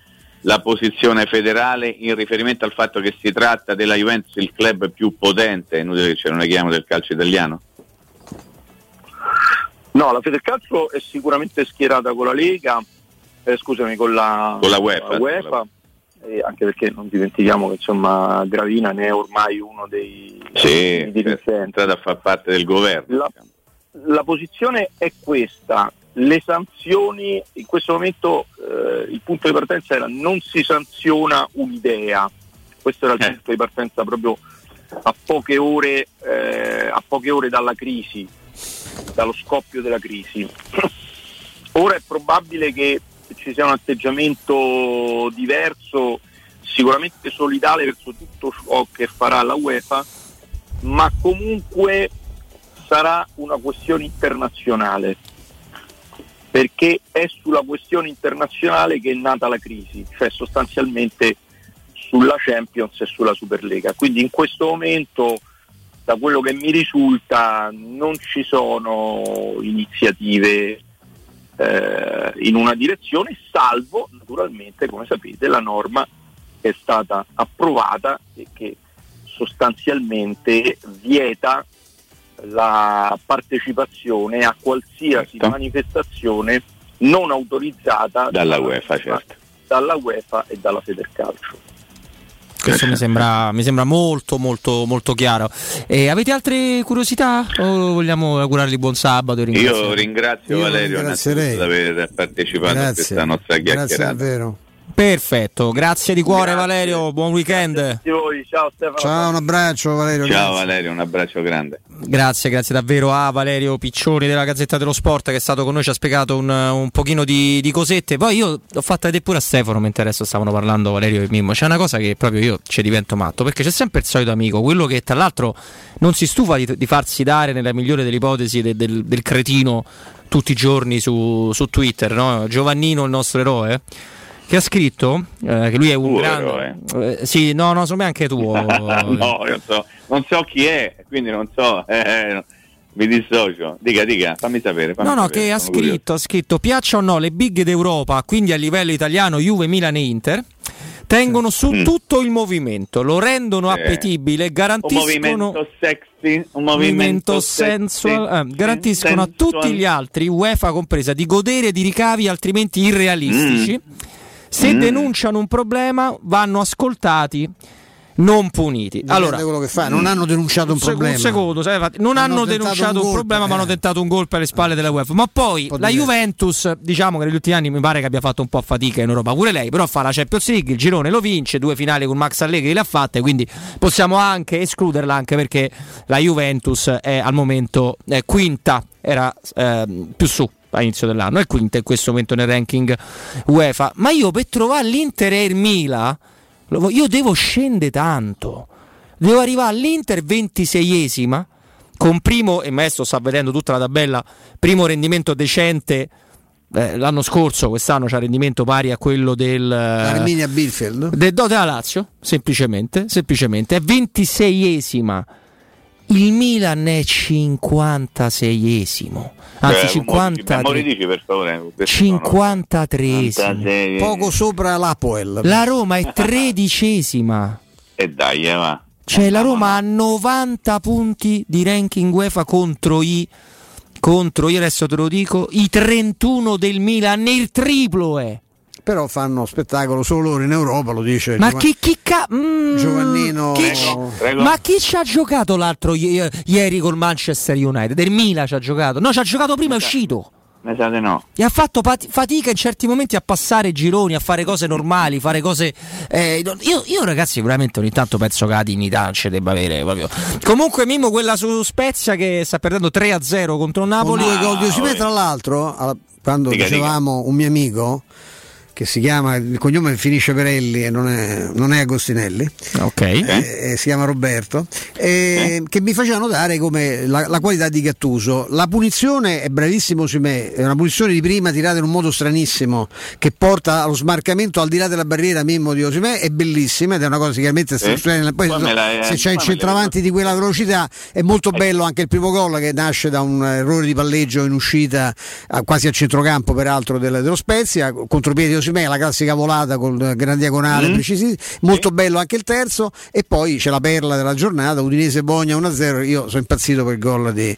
la posizione federale in riferimento al fatto che si tratta della Juventus il club più potente, è inutile che ce lo neghiamo del calcio italiano? No, la Federcalcio è sicuramente schierata con la Lega, eh, scusami, con la, Con la UEFA. la UEFA, eh, anche perché non dimentichiamo che insomma Gravina ne è ormai uno dei, Sì, dei dirigenti. entrata a far parte del governo. La, la posizione è questa, le sanzioni in questo momento eh, il punto di partenza era non si sanziona un'idea, questo era il Eh. punto di partenza proprio a poche ore, eh, a poche ore dalla crisi, dallo scoppio della crisi. Ora è probabile che ci sia un atteggiamento diverso, sicuramente solidale verso tutto ciò che farà la UEFA, ma comunque sarà una questione internazionale, perché è sulla questione internazionale che è nata la crisi, cioè sostanzialmente sulla Champions e sulla Superlega. Quindi in questo momento, da quello che mi risulta, non ci sono iniziative eh, in una direzione, salvo naturalmente, come sapete, la norma che è stata approvata e che sostanzialmente vieta la partecipazione a qualsiasi manifestazione non autorizzata Dalla UEFA, certo. dalla UEFA e dalla Federcalcio. Questo mi sembra, mi sembra molto molto molto chiaro. E avete altre curiosità o vogliamo augurargli buon sabato? Io ringrazio Io Valerio di aver partecipato a questa nostra chiacchierata. Perfetto, grazie di cuore Valerio, buon weekend. Ciao Stefano. Ciao, un abbraccio Valerio. Ciao grazie. Valerio, un abbraccio grande. Grazie, grazie davvero a Valerio Piccioni della Gazzetta dello Sport che è stato con noi, ci ha spiegato un, un pochino di, di cosette. Poi io l'ho fatta vedere pure a Stefano mentre adesso stavano parlando Valerio e Mimmo. C'è una cosa che proprio io ci divento matto perché c'è sempre il solito amico, quello che tra l'altro non si stufa di, di farsi dare nella migliore delle ipotesi de- del, del cretino tutti i giorni su, su Twitter, no? Giovannino, il nostro eroe. Che ha scritto eh, che lui è un grande. eh, sì, no, no, secondo me anche tuo. no, io so, non so chi è, quindi non so, eh, mi dissocio. Dica, dica, fammi sapere. fammi No, no, sapere, che ha sono curioso. scritto, ha scritto piaccia o no le big d'Europa, quindi a livello italiano Juve, Milan e Inter. Tengono su tutto il movimento, lo rendono appetibile, Un garantiscono movimento sexy, un movimento sensual, eh, garantiscono a sensual. tutti gli altri, UEFA compresa, di godere di ricavi altrimenti irrealistici. Se Mm. denunciano un problema vanno ascoltati, non puniti. Dipende Allora, quello che fa. Non hanno denunciato un sec- problema. Un secondo, sai, infatti, non Hanno hanno, denunciato un un, problema, ma eh. hanno tentato un golpe alle spalle della UEFA. Ma poi po' la diverso. Juventus, diciamo che negli ultimi anni mi pare che abbia fatto un po' fatica in Europa, pure lei, però fa la Champions League, il girone lo vince, due finali con Max Allegri le ha fatte, quindi possiamo anche escluderla anche perché la Juventus è al momento eh, quinta, era ehm, più su all'inizio dell'anno, è quinta in questo momento nel ranking UEFA. Ma io per trovare l'Inter e il Milan, io devo scendere tanto. Devo arrivare all'Inter 26esima con primo, e Maestro sta vedendo tutta la tabella, primo rendimento decente eh, l'anno scorso, quest'anno c'ha rendimento pari a quello del... Arminia Bielefeld. del do della Lazio, semplicemente, semplicemente. È 26esima. Il Milan è 56esimo. Anzi, Cioè, 50 mo dici, dici, per favore. questi sono 53esimo. fantasie. Poco sopra l'Apoel. La Roma è tredicesima. E dai, eh, va. Cioè la Roma ha 90 punti di ranking UEFA contro i contro, io adesso te lo dico, i 31 del Milan, il triplo è. Però fanno spettacolo solo loro in Europa, lo dice Ma chi, chi ca- mm, Giovannino. chi ci- Ma chi ci ha giocato l'altro i- ieri col Manchester United? Del Milan ci ha giocato? No, ci ha giocato prima, è uscito. Mi sa di no. E ha fatto pati- fatica in certi momenti a passare gironi, a fare cose normali, fare cose. eh, io, io, ragazzi, veramente ogni tanto penso che la dignità ci debba avere proprio. Comunque, Mimmo, quella su Spezia che sta perdendo 3-0 contro il Con Napoli. due gol di Osimhen, tra l'altro, alla- quando Dica, dicevamo un mio amico che si chiama, il cognome finisce per Elli e non è, non è Agostinelli, Ok. eh, si chiama Roberto, eh, che mi faceva notare come la, la qualità di Gattuso. La punizione è bravissimo Osimhen, è una punizione di prima tirata in un modo stranissimo che porta allo smarcamento al di là della barriera Mimmo di Osimhen, è bellissima ed è una cosa sicuramente Sì. straordinaria. Poi me la- se c'è il me centravanti di quella velocità è molto bello anche il primo gol che nasce da un errore di palleggio in uscita quasi a centrocampo peraltro del- dello Spezia contropiede di Osimhen la classica volata con gran diagonale Mm. precisi molto bello anche il terzo e poi c'è la perla della giornata Udinese Bogna 1-0 io sono impazzito per il gol di,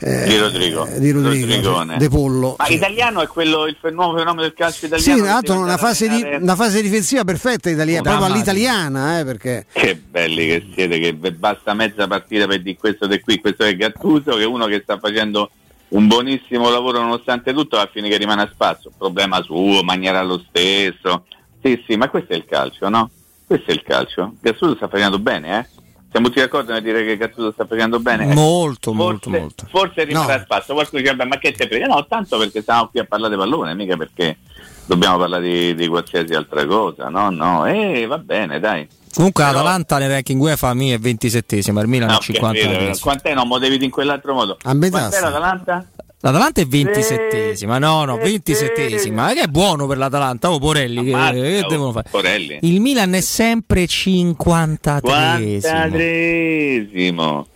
eh, Di Rodrigo. di Rodrigo. De Pollo Ma sì. italiano è quello il nuovo fenomeno del calcio Sì, italiano. tra l'altro che una fase, di- una fase difensiva perfetta italiana, proprio Drammatico. all'italiana, eh, perché Che belli che siete, che basta mezza partita per dire questo di qui, questo è Gattuso, che è uno che sta facendo un buonissimo lavoro nonostante tutto, va a finire che rimane a spazio. Problema suo, manierà lo stesso. Sì, sì, ma questo è il calcio, no? Questo è il calcio. Gattuso sta facendo bene, eh? Siamo tutti d'accordo nel dire che Gattuso sta facendo bene? Eh, Molto, forse, molto, molto. Forse rimarrà No. a spazio. Qualcuno dice, "Vabbè, ma che te frega? No, tanto perché stiamo qui a parlare di pallone, mica perché dobbiamo parlare di, di qualsiasi altra cosa. No, no, e va bene, dai. Comunque l'Atalanta nel ranking UEFA mi è 27esima, il Milan No, è 50 capito, Quant'è? No, mo devi dire in quell'altro modo. A metà Quant'è l'Atalanta? L'Atalanta è 27esima, no, no, 27esima. Che è buono per l'Atalanta, oh Porelli, che, Ammazza, che oh, devono fare? Porelli. Il Milan è sempre 53esimo. Quantadresimo.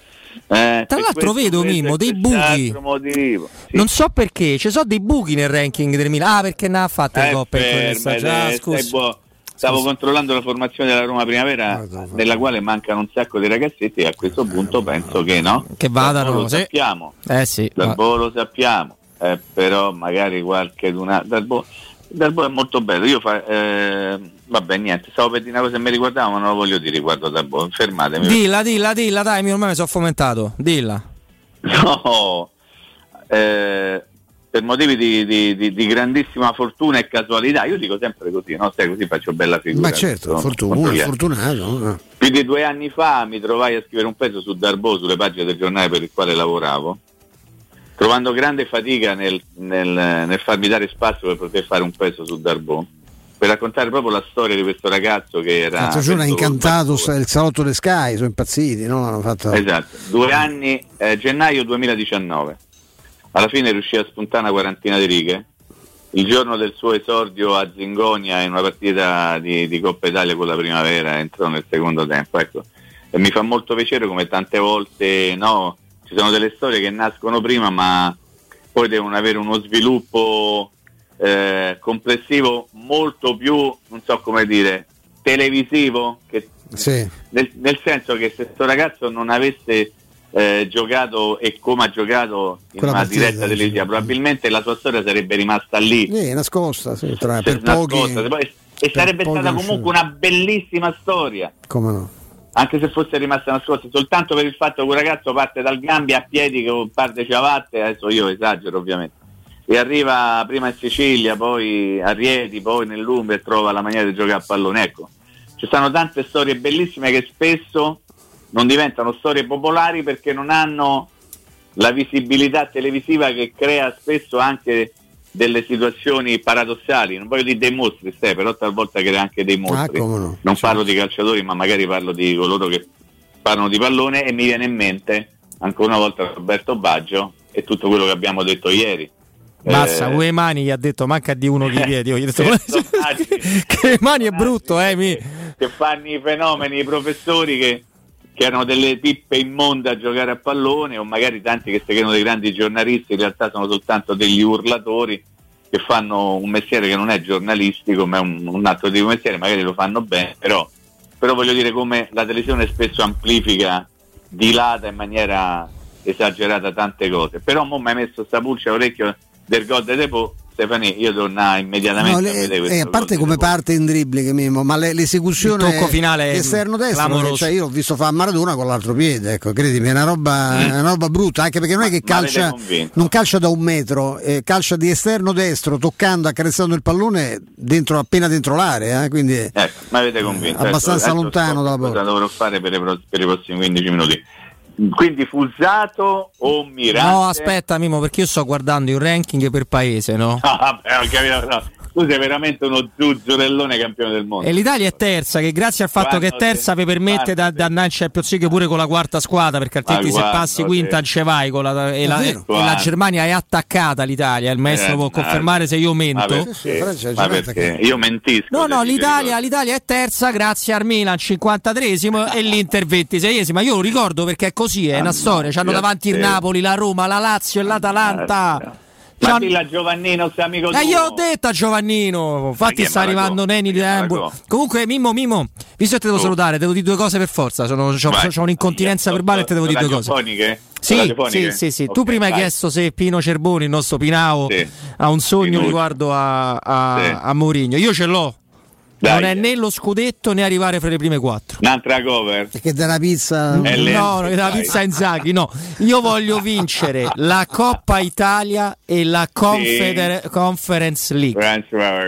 Eh, Tra l'altro vedo, Mimmo, dei motivo. Sì. Non so perché, ci sono dei buchi nel ranking del Milan. Ah, perché ne ha fatte le Eh, coppe in. Ah, eh, scusa. Stavo controllando la formazione della Roma Primavera, nella quale mancano un sacco di ragazzetti, e a questo punto penso che no. Che vadano, lo sì. sappiamo. Eh sì. Dal lo sappiamo, eh, però magari qualche d'una- dal Bo, dal Bo è molto bello. Io fa, eh, vabbè, niente, stavo per dire una cosa che mi riguardava, ma non lo voglio dire riguardo dal Bo. Fermatemi. Dilla, dilla, dilla, dai, mi- ormai mi sono fomentato. Dilla. No, eh, per motivi di, di- di- di grandissima fortuna e casualità, io dico sempre così, no? Sai, così faccio bella figura. ma certo Sono- fortuna, controlliamo. fortunato eh. Più di due anni fa mi trovai a scrivere un pezzo su Darbo, sulle pagine del giornale per il quale lavoravo, trovando grande fatica nel, nel- nel farmi dare spazio per poter fare un pezzo su Darbo, per raccontare proprio la storia di questo ragazzo che era... l'altro giorno ha incantato il salotto delle Sky sono impazziti no? Fatto... Esatto, due anni, eh, gennaio 2019. Alla fine riuscì a spuntare una quarantina di righe. Il giorno del suo esordio a Zingonia in una partita di, di Coppa Italia con la primavera entrò nel secondo tempo. Ecco. E mi fa molto piacere come tante volte no, ci sono delle storie che nascono prima ma poi devono avere uno sviluppo eh, complessivo molto più, non so come dire, televisivo, che- Sì. nel, nel senso che se questo ragazzo non avesse eh, giocato e come ha giocato in Quella una partita, diretta televisiva, probabilmente la sua storia sarebbe rimasta lì. Sì, nascosta, sì, tra, per per pochi. nascosta. E- e sarebbe pochi stata comunque una bellissima storia. Come no? anche se fosse rimasta nascosta soltanto per il fatto che un ragazzo parte dal Gambia a piedi con un par di ciabatte, adesso io esagero ovviamente, e arriva prima in Sicilia, poi a Rieti, poi nell'Umbria e trova la maniera di giocare a pallone. Ecco, ci stanno tante storie bellissime che spesso non diventano storie popolari perché non hanno la visibilità televisiva che crea spesso anche delle situazioni paradossali, non voglio dire dei mostri, Ste, però talvolta crea anche dei mostri. Ah, no. Non parlo di calciatori, ma magari parlo di coloro che parlano di pallone e mi viene in mente ancora una volta Roberto Baggio e tutto quello che abbiamo detto ieri. Basta, Eh,ue mani gli ha detto manca di uno che i piedi. Io gli ho detto, che le mani è brutto, eh. Mi... che fanno i fenomeni, i professori che, che erano delle pippe immonde a giocare a pallone o magari tanti che si credono dei grandi giornalisti, in realtà sono soltanto degli urlatori che fanno un mestiere che non è giornalistico ma è un, un altro tipo di mestiere, magari lo fanno bene, però, però voglio dire come la televisione spesso amplifica, dilata in maniera esagerata tante cose, però mo mi hai messo sta pulce all'orecchio del gol de Depo, Stefani, io tornai immediatamente No, a le- vedere eh, a parte come Depo. parte in dribbling, Mimmo, ma le- l'esecuzione Il tocco finale è esterno destro, cioè io ho visto fare Maradona con l'altro piede, ecco, credimi, è una roba, è una roba brutta, anche perché non è che Ma calcia, non calcia da un metro, eh, calcia di esterno destro, toccando, accarezzando il pallone dentro, appena dentro l'area, eh, quindi Ecco, mi avete convinto. abbastanza Adesso- lontano adesso dalla porta. Cosa dovrò fare per i, pro- per i prossimi 15 minuti? Quindi Fusato o Mirante? No, aspetta, Mimo, perché io sto guardando il ranking per paese, no? Ah, vabbè, ho capito, no. Tu sei veramente uno zuzzurellone campione del mondo. E l'Italia è terza, che grazie al fatto Quando che è terza te- vi permette da, da andare in Champions League pure con la quarta squadra, perché altrimenti se passi quinta ce vai con la, e, la, e la. Germania è attaccata all'Italia, il maestro Eh, può confermare se io Ma mento. Ma perché? Io mentisco. No, no, l'Italia, l'Italia è terza grazie al Milan 53esimo e l'Inter 26esimo. Io lo ricordo perché è così, è Ah, una no, storia. C'hanno sì, davanti il. Napoli, la Roma, la Lazio e l'Atalanta. Eh, Ma C'hanno- dilla Giovannino, sei amico Eh, tuo. io ho detto a Giovannino, infatti sta arrivando Neni di. Malagò? Comunque, Mimmo, Mimmo, visto che te devo Oh. salutare, devo dire due cose per forza. Sono, c'ho, c'ho un'incontinenza verbale e te devo dire due cose. Sì, sì, sì, sì. tu Ok, prima hai vai. chiesto se Pino Cerboni, il nostro Pinao, Sì. ha un sogno Pinuccio. riguardo a, a, Sì. a Mourinho. Io ce l'ho. Dai. Non è né lo scudetto né arrivare fra le prime quattro. Un'altra cover. che della pizza È No, no, la dai. pizza Inzaghi, no. Io voglio vincere la Coppa Italia e la Confeder- Conference League.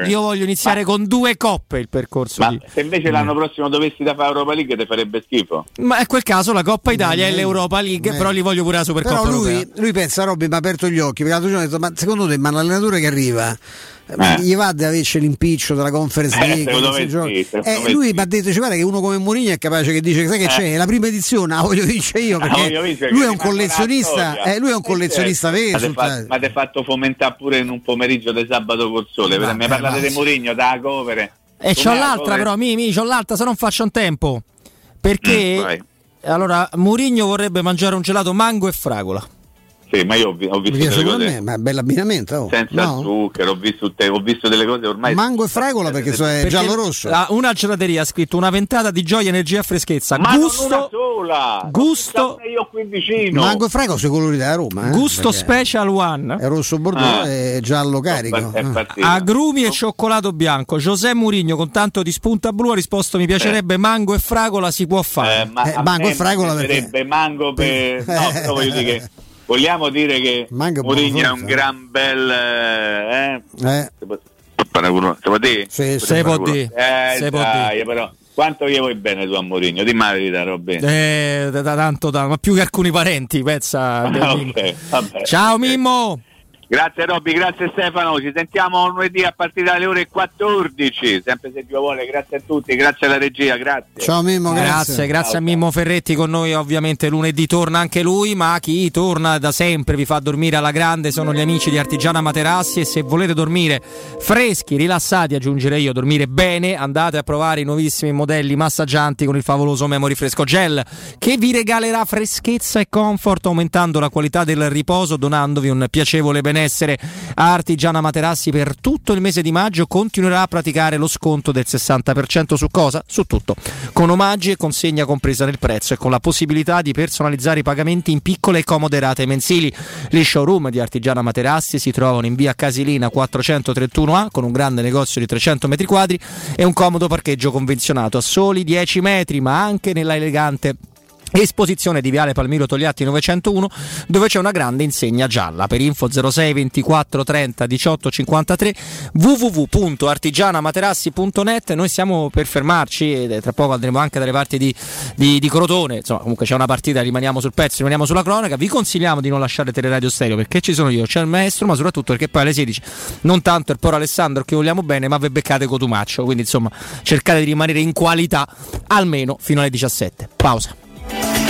Io voglio iniziare con due coppe il percorso Ma di... se invece l'anno prossimo dovessi da fare Europa League ti farebbe schifo. Ma in quel caso la Coppa Italia e l'Europa League, Eh. però li voglio pure la Però Supercoppa lui, europea. lui pensa, Robby, mi ha aperto gli occhi, perché l'altro giorno ha detto, ma secondo te, ma l'allenatore che arriva, Eh. gli va di averci l'impiccio della conference Eh, league? Me gioca- sì, secondo Eh, lui sì. mi ha detto, cioè, guarda che uno come Mourinho è capace che dice, sai che Eh. c'è, la prima edizione la voglio vincere io, Ah, perché voglio vincere, lui è un collezionista, eh, lui è un Eh, collezionista certo. vero. Ma ti Ma hai fatto fomentare pure in un pomeriggio di sabato col sole. Vabbè, mi parlate di Mourinho, da covere. E c'ho l'altra però, mi, mi, c'ho l'altra se non faccio un tempo. Perché... Mm, allora, Mourinho vorrebbe mangiare un gelato mango e fragola. Sì, ma io ho, vi- ho visto delle cose me, ma è bello abbinamento. oh. senza No? zucchero, ho visto, te- ho visto delle cose ormai. Mango e fragola perché so- è giallo-rosso. ah, una gelateria ha scritto una ventata di gioia, energia e freschezza. Ma non una gusto, sola! gusto- Sto io qui vicino. Mango e fragola sono i colori della Roma. eh, gusto perché special one. È rosso bordeaux Ah. e giallo carico. È eh. partito. Agrumi e cioccolato bianco. José Mourinho con tanto di spunta blu ha risposto: Mi piacerebbe mango e fragola, si può fare. Eh, ma Eh, mango e fragola mi perché- piacerebbe mango per... No, voglio dire che vogliamo dire che Mourinho è un gran bel... eh? Eh, dire? sì. Se può dire. Eh, Se può dai, però quanto gli vuoi bene tu a Mourinho? La verità, Robby. Eh, da, da tanto, da- ma più che alcuni parenti, pensa. Ah, Mimmo. ok, vabbè. Ciao Mimmo! Grazie Robby, grazie Stefano, ci sentiamo lunedì a partire dalle ore 14, sempre se Dio vuole, grazie a tutti, grazie alla regia, grazie. Ciao Mimmo, Grazie, grazie. grazie, a Ciao, Mimmo Ferretti con noi. Ovviamente lunedì torna anche lui, ma chi torna da sempre vi fa dormire alla grande sono gli amici di Artigiana Materassi e se volete dormire freschi, rilassati, aggiungerei io dormire bene, andate a provare i nuovissimi modelli massaggianti con il favoloso Memory Fresco Gel che vi regalerà freschezza e comfort aumentando la qualità del riposo donandovi un piacevole benessere benessere. Artigiana Materassi per tutto il mese di maggio continuerà a praticare lo sconto del 60% su cosa? Su tutto. Con omaggi e consegna compresa nel prezzo e con la possibilità di personalizzare i pagamenti in piccole e comode rate mensili. Gli showroom di Artigiana Materassi si trovano in via Casilina 431A con un grande negozio di 300 metri quadri e un comodo parcheggio convenzionato a soli 10 metri, ma anche nella elegante Esposizione di Viale Palmiro Togliatti 901 dove c'è una grande insegna gialla. Per info 06 24 30 18 53 www.artigianamaterassi.net noi siamo per fermarci e tra poco andremo anche dalle parti di, di, di Crotone. Insomma comunque c'è una partita rimaniamo sul pezzo rimaniamo sulla cronaca. Vi consigliamo di non lasciare Teleradio Stereo perché ci sono io c'è il maestro ma soprattutto perché poi alle 16 non tanto il Poro Alessandro che vogliamo bene ma vi beccate Cotumaccio. Quindi insomma cercate di rimanere in qualità almeno fino alle 17 pausa Thank you.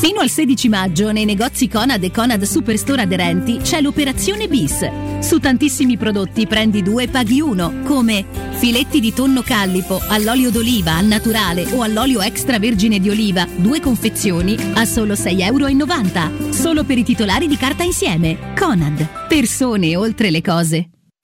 Fino al 16 maggio nei negozi Conad e Conad Superstore aderenti c'è l'operazione bis. Su tantissimi prodotti prendi due e paghi uno, come filetti di tonno callipo all'olio d'oliva al naturale o all'olio extravergine di oliva, due confezioni a solo 6,90 euro. Solo per i titolari di carta insieme. Conad. Persone oltre le cose.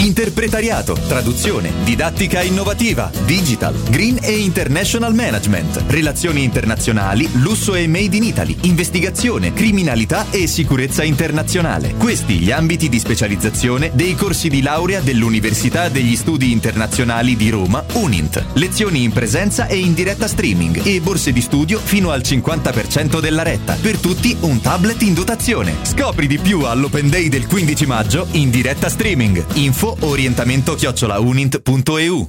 Interpretariato, traduzione, didattica innovativa, digital, green e international management, relazioni internazionali, lusso e made in Italy, investigazione, criminalità e sicurezza internazionale. Questi gli ambiti di specializzazione dei corsi di laurea dell'Università degli Studi Internazionali di Roma, UNINT. Lezioni in presenza e in diretta streaming e borse di studio fino al 50% della retta. Per tutti un tablet in dotazione. Scopri di più all'Open Day del 15 maggio in diretta streaming. Info orientamento chiocciolaunint.eu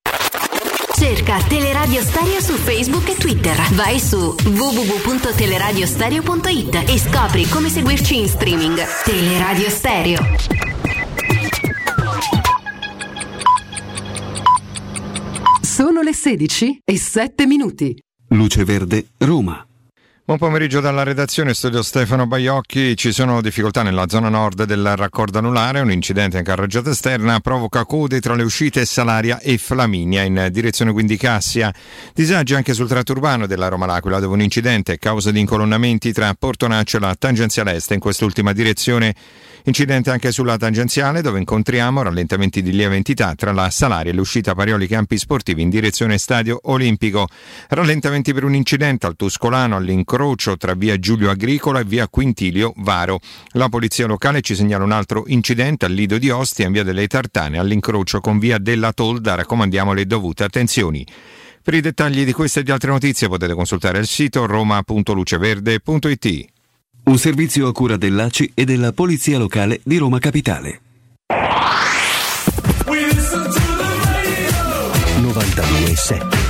Cerca Teleradio Stereo su Facebook e Twitter. Vai su www.teleradiostereo.it e scopri come seguirci in streaming. Teleradio Stereo. Sono le 16 e 7 minuti. Luce Verde, Roma. Buon pomeriggio dalla redazione, studio Stefano Baiocchi. Ci sono difficoltà nella zona nord del raccordo anulare. Un incidente in carreggiata esterna provoca code tra le uscite Salaria e Flaminia in direzione quindi Cassia. Disagi anche sul tratto urbano della Roma L'Aquila dove un incidente causa di incolonnamenti tra Portonaccio e la tangenziale est in quest'ultima direzione. Incidente anche sulla tangenziale dove incontriamo rallentamenti di lieve entità tra la Salaria e l'uscita Parioli Campi Sportivi in direzione Stadio Olimpico. Rallentamenti per un incidente al Tuscolano all'incrocio tra via Giulio Agricola e via Quintilio Varo. La polizia locale ci segnala un altro incidente al Lido di Ostia in via delle Tartane all'incrocio con via della Tolda. Raccomandiamo le dovute attenzioni. Per i dettagli di queste e di altre notizie potete consultare il sito roma.luceverde.it. Un servizio a cura dell'ACI e della Polizia Locale di Roma Capitale. 92.7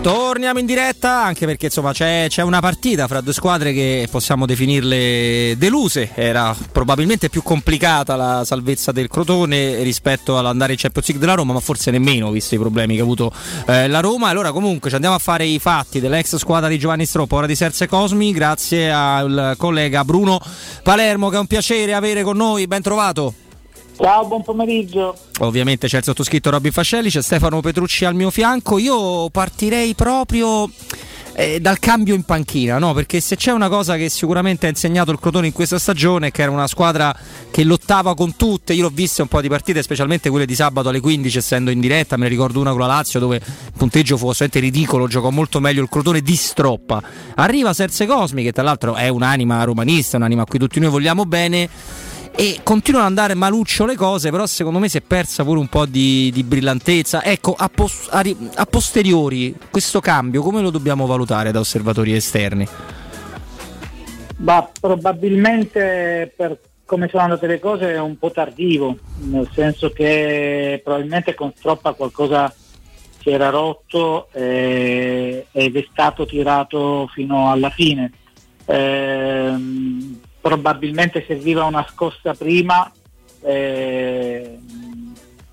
Torniamo in diretta anche perché insomma c'è, c'è una partita fra due squadre che possiamo definirle deluse. Era probabilmente più complicata la salvezza del Crotone rispetto all'andare in Champions League della Roma, ma forse nemmeno visto i problemi che ha avuto eh, la Roma. Allora comunque ci andiamo a fare i fatti dell'ex squadra di Giovanni Stroppo, ora di Serse Cosmi, grazie al collega Bruno Palermo che è un piacere avere con noi, ben trovato. Ciao, buon pomeriggio. Ovviamente c'è il sottoscritto Robin Fascelli, c'è Stefano Petrucci al mio fianco. Io partirei proprio eh, dal cambio in panchina, no? Perché se c'è una cosa che sicuramente ha insegnato il Crotone in questa stagione, che era una squadra che lottava con tutte, io l'ho vista un po' di partite, specialmente quelle di sabato alle 15, essendo in diretta, me ne ricordo una con la Lazio dove il punteggio fu assolutamente ridicolo, giocò molto meglio il Crotone di stroppa. Arriva Serse Cosmi, che tra l'altro è un'anima romanista, un'anima a cui tutti noi vogliamo bene e continuano ad andare maluccio le cose, però secondo me si è persa pure un po' di, di brillantezza. Ecco, a, pos- a, ri- a, posteriori, questo cambio come lo dobbiamo valutare da osservatori esterni? Bah, probabilmente per come sono andate le cose è un po' tardivo, nel senso che probabilmente con Stroppa qualcosa si era rotto eh, ed è stato tirato fino alla fine. Eh, probabilmente serviva una scossa prima eh,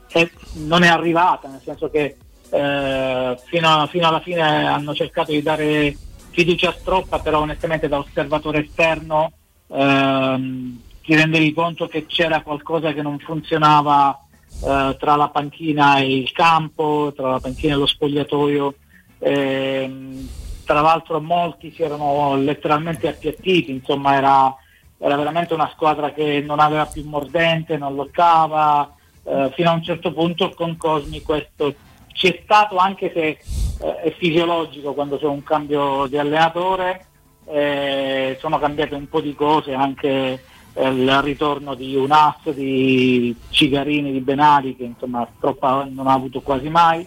e non è arrivata, nel senso che eh, fino, a, fino, alla fine hanno cercato di dare fiducia a Stroppa, però onestamente da osservatore esterno ehm, ti rendevi conto che c'era qualcosa che non funzionava eh, tra la panchina e il campo, tra la panchina e lo spogliatoio. Ehm, tra l'altro molti si erano letteralmente appiattiti, insomma era, era veramente una squadra che non aveva più mordente, non lottava, eh, fino a un certo punto con Cosmi questo c'è stato anche se eh, è fisiologico quando c'è un cambio di allenatore, eh, sono cambiate un po' di cose, anche eh, il ritorno di Unas, di Cigarini, di Benali che insomma troppa non ha avuto quasi mai.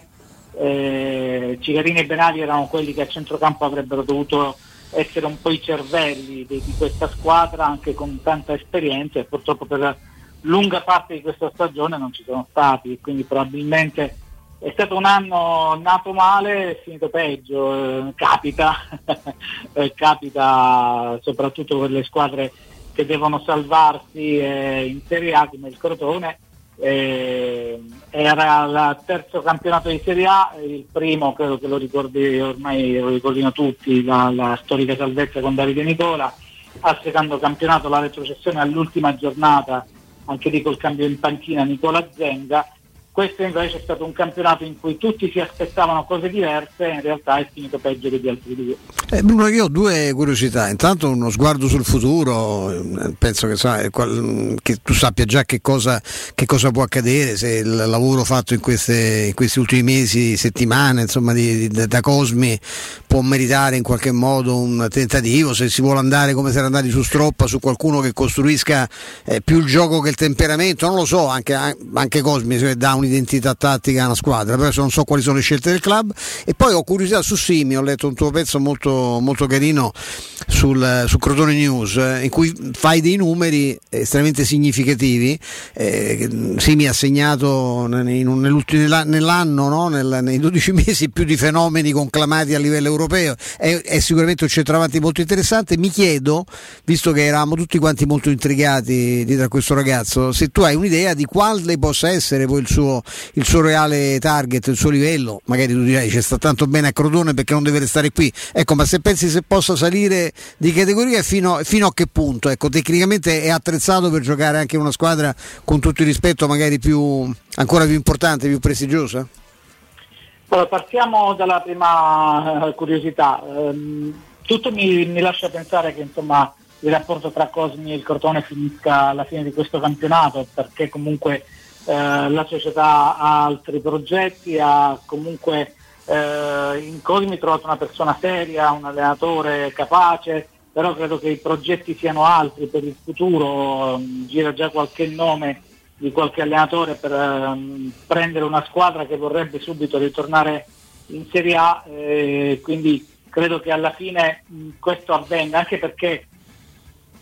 Eh, Cigarini e Benali erano quelli che a centrocampo avrebbero dovuto essere un po' i cervelli di, di questa squadra anche con tanta esperienza e purtroppo per lunga parte di questa stagione non ci sono stati quindi probabilmente è stato un anno nato male e finito peggio, eh, capita, Eh, capita soprattutto per le squadre che devono salvarsi eh, in Serie A come il Crotone. Eh, era il terzo campionato di Serie A, il primo credo che lo ricordi ormai lo ricordino tutti, la, la storica salvezza con Davide Nicola, al secondo campionato la retrocessione all'ultima giornata, anche lì col cambio in panchina Nicola Zenga, questo invece è stato un campionato in cui tutti si aspettavano cose diverse e in realtà è finito peggio degli altri due. Eh, Bruno, io ho due curiosità. Intanto uno sguardo sul futuro, eh, penso che, sa- eh, qual- che tu sappia già che cosa, che cosa può accadere, se il lavoro fatto in, queste- in questi ultimi mesi, settimane, insomma, di- di- da Cosmi può meritare in qualche modo un tentativo, se si vuole andare come si era andati su Stroppa, su qualcuno che costruisca eh, più il gioco che il temperamento, non lo so, anche, anche Cosmi se dà un'identità tattica a una squadra, però non so quali sono le scelte del club. E poi ho curiosità su Simi, ho letto un tuo pezzo molto, molto carino sul, su Crotone News, eh, in cui fai dei numeri estremamente significativi. Eh, Simi ha segnato nell'anno, no? Nel- nei 12 mesi, più di fenomeni conclamati a livello europeo. È, è sicuramente un centravanti molto interessante. Mi chiedo, visto che eravamo tutti quanti molto intrigati dietro a questo ragazzo, se tu hai un'idea di quale possa essere poi il suo, il suo reale target, il suo livello. Magari tu dirai c'è sta tanto bene a Crotone perché non deve restare qui. Ecco, ma se pensi se possa salire di categoria fino, fino a che punto? Ecco, tecnicamente è attrezzato per giocare anche una squadra con tutto il rispetto magari più ancora più importante, più prestigiosa? Allora, partiamo dalla prima eh, curiosità. Ehm, tutto mi, mi lascia pensare che insomma, il rapporto tra Cosmi e il Crotone finisca alla fine di questo campionato perché comunque eh, la società ha altri progetti, ha comunque eh, in Cosmi trovato una persona seria, un allenatore capace, però credo che i progetti siano altri per il futuro, ehm, gira già qualche nome di qualche allenatore per ehm, prendere una squadra che vorrebbe subito ritornare in Serie A, eh, quindi credo che alla fine mh, questo avvenga, anche perché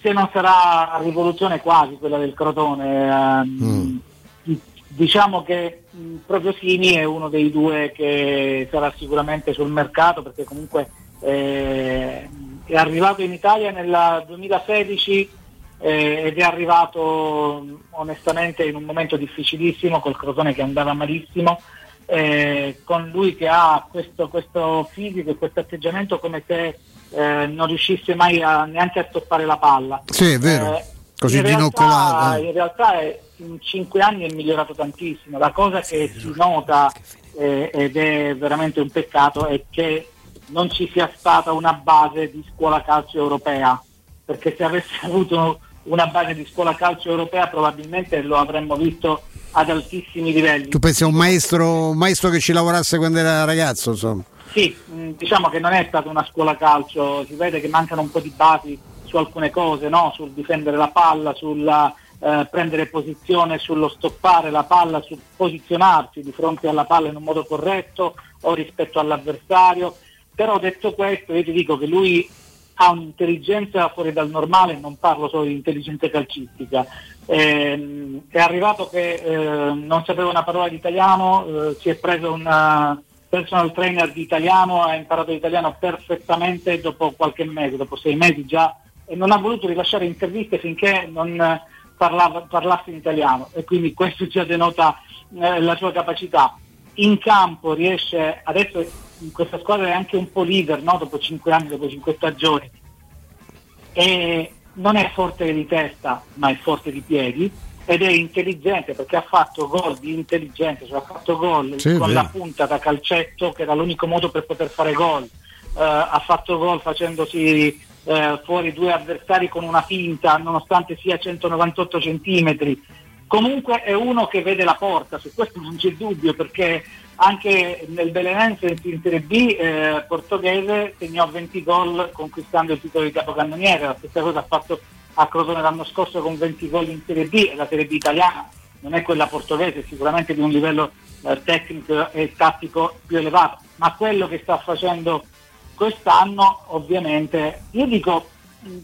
se non sarà rivoluzione quasi quella del Crotone, ehm, diciamo che mh, proprio Sini è uno dei due che sarà sicuramente sul mercato perché comunque eh, è arrivato in Italia nel 2016 eh, ed è arrivato mh, onestamente in un momento difficilissimo col Crotone che andava malissimo eh, con lui che ha questo, questo fisico e questo atteggiamento come se eh, non riuscisse mai a, neanche a toccare la palla Sì, è vero. Così in realtà, in realtà è- in cinque anni è migliorato tantissimo. La cosa che si nota eh, ed è veramente un peccato è che non ci sia stata una base di scuola calcio europea, perché se avesse avuto una base di scuola calcio europea probabilmente lo avremmo visto ad altissimi livelli. Tu pensi a un maestro, un maestro che ci lavorasse quando era ragazzo, insomma. Sì, mh, diciamo che non è stata una scuola calcio, si vede che mancano un po' di basi su alcune cose, no? sul difendere la palla, sul eh, prendere posizione, sullo stoppare la palla, sul posizionarsi di fronte alla palla in un modo corretto o rispetto all'avversario. Però detto questo io ti dico che lui ha un'intelligenza fuori dal normale, non parlo solo di intelligenza calcistica. Ehm, è arrivato che eh, non sapeva una parola di italiano, eh, si è preso un eh, personal trainer di italiano, ha imparato l'italiano perfettamente dopo qualche mese, dopo sei mesi già, e non ha voluto rilasciare interviste finché non eh, parlava, parlasse in italiano e quindi questo già denota eh, la sua capacità. In campo riesce, adesso in questa squadra è anche un po' leader, no? dopo cinque anni, dopo cinque stagioni, e non è forte di testa ma è forte di piedi ed è intelligente perché ha fatto gol di intelligenza, cioè ha fatto gol Sì, con vero. la punta da calcetto che era l'unico modo per poter fare gol, ha fatto gol facendosi eh, fuori due avversari con una finta nonostante sia 198 centimetri. Comunque è uno che vede la porta, su questo non c'è dubbio perché anche nel Belenense in Serie B eh, portoghese segnò 20 gol conquistando il titolo di capocannoniere, la stessa cosa ha fatto a Crotone l'anno scorso con 20 gol in Serie B la Serie B italiana non è quella portoghese, sicuramente di un livello eh, tecnico e tattico più elevato, ma quello che sta facendo quest'anno ovviamente, io dico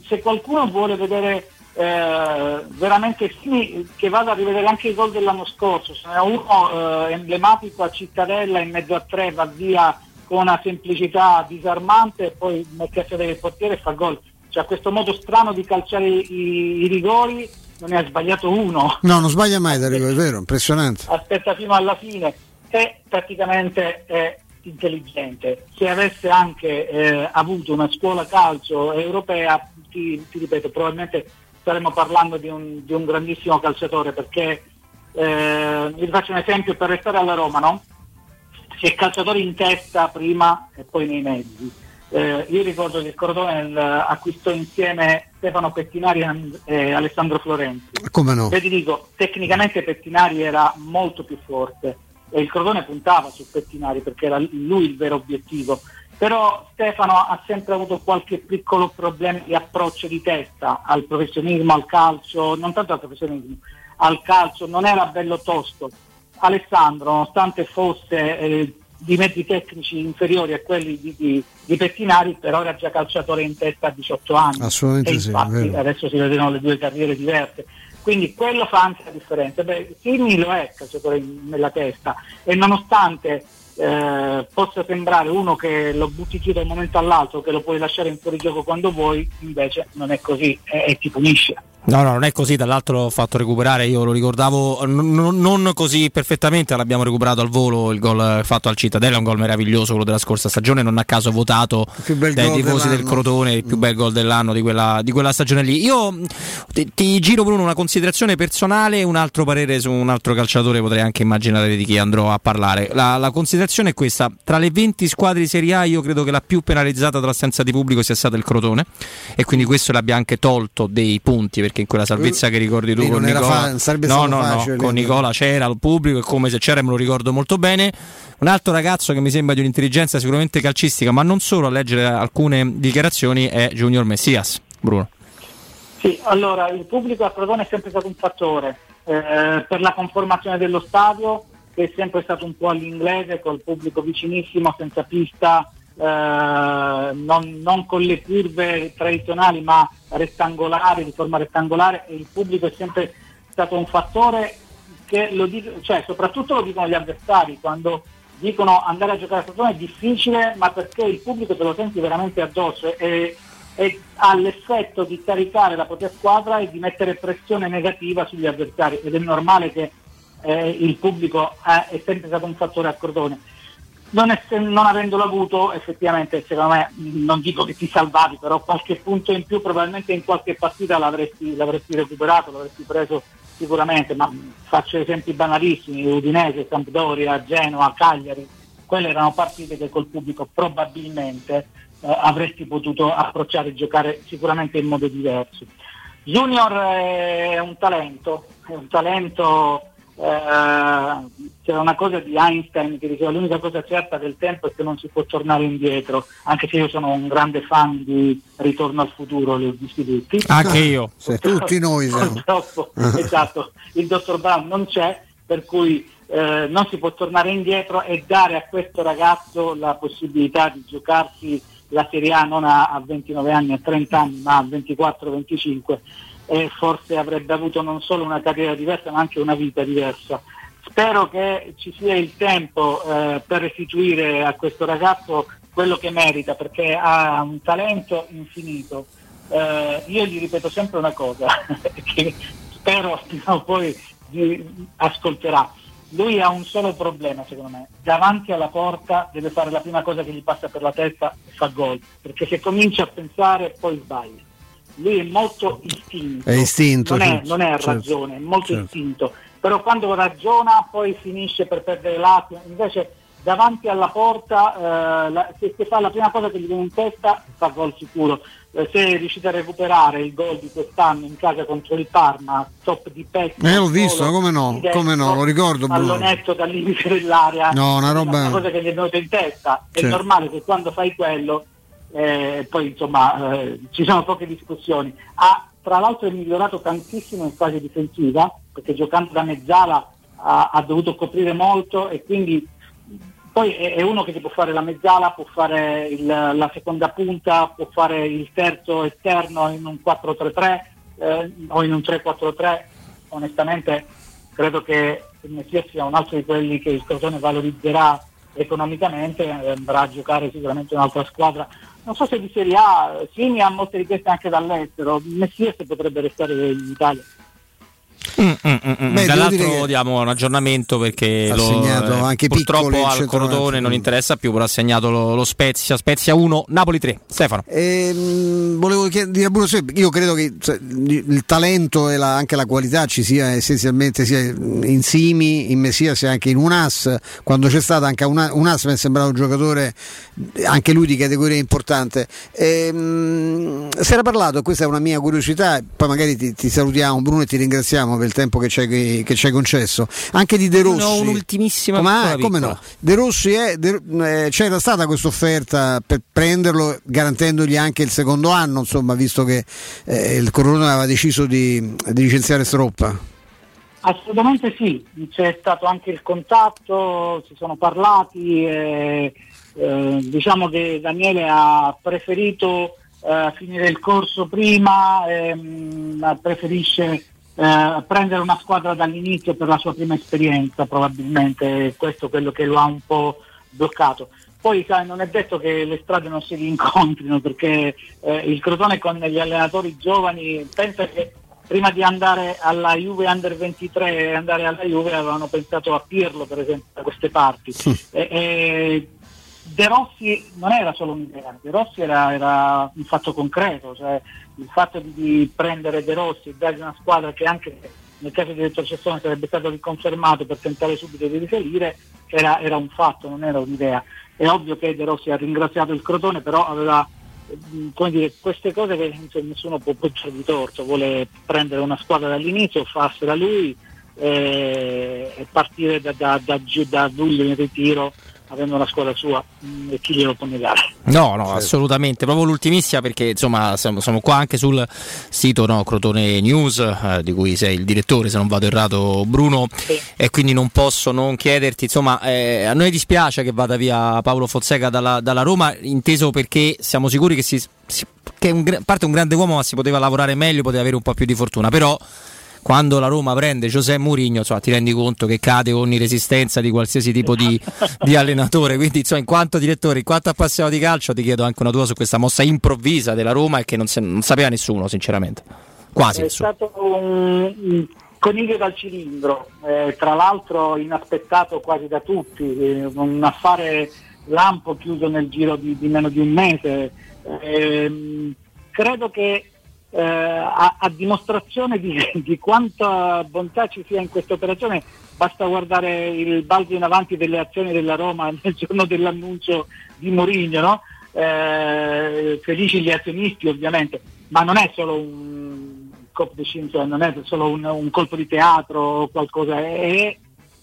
se qualcuno vuole vedere eh, veramente sì, che vada a rivedere anche i gol dell'anno scorso, ce n'è uno eh, emblematico a Cittadella in mezzo a tre, va via con una semplicità disarmante e poi mette a sedere il portiere e fa gol. Cioè questo modo strano di calciare i, i rigori non ne ha sbagliato uno, No, non sbaglia mai Dario, è vero, impressionante. aspetta fino alla fine e praticamente è intelligente. Se avesse anche eh, avuto una scuola calcio europea, ti, ti ripeto, probabilmente staremmo parlando di un, di un grandissimo calciatore perché eh, vi faccio un esempio per restare alla Roma, no? Si è calciatori in testa prima e poi nei mezzi. Eh, io ricordo che il eh, acquistò insieme Stefano Pettinari e e Alessandro Florenzi. Come no? E ti dico, tecnicamente Pettinari era molto più forte e il Crotone puntava su Pettinari perché era lui il vero obiettivo. Però Stefano ha sempre avuto qualche piccolo problema di approccio di testa al professionismo, al calcio, non tanto al professionismo, al calcio, non era bello tosto. Alessandro, nonostante fosse eh, di mezzi tecnici inferiori a quelli di, di- di Pettinari, però era già calciatore in testa a 18 anni. Assolutamente E sì, infatti vero. adesso si vedono le due carriere diverse. Quindi quello fa anche la differenza. Beh, Simi lo è calciatore in- nella testa e nonostante eh, possa sembrare uno che lo butti giù da un momento all'altro, che lo puoi lasciare in fuorigioco quando vuoi, invece non è così e, e ti punisce. No, no, non è così, dall'altro l'ho fatto recuperare, io lo ricordavo n- n- non così perfettamente, l'abbiamo recuperato al volo il gol fatto al Cittadella, un gol meraviglioso quello della scorsa stagione, non a caso votato dai tifosi del. Crotone, il più bel gol dell'anno di quella, di quella stagione lì. Io ti, ti giro Bruno una considerazione personale e un altro parere su un altro calciatore, potrei anche immaginare di chi andrò a parlare. La, la considerazione è questa, tra le 20 squadre di Serie A io credo che la più penalizzata dall'assenza di pubblico sia stata il Crotone. E quindi questo l'abbia anche tolto dei punti perché in quella salvezza che ricordi tu con Nicola fa- sarebbe no, no, no, facile, con. Nicola c'era il pubblico e come se c'era me lo ricordo molto bene. Un altro ragazzo che mi sembra di un'intelligenza sicuramente calcistica ma non solo a leggere alcune dichiarazioni è Junior Messias. Bruno. Sì, allora il pubblico a Crotone è sempre stato un fattore eh, per la conformazione dello stadio che è sempre stato un po' all'inglese col pubblico vicinissimo, senza pista, eh, non, non con le curve tradizionali ma rettangolari, di forma rettangolare e il pubblico è sempre stato un fattore che lo dico, cioè soprattutto lo dicono gli avversari quando dicono andare a giocare a Crotone è difficile ma perché il pubblico te lo senti veramente addosso e, e ha l'effetto di caricare la propria squadra e di mettere pressione negativa sugli avversari ed è normale che eh, il pubblico eh, è sempre stato un fattore a Crotone non, ess- non avendolo avuto effettivamente secondo me non dico che ti salvavi però qualche punto in più probabilmente in qualche partita l'avresti, l'avresti recuperato l'avresti preso sicuramente ma faccio esempi banalissimi Udinese, Sampdoria, Genoa, Cagliari quelle erano partite che col pubblico probabilmente eh, avresti potuto approcciare e giocare sicuramente in modo diverso Junior è un talento è un talento eh, c'era una cosa di Einstein che diceva l'unica cosa certa del tempo è che non si può tornare indietro, anche se io sono un grande fan di Ritorno al futuro, li ho visti tutti. Anche io. Sì, tutti noi siamo. Purtroppo, esatto, il dottor Brown non c'è, per cui eh, non si può tornare indietro e dare a questo ragazzo la possibilità di giocarsi la Serie A non a, a 29 anni, a 30 anni, ma a 24-25 e forse avrebbe avuto non solo una carriera diversa ma anche una vita diversa. Spero che ci sia il tempo eh, per restituire a questo ragazzo quello che merita perché ha un talento infinito. Eh, io gli ripeto sempre una cosa che spero prima o poi ascolterà. Lui ha un solo problema secondo me, davanti alla porta deve fare la prima cosa che gli passa per la testa e fa gol, perché se comincia a pensare poi sbaglia lui è molto istinto, È istinto, non, è, certo, non è a certo, ragione, è molto certo. istinto, però quando ragiona poi finisce per perdere l'attimo, invece davanti alla porta eh, la- se, se fa la prima cosa che gli viene in testa fa gol sicuro. Eh, se riuscite a recuperare il gol di quest'anno in casa contro il Parma, top di pezzo, Eh, l'ho visto, come no, come no, lo ricordo, pallonetto dal limite dell'area, No, una è roba- una cosa che gli è venuta in testa. È Sì. normale che quando fai quello, eh, poi insomma eh, ci sono poche discussioni. Ha tra l'altro è migliorato tantissimo in fase difensiva, perché giocando da mezzala ha, ha dovuto coprire molto e quindi poi è, è uno che ti può fare la mezzala, può fare il- la seconda punta, può fare il terzo esterno in un 4-3-3 eh, o in un 3-4-3. Onestamente credo che il Messias sia un altro di quelli che il Crotone valorizzerà economicamente, andrà a giocare sicuramente un'altra squadra. Non so se di Serie A, Simi ha molte richieste anche dall'estero, Messias potrebbe restare in Italia. Mm, mm, mm, mm. Beh, Dall'altro diamo un aggiornamento perché Ha lo- segnato eh, anche purtroppo al. Crotone non interessa più, però ha segnato lo, lo Spezia, Spezia 1, Napoli 3. Stefano. Ehm, volevo dire a Bruno io credo che il talento e la- anche la qualità ci sia essenzialmente sia in Simi, in Messia sia anche in Unas. Quando c'è stata anche una, Unas mi è sembrato un giocatore anche lui di categoria importante. Ehm, si era parlato, questa è una mia curiosità, poi magari ti, ti salutiamo Bruno e ti ringraziamo per il tempo che ci hai, concesso. Anche di De Rossi. No, un'ultimissima ah, come no? De Rossi è, De- eh, c'era stata questa offerta per prenderlo garantendogli anche il secondo anno, insomma, visto che eh, il Crotone aveva deciso di, di licenziare Stroppa. Assolutamente sì, c'è stato anche il contatto, si sono parlati, e, eh, diciamo che Daniele ha preferito eh, finire il corso prima, ehm, preferisce eh, prendere una squadra dall'inizio per la sua prima esperienza probabilmente, questo è quello che lo ha un po' bloccato. Poi sai, non è detto che le strade non si rincontrino perché eh, il Crotone con gli allenatori giovani pensa che prima di andare alla Juve Under 23 e andare alla Juve avevano pensato a Pirlo per esempio da queste parti. E- e De Rossi non era solo un'idea, De Rossi era, era un fatto concreto, cioè il fatto di, di prendere De Rossi e dargli una squadra che anche nel caso di retrocessione sarebbe stato riconfermato per tentare subito di risalire, era, era un fatto, non era un'idea. È ovvio che De Rossi ha ringraziato il Crotone, però aveva mh, come dire, queste cose che insomma, nessuno può poggiare di torto, vuole prendere una squadra dall'inizio, farsela lui eh, e partire da, da, da, da luglio in ritiro avendo una squadra sua mh, e chi glielo può negare. No, no, assolutamente, proprio l'ultimissima perché insomma siamo, siamo qua anche sul sito no, Crotone News, eh, di cui sei il direttore se non vado errato Bruno, e quindi non posso non chiederti, insomma eh, a noi dispiace che vada via Paolo Fonseca dalla, dalla Roma, inteso perché siamo sicuri che, si, si- che è un, parte un grande uomo ma si poteva lavorare meglio, poteva avere un po' più di fortuna, però quando la Roma prende Giuseppe Mourinho, insomma, ti rendi conto che cade ogni resistenza di qualsiasi tipo di, di allenatore. Quindi, insomma, in quanto direttore, in quanto appassionato di calcio, ti chiedo anche una tua su questa mossa improvvisa della Roma e che non, se- non sapeva nessuno, sinceramente. Quasi È nessuno. stato un, coniglio dal cilindro, eh, tra l'altro inaspettato quasi da tutti, eh, un affare lampo chiuso nel giro di, di meno di un mese. Ehm, credo che eh, a, a dimostrazione di, di quanta bontà ci sia in questa operazione basta guardare il balzo in avanti delle azioni della Roma nel giorno dell'annuncio di Mourinho, no? Eh, felici gli azionisti ovviamente, ma non è solo un cioè non è solo un, un colpo di teatro o qualcosa, è,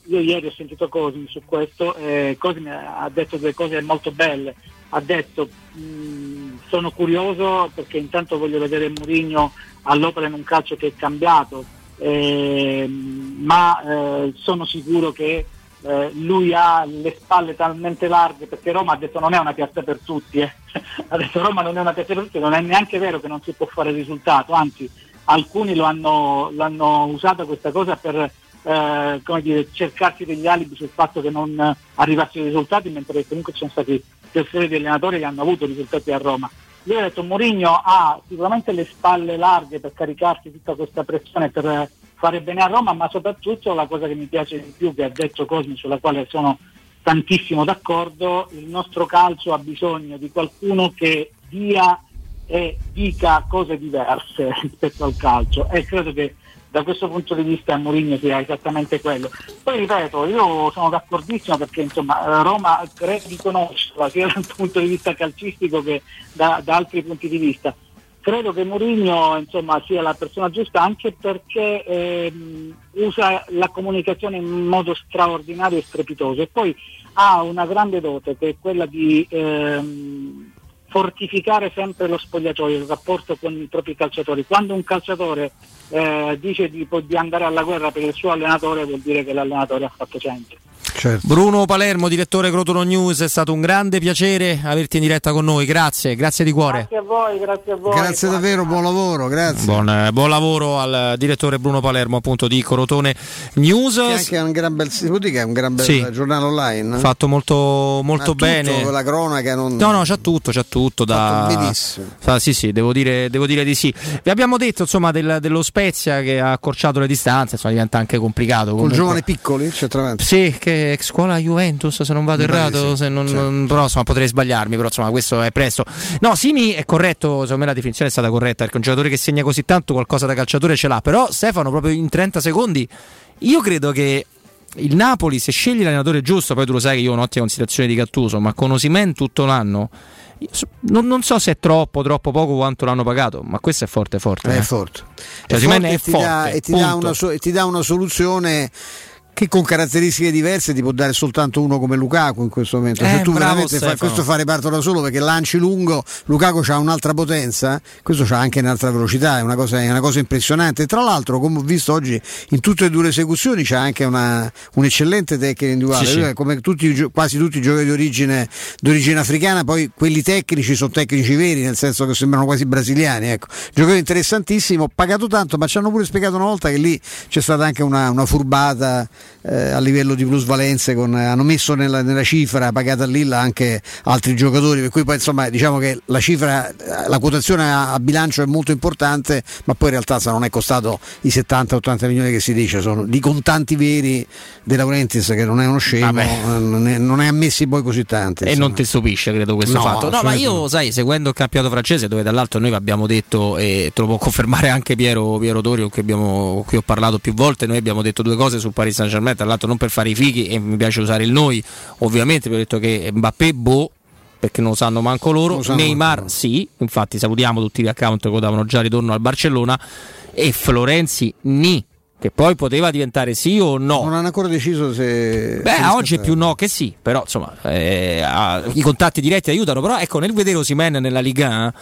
io ieri ho sentito Cosmi su questo, e Cosmi ha detto delle cose molto belle, ha detto "Mh, sono curioso perché intanto voglio vedere Mourinho all'opera in un calcio che è cambiato, ehm, ma eh, sono sicuro che eh, lui ha le spalle talmente larghe perché Roma ha detto non è una piazza per tutti, eh. ha detto Roma non è una piazza per tutti, non è neanche vero che non si può fare risultato, anzi alcuni lo hanno, l'hanno usata questa cosa per eh, come dire, cercarsi degli alibi sul fatto che non arrivassero i risultati, mentre comunque ci sono stati persone di allenatori che hanno avuto risultati a Roma. Lui ha detto Mourinho ha sicuramente le spalle larghe per caricarsi tutta questa pressione per fare bene a Roma, ma soprattutto la cosa che mi piace di più che ha detto Cosmi, sulla quale sono tantissimo d'accordo, il nostro calcio ha bisogno di qualcuno che dia e dica cose diverse rispetto al calcio e credo che da questo punto di vista Mourinho sia esattamente quello. Poi ripeto, io sono d'accordissimo perché insomma Roma credo di conoscerla sia dal punto di vista calcistico che da, da altri punti di vista. Credo che Mourinho insomma, sia la persona giusta anche perché ehm, usa la comunicazione in modo straordinario e strepitoso e poi ha una grande dote che è quella di ehm, fortificare sempre lo spogliatoio, il rapporto con i propri calciatori. Quando un calciatore eh, dice di, di andare alla guerra per il suo allenatore vuol dire che l'allenatore ha fatto centro. Bruno Palermo, direttore Crotono News, è stato un grande piacere averti in diretta con noi. Grazie, grazie di cuore. Grazie a voi, grazie a voi. Grazie davvero, buon lavoro, grazie. Buon, eh, buon lavoro al direttore Bruno Palermo, appunto di Corotone News. Che è anche un gran bel, è un gran bel Sì. giornale online. Fatto molto, molto Ha tutto, bene. La cronaca non... No, no, c'ha tutto, c'ha tutto. Da... Fa- sì, sì, devo dire, devo dire di sì. Vi abbiamo detto insomma del- dello Spezia che ha accorciato le distanze, insomma diventa anche complicato. Col giovane piccoli, centravanti. Sì, che ex scuola Juventus, se non vado Mi errato, sì, se non- certo. non- però insomma potrei sbagliarmi, però insomma questo è presto. No, Simi è corretto, secondo me la definizione è stata corretta, perché un giocatore che segna così tanto qualcosa da calciatore ce l'ha, però Stefano proprio in 30 secondi, io credo che il Napoli se scegli l'allenatore giusto, poi tu lo sai che io ho un'ottima considerazione di Gattuso, ma con Osimen tutto l'anno non, non so se è troppo, troppo poco quanto l'hanno pagato, ma questo è forte, forte. È eh. forte. Cioè, È forte è e ti dà- forte, e ti so- e ti dà una soluzione che con caratteristiche diverse ti può dare soltanto uno come Lukaku in questo momento. Eh, Se tu veramente fai, Stefano. questo fa reparto da solo perché lanci lungo, Lukaku ha un'altra potenza, questo ha anche un'altra velocità, è una cosa, è una cosa impressionante. Tra l'altro, come ho visto oggi in tutte e due le esecuzioni, c'ha anche una, un'eccellente tecnica individuale. Sì, sì. È Come tutti, quasi tutti i giocatori di origine, d'origine africana, poi quelli tecnici sono tecnici veri, nel senso che sembrano quasi brasiliani. Ecco. Giocatore interessantissimo, pagato tanto, ma ci hanno pure spiegato una volta che lì c'è stata anche una, una furbata eh, a livello di plusvalenze, con, eh, hanno messo nella, nella cifra pagata là anche altri giocatori, per cui poi insomma diciamo che la cifra, la quotazione a, a bilancio è molto importante, ma poi in realtà se non è costato i 70-80 milioni che si dice, sono di contanti veri De Laurentiis che non è uno scemo, eh, non è, non è ammessi poi così tanti. E insomma. non ti stupisce, credo, questo No, fatto. No, ma io, sai, seguendo il campionato francese, dove dall'altro noi abbiamo detto, e te lo può confermare anche Piero, Piero Tori, con cui, abbiamo, cui ho parlato più volte, noi abbiamo detto due cose sul Paris Saint Germain, tra l'altro non per fare i fighi, e mi piace usare il noi, ovviamente, vi ho detto che Mbappé, boh, perché non lo sanno manco loro, sanno Neymar manco sì, infatti salutiamo tutti gli account che davano già ritorno al Barcellona, e Florenzi ni, che poi poteva diventare sì o no. Non hanno ancora deciso se... Beh, se oggi è più no che sì, però insomma eh, ha- i contatti diretti aiutano, però ecco nel vedere Osimen nella Liga eh,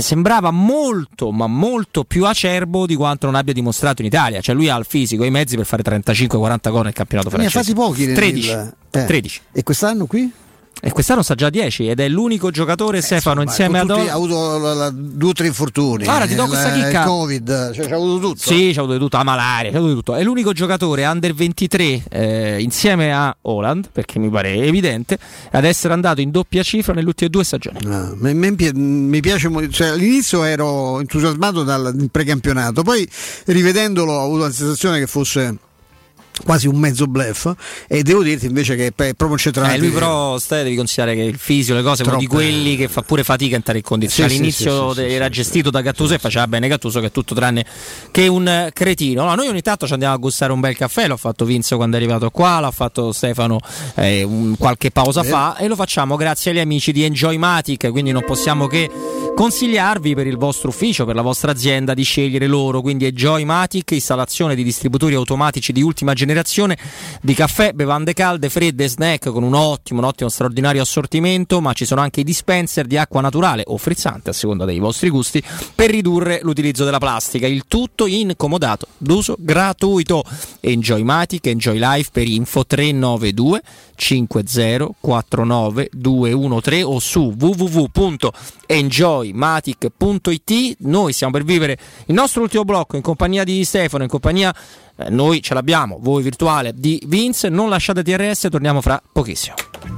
sembrava molto, ma molto più acerbo di quanto non abbia dimostrato in Italia, cioè lui ha il fisico e i mezzi per fare 35-40 gol nel campionato Ne ha francese. fatti pochi nel 13. eh. 13. E quest'anno qui? E quest'anno sta già a 10 ed è l'unico giocatore Stefano Ma insieme ad tutti- ha avuto la- la- due o tre infortuni. Guarda, ti do questa chicca. il Covid, cioè, c'ha avuto tutto. Sì, c'ha avuto tutto, la malaria, c'ha avuto tutto. È l'unico giocatore under 23 eh, insieme a Holland, perché mi pare evidente, ad essere andato in doppia cifra nelle ultime due stagioni. Ah, me- me pi- mi piace mo- cioè, all'inizio ero entusiasmato dal precampionato, poi rivedendolo ho avuto la sensazione che fosse quasi un mezzo bluff e devo dirti invece che è proprio centrale. Eh, lui però stai, devi considerare che il fisio, le cose, è uno di quelli che fa pure fatica a entrare in condizione. Sì, All'inizio sì, sì, era gestito da Gattuso e faceva bene Gattuso che è tutto tranne che un eh, cretino. No, noi ogni tanto ci andiamo a gustare un bel caffè, l'ho fatto Vinzo quando è arrivato qua, l'ha fatto Stefano eh, un- qualche pausa Bene. fa e lo facciamo grazie agli amici di Enjoymatic, quindi non possiamo che consigliarvi per il vostro ufficio, per la vostra azienda di scegliere loro, quindi Enjoymatic, installazione di distributori automatici di ultima generazione di caffè, bevande calde, fredde, snack con un ottimo, un ottimo straordinario assortimento, ma ci sono anche i dispenser di acqua naturale o frizzante a seconda dei vostri gusti per ridurre l'utilizzo della plastica. Il tutto in comodato d'uso gratuito. Enjoymatic, Enjoy Life per info 392 5049 213 o su www.enjoymatic.it. Noi stiamo per vivere il nostro ultimo blocco in compagnia di Stefano, in compagnia eh, noi ce l'abbiamo, voi virtuale di Vince. Non lasciate TRS, torniamo fra pochissimo.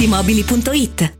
Paolettimobili.it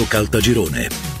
Caltagirone.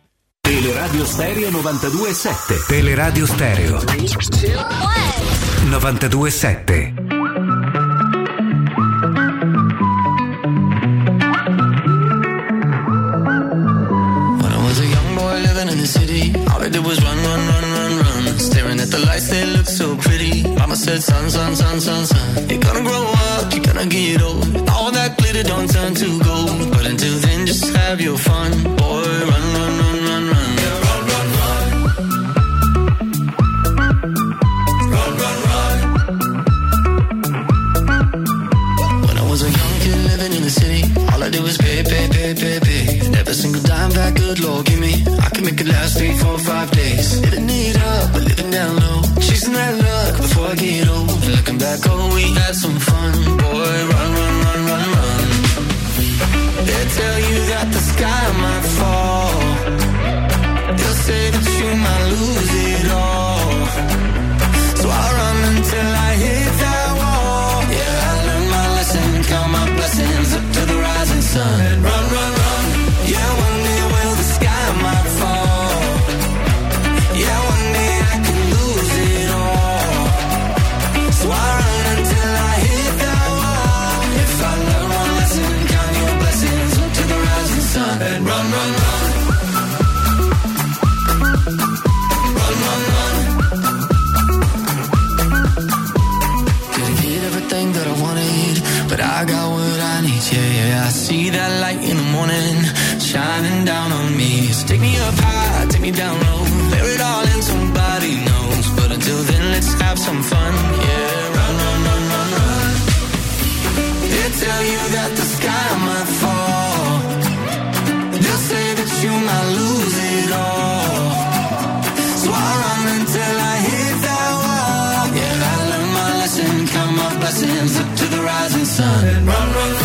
Teleradio Stereo 92.7 Teleradio Stereo 92.7 When I was a young boy living in the city, all I did was run, run, run, run, run. Staring at the lights, they looked so pretty. Mama said, son, son, son, son, son. You're gonna grow up, you're gonna get old. All that glitter don't turn to gold. But until then, just have your fun. Boy, run, run, run. good Lord, give me. I can make it last three, four, five days. Living it up, but living down low. Chasing that luck before I get old. Looking back, oh, we had some fun. Boy, run, run, run, run, run. They tell you that the sky might fall. They'll say that you might lose it. I got what I need. Yeah, yeah. I see that light in the morning shining down on me. So take me up high, take me down low, bear it all in somebody knows. But until then, let's have some fun. Yeah, run, run, run, run, run. They tell you that the sky might fall. Sun. Run, run, run.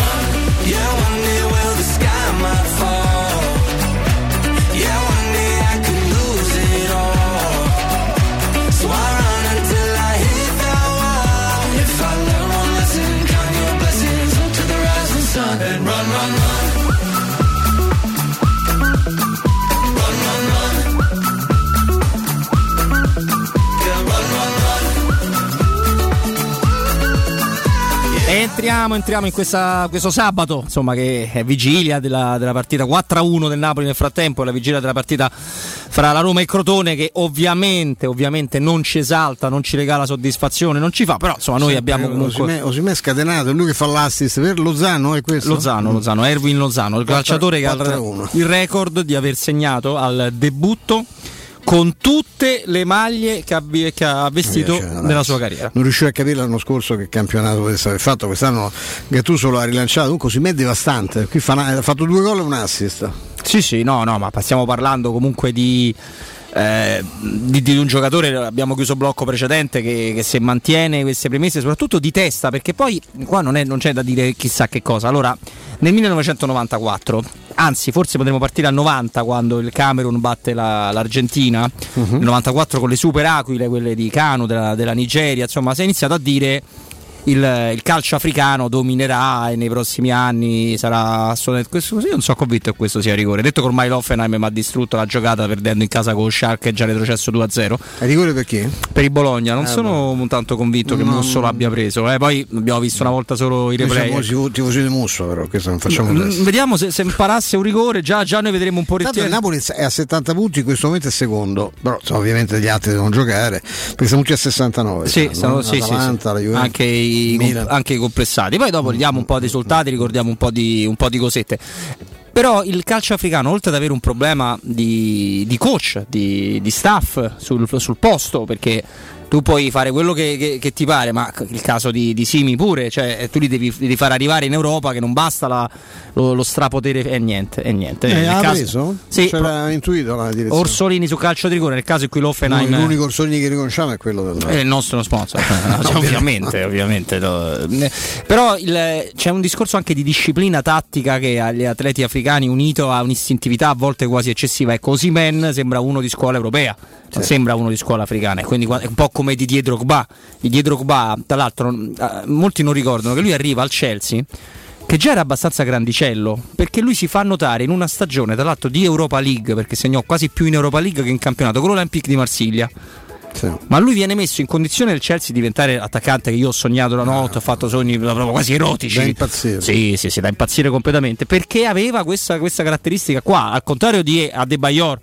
Entriamo, entriamo in questa- questo sabato, insomma, che è vigilia della, della partita 4-1 del Napoli nel frattempo, è la vigilia della partita fra la Roma e il Crotone che ovviamente, ovviamente non ci esalta, non ci regala soddisfazione, non ci fa, però insomma noi abbiamo comunque... Osimè, Osimè è scatenato, è lui che fa l'assist per Lozano è questo? Lozano, Lozano, Erwin Lozano, il Quattro- calciatore che ha il- 4-1. il record di aver segnato al debutto con tutte le maglie che ha, che ha vestito Invece, nella sua carriera. Non riuscivo a capire l'anno scorso che campionato potesse aver fatto, quest'anno Gattuso lo ha rilanciato, comunque Osimè è devastante, qui fa ha fatto due gol e un assist. Sì, sì, no, no, ma stiamo parlando comunque di, eh, di, di un giocatore, abbiamo chiuso il blocco precedente, che, che se mantiene queste premesse, soprattutto di testa, perché poi qua non, è- non c'è da dire chissà che cosa. Allora, nel 1994, anzi forse potremmo partire al 90 quando il Camerun batte la- l'Argentina, nel 94 con le super aquile, quelle di Kano, della, della Nigeria, insomma si è iniziato a dire il, il calcio africano dominerà e nei prossimi anni sarà assolutamente questo così non sono convinto che questo sia rigore detto che ormai l'Offenheim mi ha distrutto la giocata perdendo in casa con lo Shark e già retrocesso 2-0 E rigore perché? per il Bologna non Eh, sono tanto convinto che No, Musso no. l'abbia preso eh, poi abbiamo visto una volta solo i replay siamo tifosi- di Musso però, questo non facciamo Mm, adesso. vediamo se, se imparasse un rigore già, già noi vedremo un po' Tanto il Napoli è a 70 punti, in questo momento è secondo, però ovviamente gli altri devono giocare, perché siamo tutti a 69. Sì, no? sono- sì, sì, L'Atalanta, sì. Juventus, Anche, i, Anche i complessati. Poi dopo vediamo un po' di risultati, ricordiamo un po' di, un po' di cosette. Però il calcio africano, oltre ad avere un problema di, di coach, di, di staff sul, sul posto, perché tu puoi fare quello che, che- che ti pare, ma il caso di, di Simi pure, cioè tu li devi, devi far arrivare in Europa che non basta la- lo, lo strapotere e niente, e niente. Eh, ha caso- preso? Sì, C'era intuito la direzione. Orsolini su calcio di rigore, nel caso in cui l'Offenheim... Noi- L'unico Orsolini che riconosciamo è quello del È il nostro sponsor, cioè, ovviamente, ovviamente. no. Eh, Però il- c'è un discorso anche di disciplina tattica che agli atleti africani unito a un'istintività a volte quasi eccessiva. Ecco, Osimen sembra uno di scuola europea, non sembra uno di scuola africana, e quindi è un po' come Didier Drogba. Didier Drogba, tra l'altro, eh, molti non ricordano che lui arriva al Chelsea che già era abbastanza grandicello, perché lui si fa notare in una stagione, tra l'altro di Europa League, perché segnò quasi più in Europa League che in campionato, con l'Olympique di Marsiglia. Ma lui viene messo in condizione del Chelsea di diventare attaccante che io ho sognato la notte, ho fatto sogni proprio quasi erotici. Da impazzire. Sì, sì, sì, da impazzire completamente, perché aveva questa, questa caratteristica qua, al contrario di Adebayor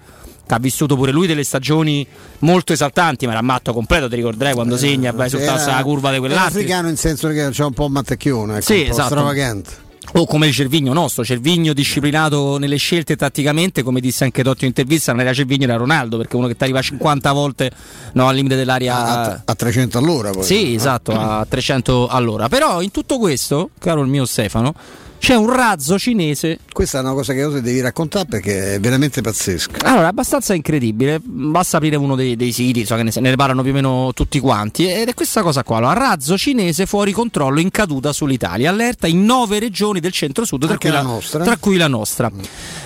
che ha vissuto pure lui delle stagioni molto esaltanti, ma era matto completo, ti ricorderai quando segna, vai sul tasso della curva di quell'altro. africano in senso che c'è un po' mattacchione, ecco, Sì, un po' esatto. stravagante. O come il Cervigno nostro, Cervigno disciplinato nelle scelte tatticamente, come disse anche Totti in intervista, non era Cervigno, era Ronaldo, perché uno che ti arriva 50 volte no, al limite dell'aria A, a 300 all'ora poi. sì, esatto, a 300 all'ora. Però in tutto questo, caro il mio Stefano, c'è un razzo cinese. Questa è una cosa che io devi raccontare perché è veramente pazzesca. Allora, è abbastanza incredibile. Basta aprire uno dei, dei siti, so che ne, ne, parlano più o meno tutti quanti. Ed è questa cosa qua: allora, razzo cinese fuori controllo in caduta sull'Italia. Allerta in nove regioni del centro-sud, tra, cui la, nostra. tra cui la nostra.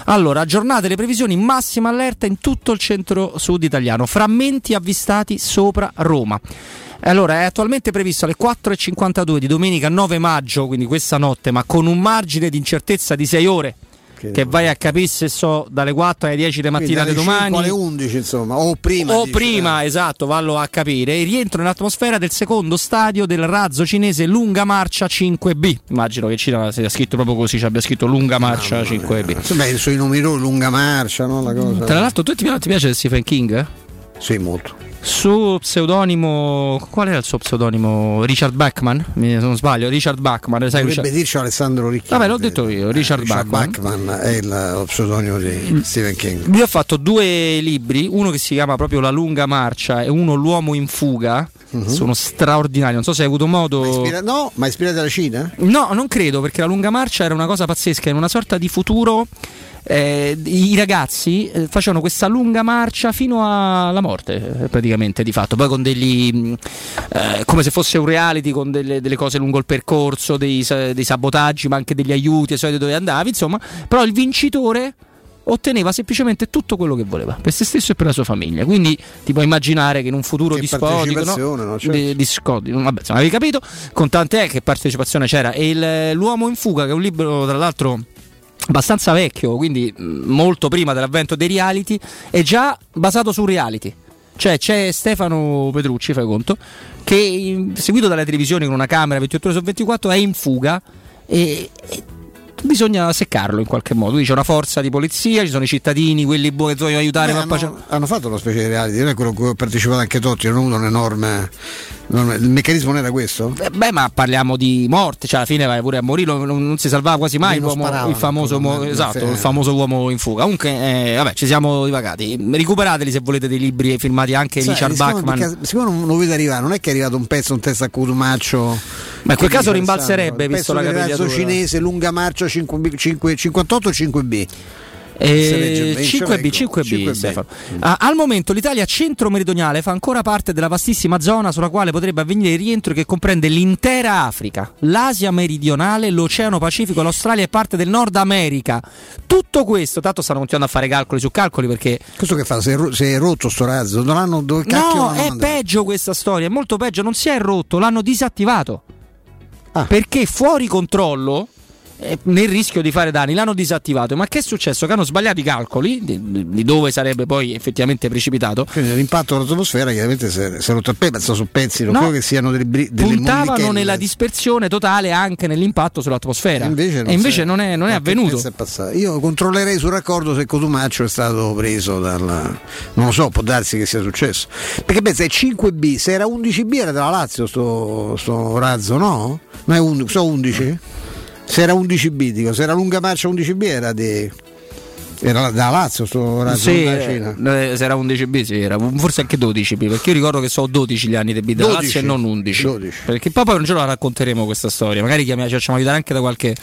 Allora, aggiornate le previsioni, massima allerta in tutto il centro-sud italiano. Frammenti avvistati sopra Roma. Allora, è attualmente previsto alle 4.52 di domenica 9 maggio, quindi questa notte, ma con un margine di incertezza di 6 ore. Che, vai a capire se so dalle 4 alle 10 di mattina di domani alle 11 insomma o prima o prima eh. esatto vallo a capire il rientro nell'atmosfera del secondo stadio del razzo cinese lunga marcia 5B immagino che ci sia scritto proprio così ci abbia scritto lunga marcia no, 5B beh i suoi numeri lunga marcia no, la cosa. tra l'altro tu ti, ti piace Stephen King? Sì molto suo pseudonimo qual era il suo pseudonimo? Richard Bachman se non sbaglio Richard Bachman sai dovrebbe Richard... dirci Alessandro Ricchi vabbè l'ho detto io Richard, eh, Richard Bachman. Bachman è il pseudonimo di mm. Stephen King lui ha fatto due libri uno che si chiama proprio La lunga marcia e uno L'uomo in fuga uh-huh. sono straordinari non so se hai avuto modo ma ispira... no ma ispirati dalla Cina? no non credo perché La lunga marcia era una cosa pazzesca in una sorta di futuro eh, i ragazzi eh, facevano questa lunga marcia fino alla morte, eh, praticamente di fatto, poi con degli mm, eh, come se fosse un reality con delle, delle cose lungo il percorso, dei, dei, sabotaggi, ma anche degli aiuti, solito dove andavi, insomma, però il vincitore otteneva semplicemente tutto quello che voleva per se stesso e per la sua famiglia. Quindi ti puoi immaginare che in un futuro che discotico, no? no? Certo. di, discotico, vabbè, insomma, avevi capito? Con tant'è che partecipazione c'era. E il, L'uomo in fuga, che è un libro, tra l'altro abbastanza vecchio, quindi molto prima dell'avvento dei reality, è già basato su reality. Cioè c'è Stefano Petrucci, fai conto, che seguito dalle televisioni con una camera 28 ore su 24 è in fuga e, e bisogna seccarlo in qualche modo. Qui c'è una forza di polizia, ci sono i cittadini, quelli buoni che vogliono aiutare. Beh, hanno, hanno, fatto una specie di reality, non è quello a cui ho partecipato anche Totti, hanno avuto un'enorme il meccanismo non era questo? Beh, ma parliamo di morte, cioè alla fine vai pure a morire, non, non si salvava quasi mai l'uomo, il, famoso, mo, esatto, il famoso uomo in fuga. Comunque, eh, vabbè, ci siamo divagati. Recuperateli se volete dei libri firmati anche Sai, Richard Bachman. Siccome non lo vedo arrivare, non è che è arrivato un pezzo, un testo a Cudumaccio. Ma in quel caso rimbalzerebbe, visto la capigliatura. cinese, lunga marcia 5, 5, 58 5B. Eh, 5B, 5B, 5B. Ah, al momento l'Italia centro-meridionale fa ancora parte della vastissima zona sulla quale potrebbe avvenire il rientro che comprende l'intera Africa, l'Asia meridionale, l'Oceano Pacifico, l'Australia e parte del Nord America. Tutto questo, tanto stanno continuando a fare calcoli su calcoli perché... Questo che fa? Si è, si è rotto sto razzo? Non hanno, dove no, è peggio questa storia, è molto peggio, non si è rotto, l'hanno disattivato. Ah. Perché fuori controllo nel rischio di fare danni, l'hanno disattivato. Ma che è successo? Che hanno sbagliato i calcoli di, di dove sarebbe poi effettivamente precipitato. Quindi l'impatto dell'atmosfera chiaramente si è rotto pezzo su pezzi, non no, credo che siano delle, delle puntavano nella dispersione totale anche nell'impatto sull'atmosfera. E invece non, e invece non è, non è avvenuto. Io controllerei sul raccordo se Cotumaccio è stato preso dal. non lo so, può darsi che sia successo. Perché pensa, è 5B, se era 11B era della Lazio sto, sto razzo, no? Ma è un, so 11? Se era 11B, dico, se era lunga marcia 11B era di. Era da Lazio razzo sì, eh, se era 11B sì, era forse anche 12B perché io ricordo che so 12 gli anni di B da Lazio e non 11, 12. perché poi, poi non ce la racconteremo questa storia magari ci facciamo aiutare anche da qualche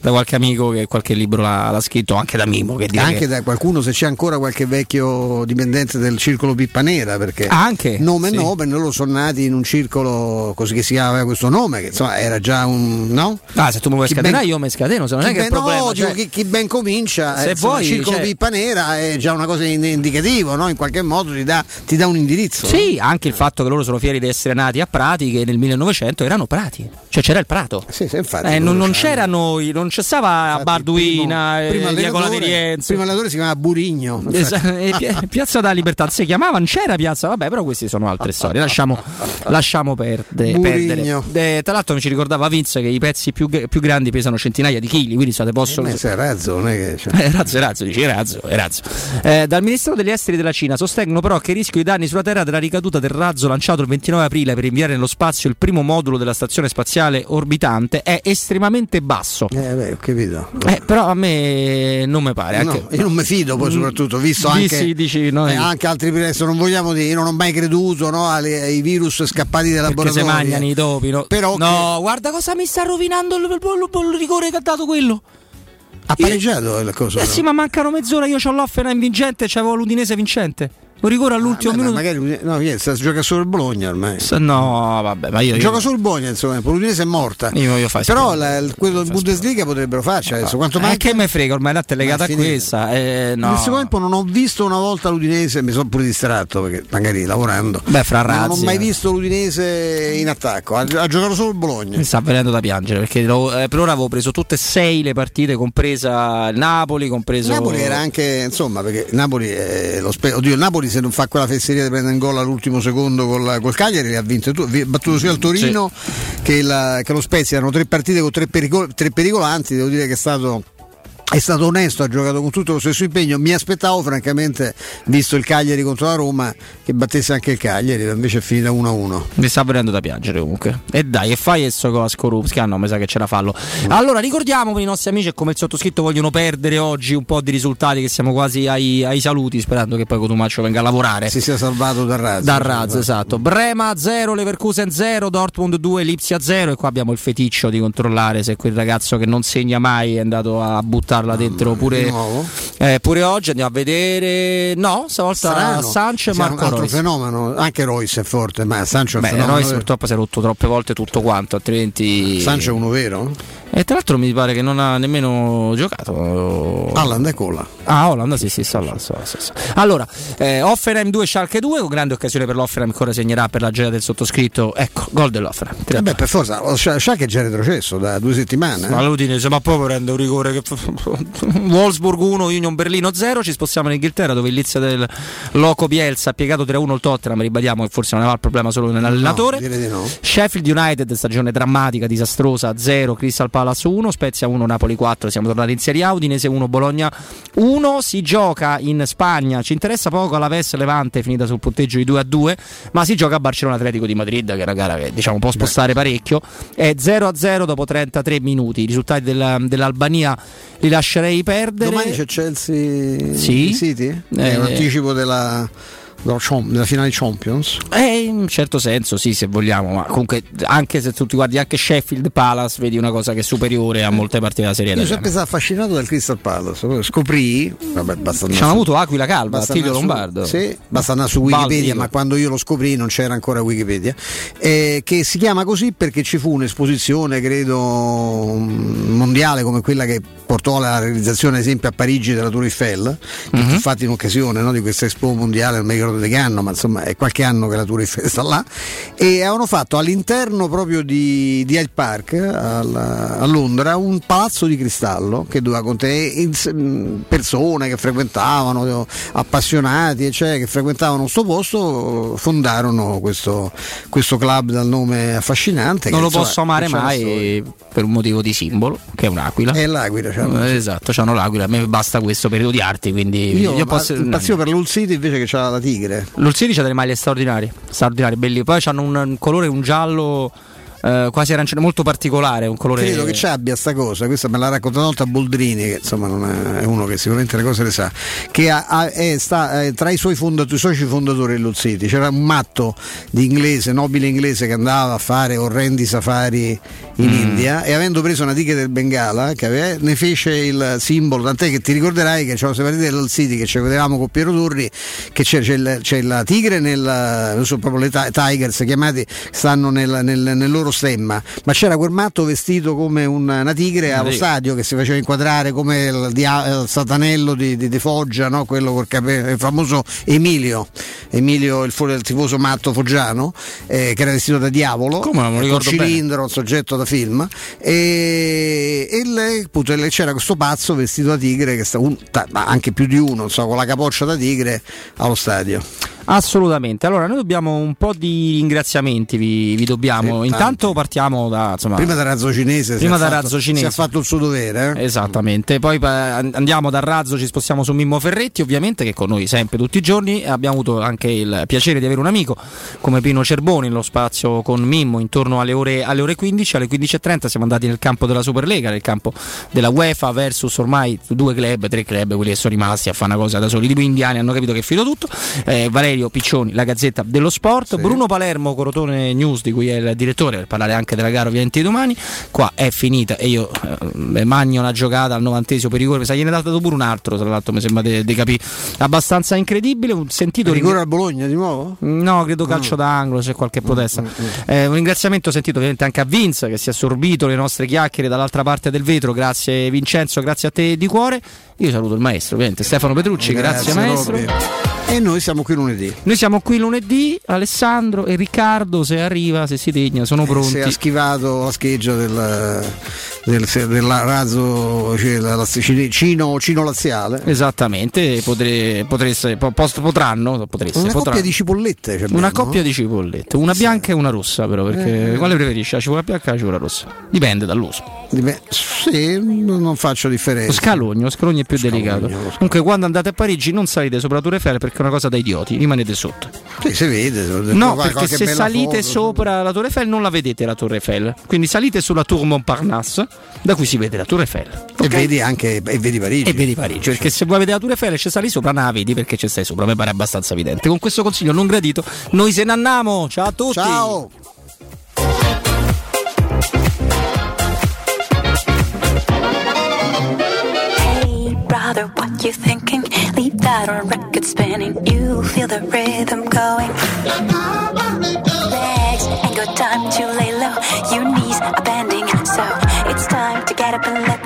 da qualche amico che qualche libro l'ha, l'ha scritto, anche da Mimo. Che anche che... da qualcuno, se c'è ancora qualche vecchio dipendente del circolo Pippa Nera, perché anche, nome sì. nome, loro sono nati in un circolo così che si chiama questo nome, che insomma era già un. no? Ah, se tu mi vuoi scatenare, ben... io mi scateno, se non è che ben, è il problema. No, cioè... chi, chi, ben comincia, se eh, vuoi, il circolo cioè... Pippa Nera è già una cosa indicativa, no? in qualche modo ti dà, ti dà un indirizzo. Sì, no? anche il fatto che loro sono fieri di essere nati a Prati, che nel 1900 erano Prati, cioè c'era il Prato. Sì, sì, infatti, eh, non, non c'erano, non c'è stava Barduina, primo, primo di Rienzo. Primo allenatore si chiamava Burigno. Esatto, Piazza della Libertà si chiamava, non c'era Piazza, vabbè, però queste sono altre storie. Lasciamo, lasciamo perde, perdere. De, tra l'altro mi ci ricordava Vince che i pezzi più, più grandi pesano centinaia di chili, quindi state possono. Eh, razzo, non è che. Cioè... Eh, razzo, razzo, dici razzo, razzo. Eh, dal Ministero degli Esteri della Cina sostengono però che il rischio di danni sulla Terra della ricaduta del razzo lanciato il 29 aprile per inviare nello spazio il primo modulo della stazione spaziale orbitante è estremamente basso. Eh, beh, ho capito. Eh, però a me non mi pare. No, Anche... io non mi fido poi soprattutto, visto anche, sì, dici, noi- eh, anche altri adesso non vogliamo dire, io non ho mai creduto no, alle- ai virus scappati dai Perché se laboratori. mangiano i topi, no? Però no, guarda cosa mi sta rovinando il, il- il- il rigore che ha dato quello. ha pareggiato la cosa. Eh no? sì, ma mancano mezz'ora, io ho l'Offenheim vincente e c'avevo l'Udinese vincente. Un rigore all'ultimo Beh, ma minuto. magari no, sta- gioca solo il Bologna ormai. Se No, vabbè, ma io. io- Gioca solo il Bologna, insomma, l'Udinese è morta. Io voglio fare Però la- quello del Bundesliga potrebbero farci adesso. Quanto Eh, manca? che me frega, ormai la è legata Ma a questa. Eh, no. Nel secondo tempo non ho visto una volta l'Udinese, mi sono pure distratto perché magari lavorando. Beh, fra Ma non ho razzi, mai eh. visto l'Udinese in attacco, ha, ha giocato solo il Bologna. Mi sta venendo da piangere perché lo- eh, per ora avevo preso tutte e sei le partite, compresa il Napoli, compreso. Napoli era anche, insomma, perché Napoli, è lo spe- oddio, il Napoli se non fa quella fesseria di prendere in gol all'ultimo secondo col, col Cagliari ha vinte tu, battuto sia il Torino che, il- che lo Spezia, erano tre partite con tre, pericol- tre pericolanti, devo dire che è stato è stato onesto, ha giocato con tutto lo stesso impegno. Mi aspettavo, francamente, visto il Cagliari contro la Roma, che battesse anche il Cagliari, invece è finita 1-1. Mi sta venendo da piangere comunque. E dai, e fai esso con Skorupski. Ah no, mi sa che ce la fallo. Allora, ricordiamo per i nostri amici come il sottoscritto vogliono perdere oggi un po' di risultati, che siamo quasi ai, ai saluti, sperando che poi Cotumaccio venga a lavorare. Si sia salvato dal razzo. Dal razzo, esatto. Brema 0, Leverkusen 0, Dortmund 2, Lipsia 0 e qua abbiamo il feticcio di controllare se quel ragazzo che non segna mai è andato a buttarla dentro pure, eh, pure oggi. Andiamo a vedere. No, stavolta Strano. Sancho e Sì, un Marco altro Reus. fenomeno, anche Royce è forte, ma Sancho è Beh. Royce purtroppo si è rotto troppe volte tutto quanto, altrimenti. Sancho è uno vero? E tra l'altro mi pare che non ha nemmeno giocato. Holland è cola. Ah, Holland, sì, sì, sta là, sta là. Allora, eh, Offenheim 2, Schalke 2, con grande occasione per l'Offenheim che ora segnerà per la gioia del sottoscritto. Ecco, gol dell'Offenheim. Eh beh, per forza, Schalke è già retrocesso da due settimane. eh. Ma l'Udinese, ma poi prende un rigore che Wolfsburg 1, Union Berlino 0. Ci spostiamo in Inghilterra dove il Lizia del Loco Bielsa ha piegato 3-1 il Tottenham. Ribadiamo che forse non aveva il problema solo nell'allenatore. direi di no. Sheffield United, stagione drammatica, disastrosa 0, Crystal Palace 1, Spezia 1, Napoli 4. Siamo tornati in Serie A. Udinese 1, Bologna 1. Si gioca in Spagna. Ci interessa poco la Ves Levante, finita sul punteggio di 2 a 2. Ma si gioca a Barcellona Atletico di Madrid, che è una gara che diciamo può spostare parecchio. È 0 a 0 dopo 33 minuti. I risultati della- dell'Albania li lascerei perdere. Domani c'è Chelsea Sì. City? Eh, è un anticipo della, della della finale Champions. Eh, in un certo senso, sì, se vogliamo, ma comunque anche se tu ti guardi anche Sheffield Palace, vedi una cosa che è superiore a molte partite della Serie Io sono sempre stato affascinato dal Crystal Palace. Scoprì, vabbè, basta andare Ci hanno avuto Aquila Calva, Attilio Lombardo. Sì, basta andare su Wikipedia, Baldico. ma quando io lo scoprì non c'era ancora Wikipedia. eh, che si chiama così perché ci fu un'esposizione, credo, mm, mondiale come quella che portò alla realizzazione, ad esempio, a Parigi della Tour Eiffel, Mhm. fu fatta in occasione no, di questa Expo mondiale, non mi ricordo di che anno, ma insomma è qualche anno che la Tour Eiffel sta là. E avevano fatto all'interno proprio di, di Hyde Park al- a Londra un palazzo di cristallo che doveva contenere persone che frequentavano, appassionati, eccetera, che frequentavano questo posto, fondarono questo, questo club dal nome affascinante. Non che, lo insomma, posso amare mai per un motivo di simbolo, che è un'aquila. È l'aquila. Eh, Esatto, c'hanno l'aquila, a me basta questo per odiarti, quindi Io, io posso... impazzivo per l'Hull City invece che c'ha la tigre. L'Ulsini c'ha delle maglie straordinarie, straordinarie, belli. Poi hanno un, un colore, un giallo eh, quasi arancione, molto particolare, un colore... Credo che ci abbia sta cosa, questa me l'ha raccontata una volta Boldrini, che insomma non è, è uno che sicuramente le cose le sa, che ha- ha- è, sta, eh, tra i suoi fondatori, i soci fondatori City c'era un matto di inglese, nobile inglese che andava a fare orrendi safari in Mm. India e avendo preso una tigre del Bengala aveva- ne fece il simbolo, tant'è che ti ricorderai che c'erano dello City che ci vedevamo con Piero Turri, che c'è, c'è, c'è la tigre nel, non so, proprio le ti- Tigers chiamati stanno nel, nel- nel loro stemma, ma c'era quel matto vestito come un- una tigre allo stadio che si faceva inquadrare come il, dia- il satanello di, di- di Foggia, no? quello col cape- il famoso Emilio, Emilio il, il tifoso matto foggiano, eh, che era vestito da diavolo, Come, non lo ricordo bene. cilindro, un soggetto da film, e, e il- appunto, il- c'era questo pazzo vestito da tigre, che sta un- ta- ma anche più di uno, insomma, con la capoccia da tigre allo stadio. Assolutamente. Allora, noi dobbiamo un po' di ringraziamenti, vi, vi dobbiamo. Sì, Intanto partiamo da. Insomma, Prima da Razzo Cinese. Prima è da fatto- Razzo Cinese. Si è fatto il suo dovere. eh? Esattamente, poi pa- andiamo dal razzo, ci spostiamo su Mimmo Ferretti, ovviamente che con noi sempre tutti i giorni abbiamo avuto anche il piacere di avere un amico come Pino Cerboni, nello spazio con Mimmo intorno alle ore, alle ore 15, alle 15.30 siamo andati nel campo della Superlega, nel campo della UEFA versus ormai due club, tre club, quelli che sono rimasti a fare una cosa da soli, tipo indiani hanno capito che è finito tutto, Eh, Valerio Piccioni, la Gazzetta dello Sport, Bruno Palermo, Corotone News di cui è il direttore per parlare anche della gara ovviamente domani, qua è finita e io eh, magno una giocata al novantesimo per rigore, mi sa gliene è dato pure un altro, tra l'altro mi sembra di capire, abbastanza incredibile, un sentito Rigore al Bologna di nuovo? No, credo calcio d'angolo, c'è qualche protesta. Eh, un ringraziamento sentito ovviamente anche a Vince che si è assorbito le nostre chiacchiere dall'altra parte del vetro. Grazie Vincenzo, grazie a te di cuore. Io saluto il maestro, ovviamente Stefano Petrucci, grazie, maestro. Robby. E noi siamo qui lunedì. Noi siamo qui lunedì, Alessandro e Riccardo se arriva, se si degna, sono pronti. Si è schivato la scheggia del, del, del razzo cioè, cino, cino laziale. Esattamente, potre- potreste- po- post- potranno, potreste, Una potranno. coppia di cipollette. Una abbiamo, coppia di cipollette, una bianca e una rossa però, perché Eh. quale preferisci? La cipolla bianca o la cipolla rossa? Dipende dall'uso. Dipende- Sì, non faccio differenza. Lo scalogno, lo scalogno è più delicato. Comunque quando andate a Parigi non salite sopra Tour Eiffel perché è una cosa da idioti, rimanete sotto. Sì, si vede. No, perché se salite foto. sopra la Tour Eiffel non la vedete la Tour Eiffel. Quindi salite sulla Tour Montparnasse, da cui si vede la Tour Eiffel. E Ok? vedi anche e vedi Parigi. E vedi Parigi, perché se vuoi vedere la Tour Eiffel e ci sali sopra, non la vedi perché ci stai sopra, mi pare abbastanza evidente. Con questo consiglio non gradito, noi se ne andiamo. Ciao a tutti. Ciao. Hey, brother, what you thinking? Leave a record spinning. You feel the rhythm going. Legs ain't got time to lay low. Your knees are bending, so it's time to get up and let